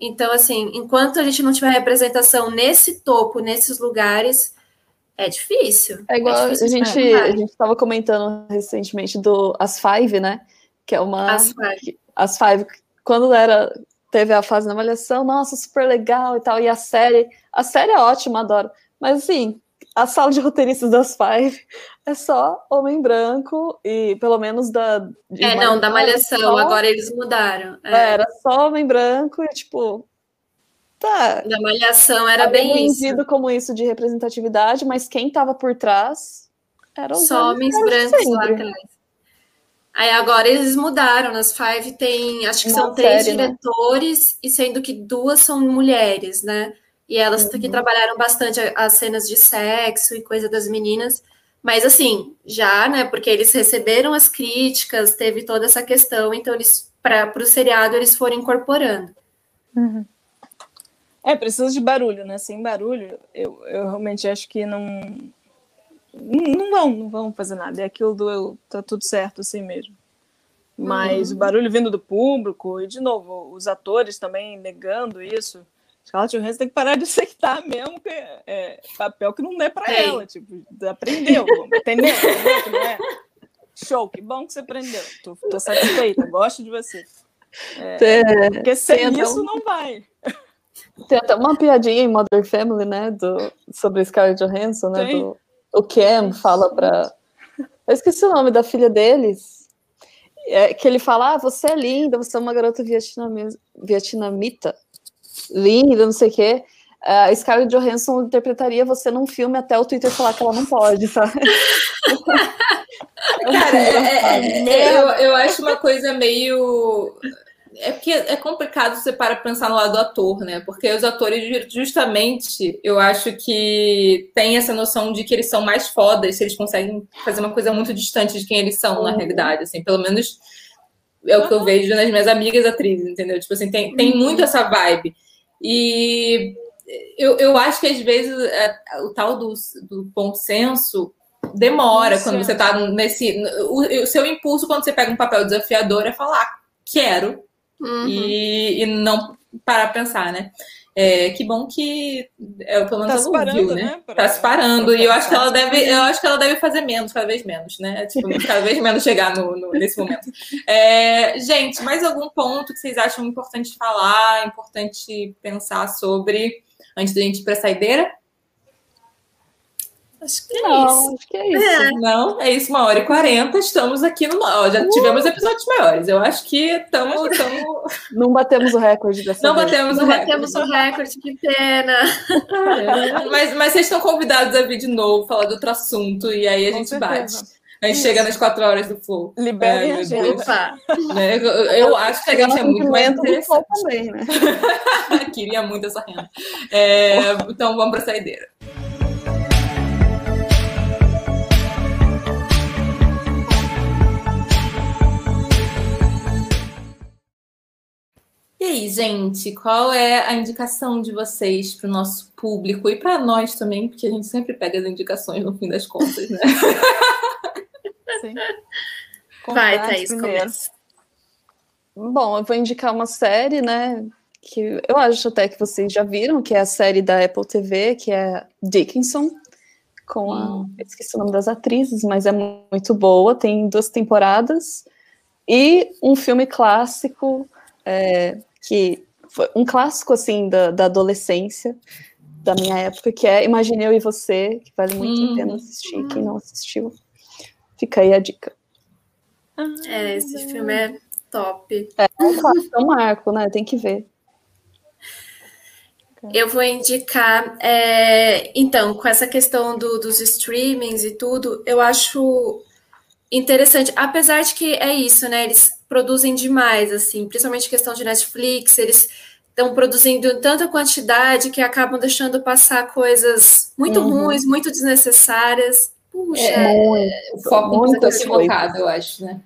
Então, assim, enquanto a gente não tiver representação nesse topo, nesses lugares, é difícil. É igual é difícil a gente a gente estava comentando recentemente do As Five, né? Que é uma As Five. As Five quando era teve a fase da malhação, nossa, super legal e tal. E a série, a série é ótima, adoro. Mas assim, a sala de roteiristas das Five é só homem branco e pelo menos da. É, não, da malhação, só, agora eles mudaram. É. Era só homem branco e tipo Tá. Da malhação era bem isso. como isso de representatividade, mas quem estava por trás eram só homens brancos lá atrás. Aí agora eles mudaram, nas Five tem, acho que Uma são três série, né? diretores, né? e sendo que duas são mulheres, né? E elas uhum. que trabalharam bastante as cenas de sexo e coisa das meninas. Mas assim, já, né? Porque eles receberam as críticas, teve toda essa questão, então eles, para o seriado, eles foram incorporando. Uhum. É, precisa de barulho, né? Sem barulho, eu, eu realmente acho que não. Não vão, não vão fazer nada. É aquilo do eu, tá tudo certo assim mesmo. Mas uhum. o barulho vindo do público, e de novo, os atores também negando isso. Scarlett Johansson tem que parar de aceitar mesmo que é, é papel que não é para ela. Tipo, aprendeu, entendeu? não é? Show, que bom que você aprendeu. Tô, tô satisfeita, gosto de você. É, porque sem isso não vai. Tem até uma piadinha em Modern Family, né? Do, sobre Scarlett Johansson, né? Do, o Cam fala pra. Eu esqueci o nome da filha deles. é, que ele fala: ah, você é linda, você é uma garota vietnamita linda, não sei o quê. A Scarlett Johansson interpretaria você num filme até o Twitter falar que ela não pode, sabe? Cara, é, é, eu, eu acho uma coisa meio. É porque é complicado você para pensar no lado do ator, né? Porque os atores, justamente, eu acho que tem essa noção de que eles são mais fodas se eles conseguem fazer uma coisa muito distante de quem eles são, na realidade. Assim, pelo menos é o que eu vejo nas minhas amigas atrizes, entendeu? Tipo assim, tem, tem muito essa vibe. E eu, eu acho que às vezes é, o tal do, do bom senso demora quando você tá nesse. O, o, seu impulso quando você pega um papel desafiador é falar, quero, uhum. e, e não parar pensar, né? É, que bom que é, pelo menos tá ela ouviu, né? né? Pra, tá se parando. E eu acho que ela deve, eu acho que ela deve fazer menos, cada vez menos, né? Tipo, cada vez menos chegar no, no nesse momento. É, gente, mais algum ponto que vocês acham importante falar, importante pensar sobre antes da gente ir para a saideira? Acho que é não, isso. Acho que é isso. É. Não, é isso, uma hora e quarenta. Estamos aqui no. Ó, já uh. tivemos episódios maiores. Eu acho que estamos. Tamo... Não batemos o recorde dessa Não vez. batemos não o recorde. batemos o recorde, que pena. É, mas, mas vocês estão convidados a vir de novo, falar de outro assunto, e aí a Com gente certeza. bate. A gente Isso. chega nas quatro horas do Flow. Liberem é, a gente. Né? Eu, eu, acho que a gente é muito mais interessante. Também, né? Queria muito essa renda. É, então vamos para a saideira. Aí, gente, qual é a indicação de vocês para o nosso público e para nós também, porque a gente sempre pega as indicações no fim das contas, né? Sim. Vai, Thaís, começa. Bom, eu vou indicar uma série, né? Que eu acho até que vocês já viram, que é a série da Apple TV, que é Dickinson, com a. Hum. esqueci o nome das atrizes, mas é muito boa, tem duas temporadas. E um filme clássico é, que foi um clássico assim da, da, adolescência da minha época, que é Imagine Eu e Você, que vale muito a pena assistir. Quem não assistiu, fica aí a dica. É, esse filme é top. É, é um clássico, é um marco, né? Tem que ver. Eu vou indicar, é, então, com essa questão do, dos streamings e tudo, eu acho interessante, apesar de que é isso, né? Eles produzem demais, assim, principalmente questão de Netflix, eles estão produzindo tanta quantidade que acabam deixando passar coisas muito uhum. ruins, muito desnecessárias. Puxa, é, o foco muito equivocado, eu acho, né?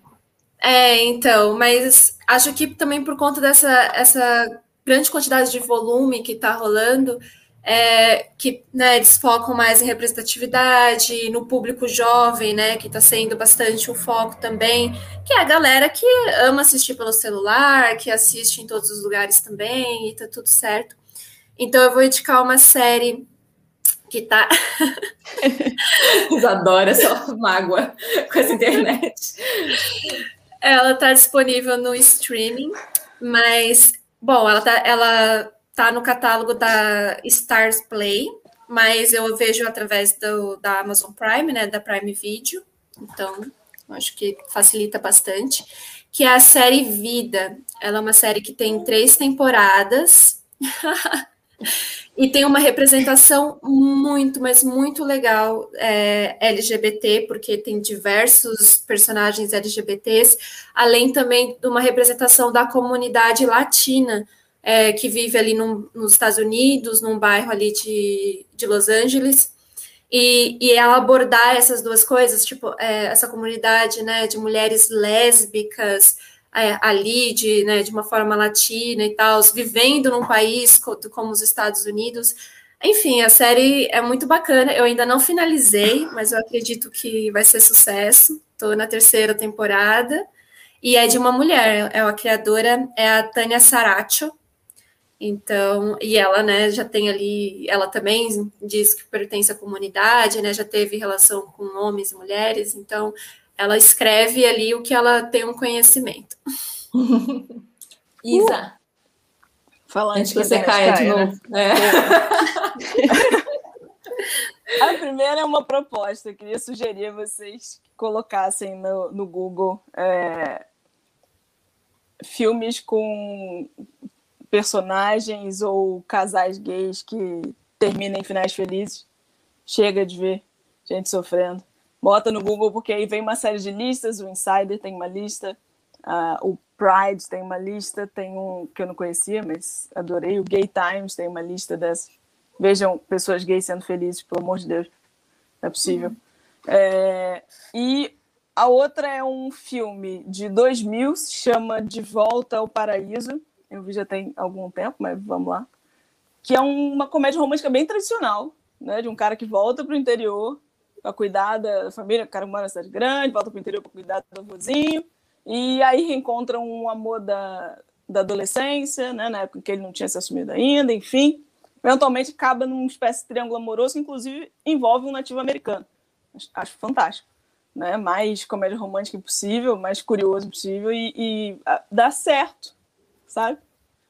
É, então, mas acho que também por conta dessa essa grande quantidade de volume que está rolando, é, que né, eles focam mais em representatividade, no público jovem, né, que está sendo bastante o foco também, que é a galera que ama assistir pelo celular, que assiste em todos os lugares também, e tá tudo certo. Então eu vou indicar uma série que tá. Eles adoram essa mágoa com essa internet. Ela tá disponível no streaming, mas, bom, ela tá. Ela tá no catálogo da Stars Play, mas eu vejo através do, da Amazon Prime, né, da Prime Video, então acho que facilita bastante, que é a série Vida. Ela é uma série que tem três temporadas e tem uma representação muito, mas muito legal é, LGBT, porque tem diversos personagens LGBTs, além também de uma representação da comunidade latina, é, que vive ali num, nos Estados Unidos, num bairro ali de, de Los Angeles, e, e ela abordar essas duas coisas, tipo, é, essa comunidade, né, de mulheres lésbicas é, ali, de, né, de uma forma latina e tal, vivendo num país como os Estados Unidos, enfim, a série é muito bacana. Eu ainda não finalizei, mas eu acredito que vai ser sucesso. Estou na terceira temporada. E é de uma mulher. É a criadora é a Tânia Saracho. Então, e ela, né, já tem ali, ela também diz que pertence à comunidade, né, já teve relação com homens e mulheres, então ela escreve ali o que ela tem um conhecimento. Isa. Uh! Falando Antes que você caia de novo. Né? É. a primeira é uma proposta, eu queria sugerir a vocês que colocassem no, no Google é, filmes com personagens ou casais gays que terminam em finais felizes. Chega de ver gente sofrendo. Bota no Google, porque aí vem uma série de listas. O Insider tem uma lista, uh, o Pride tem uma lista, tem um que eu não conhecia, mas adorei. O Gay Times tem uma lista dessas. Vejam pessoas gays sendo felizes, pelo amor de Deus. Não é possível. Uhum. É, e a outra é um filme de 2000, se chama De Volta ao Paraíso. Eu vi já tem algum tempo, mas vamos lá. Que é uma comédia romântica bem tradicional, né? De um cara que volta para o interior para cuidar da família, o cara mora na cidade grande, volta para o interior para cuidar do avôzinho, e aí reencontra um amor da, da adolescência, né, na época em que ele não tinha se assumido ainda, enfim. Eventualmente acaba numa espécie de triângulo amoroso que, inclusive, envolve um nativo americano. Acho fantástico. Né? Mais comédia romântica possível, mais curioso possível, e, e a, dá certo, sabe?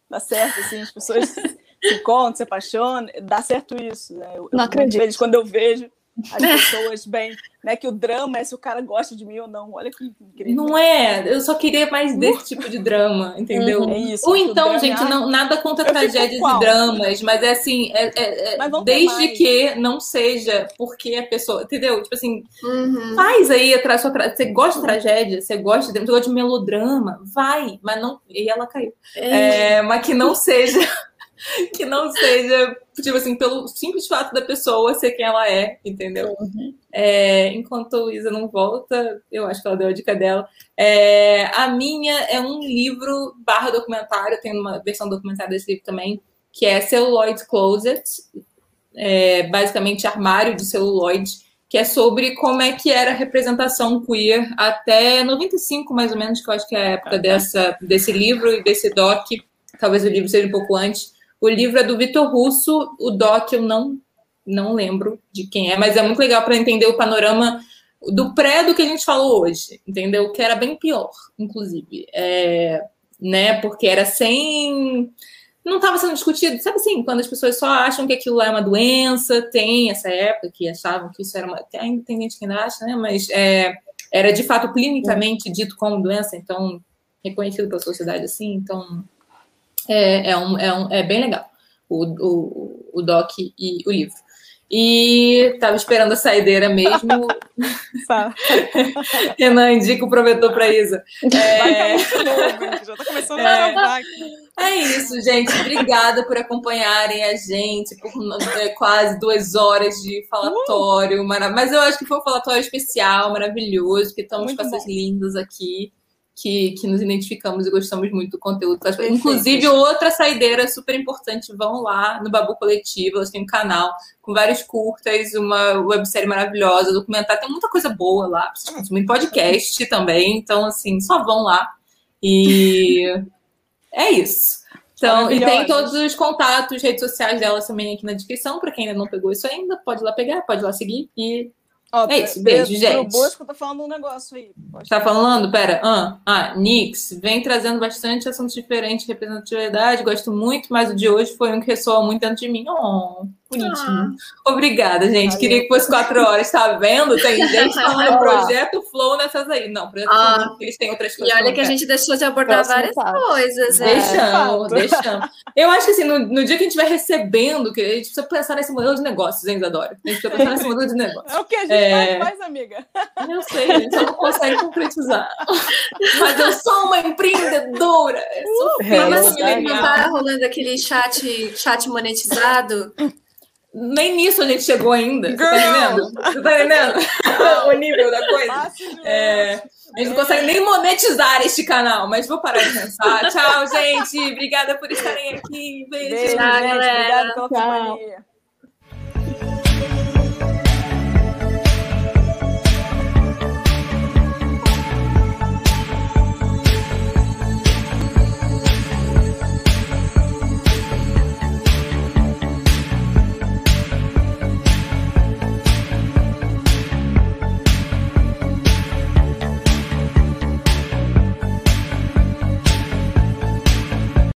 Dá certo, assim, as pessoas se encontram, se apaixonam, dá certo isso. Né? Eu, não acredito. Quando eu vejo as pessoas bem, né? Que o drama é se o cara gosta de mim ou não. Olha que incrível. Não é, eu só queria mais desse tipo de drama, entendeu? Uhum. É isso, ou então, gente, é não, nada contra tragédias e dramas, mas é assim, é, é, é desde que não seja porque a pessoa, entendeu? Tipo assim, uhum. faz aí atrás sua tra... Você gosta de tragédia, você gosta de, você gosta de melodrama, vai, mas não. E ela caiu. É. é mas que não seja. que não seja, tipo assim, pelo simples fato da pessoa ser quem ela é, entendeu? Uhum. É, enquanto a Isa não volta, eu acho que ela deu a dica dela. É, a minha é um livro barra documentário, tem uma versão documentária desse livro também, que é Celluloid Closet, é, basicamente armário de celuloide, que é sobre como é que era a representação queer até 95, mais ou menos, que eu acho que é a época dessa, desse livro e desse doc. Talvez o livro seja um pouco antes o livro é do Vitor Russo, o doc eu não, não lembro de quem é, mas é muito legal para entender o panorama do pré do que a gente falou hoje, entendeu? Que era bem pior, inclusive. É, né? Porque era sem. Não estava sendo discutido, sabe assim, quando as pessoas só acham que aquilo lá é uma doença, tem essa época que achavam que isso era uma. Ainda tem gente que ainda acha, né? Mas é, era de fato clinicamente dito como doença, então reconhecido pela sociedade assim, então é, é, um, é, um, é bem legal, o, o, o doc e o livro. E tava esperando a saideira mesmo. Renan indica o provedor para Isa. É... Já tá começando é... a. É isso, gente. Obrigada por acompanharem a gente por é, quase duas horas de falatório. Uh! Mas eu acho que foi um falatório especial, maravilhoso, porque estamos com essas lindas aqui que, que nos identificamos e gostamos muito do conteúdo. Perfeito. Inclusive, outra saideira super importante, vão lá no Babu Coletivo, elas têm um canal com vários curtas, uma websérie maravilhosa, documentário, tem muita coisa boa lá, consumem podcast também, então, assim, só vão lá. E é isso. Então, e tem todos os contatos, redes sociais delas também aqui na descrição, para quem ainda não pegou isso ainda, pode lá pegar, pode lá seguir e Ó, é isso, beijo, gente. O Bosco tá falando um negócio aí. Pode tá falando? Pera. Ah, ah, Nix, vem trazendo bastante assuntos diferentes de representatividade, gosto muito, mas o de hoje foi um que ressoa muito dentro de mim. Oh, bonitinho. Ah. Obrigada, gente. Valeu. Queria que fosse quatro horas, tá vendo? Tem gente falando projeto Flow nessas aí. Não, projeto ah. Flow, eles têm outras coisas. E olha que a gente deixou de abordar várias coisas. É. Deixamos, deixamos. Eu acho que assim, no, no, dia que a gente vai recebendo, que a gente precisa pensar nesse modelo de negócios, hein, Isadora? A gente precisa pensar nesse modelo de negócios. É o que a gente é... faz, amiga. Eu sei, a gente só não consegue concretizar. Mas eu sou uma empreendedora. Eu sou uh, Mas não tá rolando aquele chat, chat monetizado? Nem nisso a gente chegou ainda. Girl. Você tá entendendo? Você tá entendendo? o nível da coisa. É, a gente não consegue nem monetizar este canal, mas vou parar de pensar. Tchau, gente. Obrigada por estarem aqui. Beijo. Beijo, Tchau, galera. Obrigada pela companhia.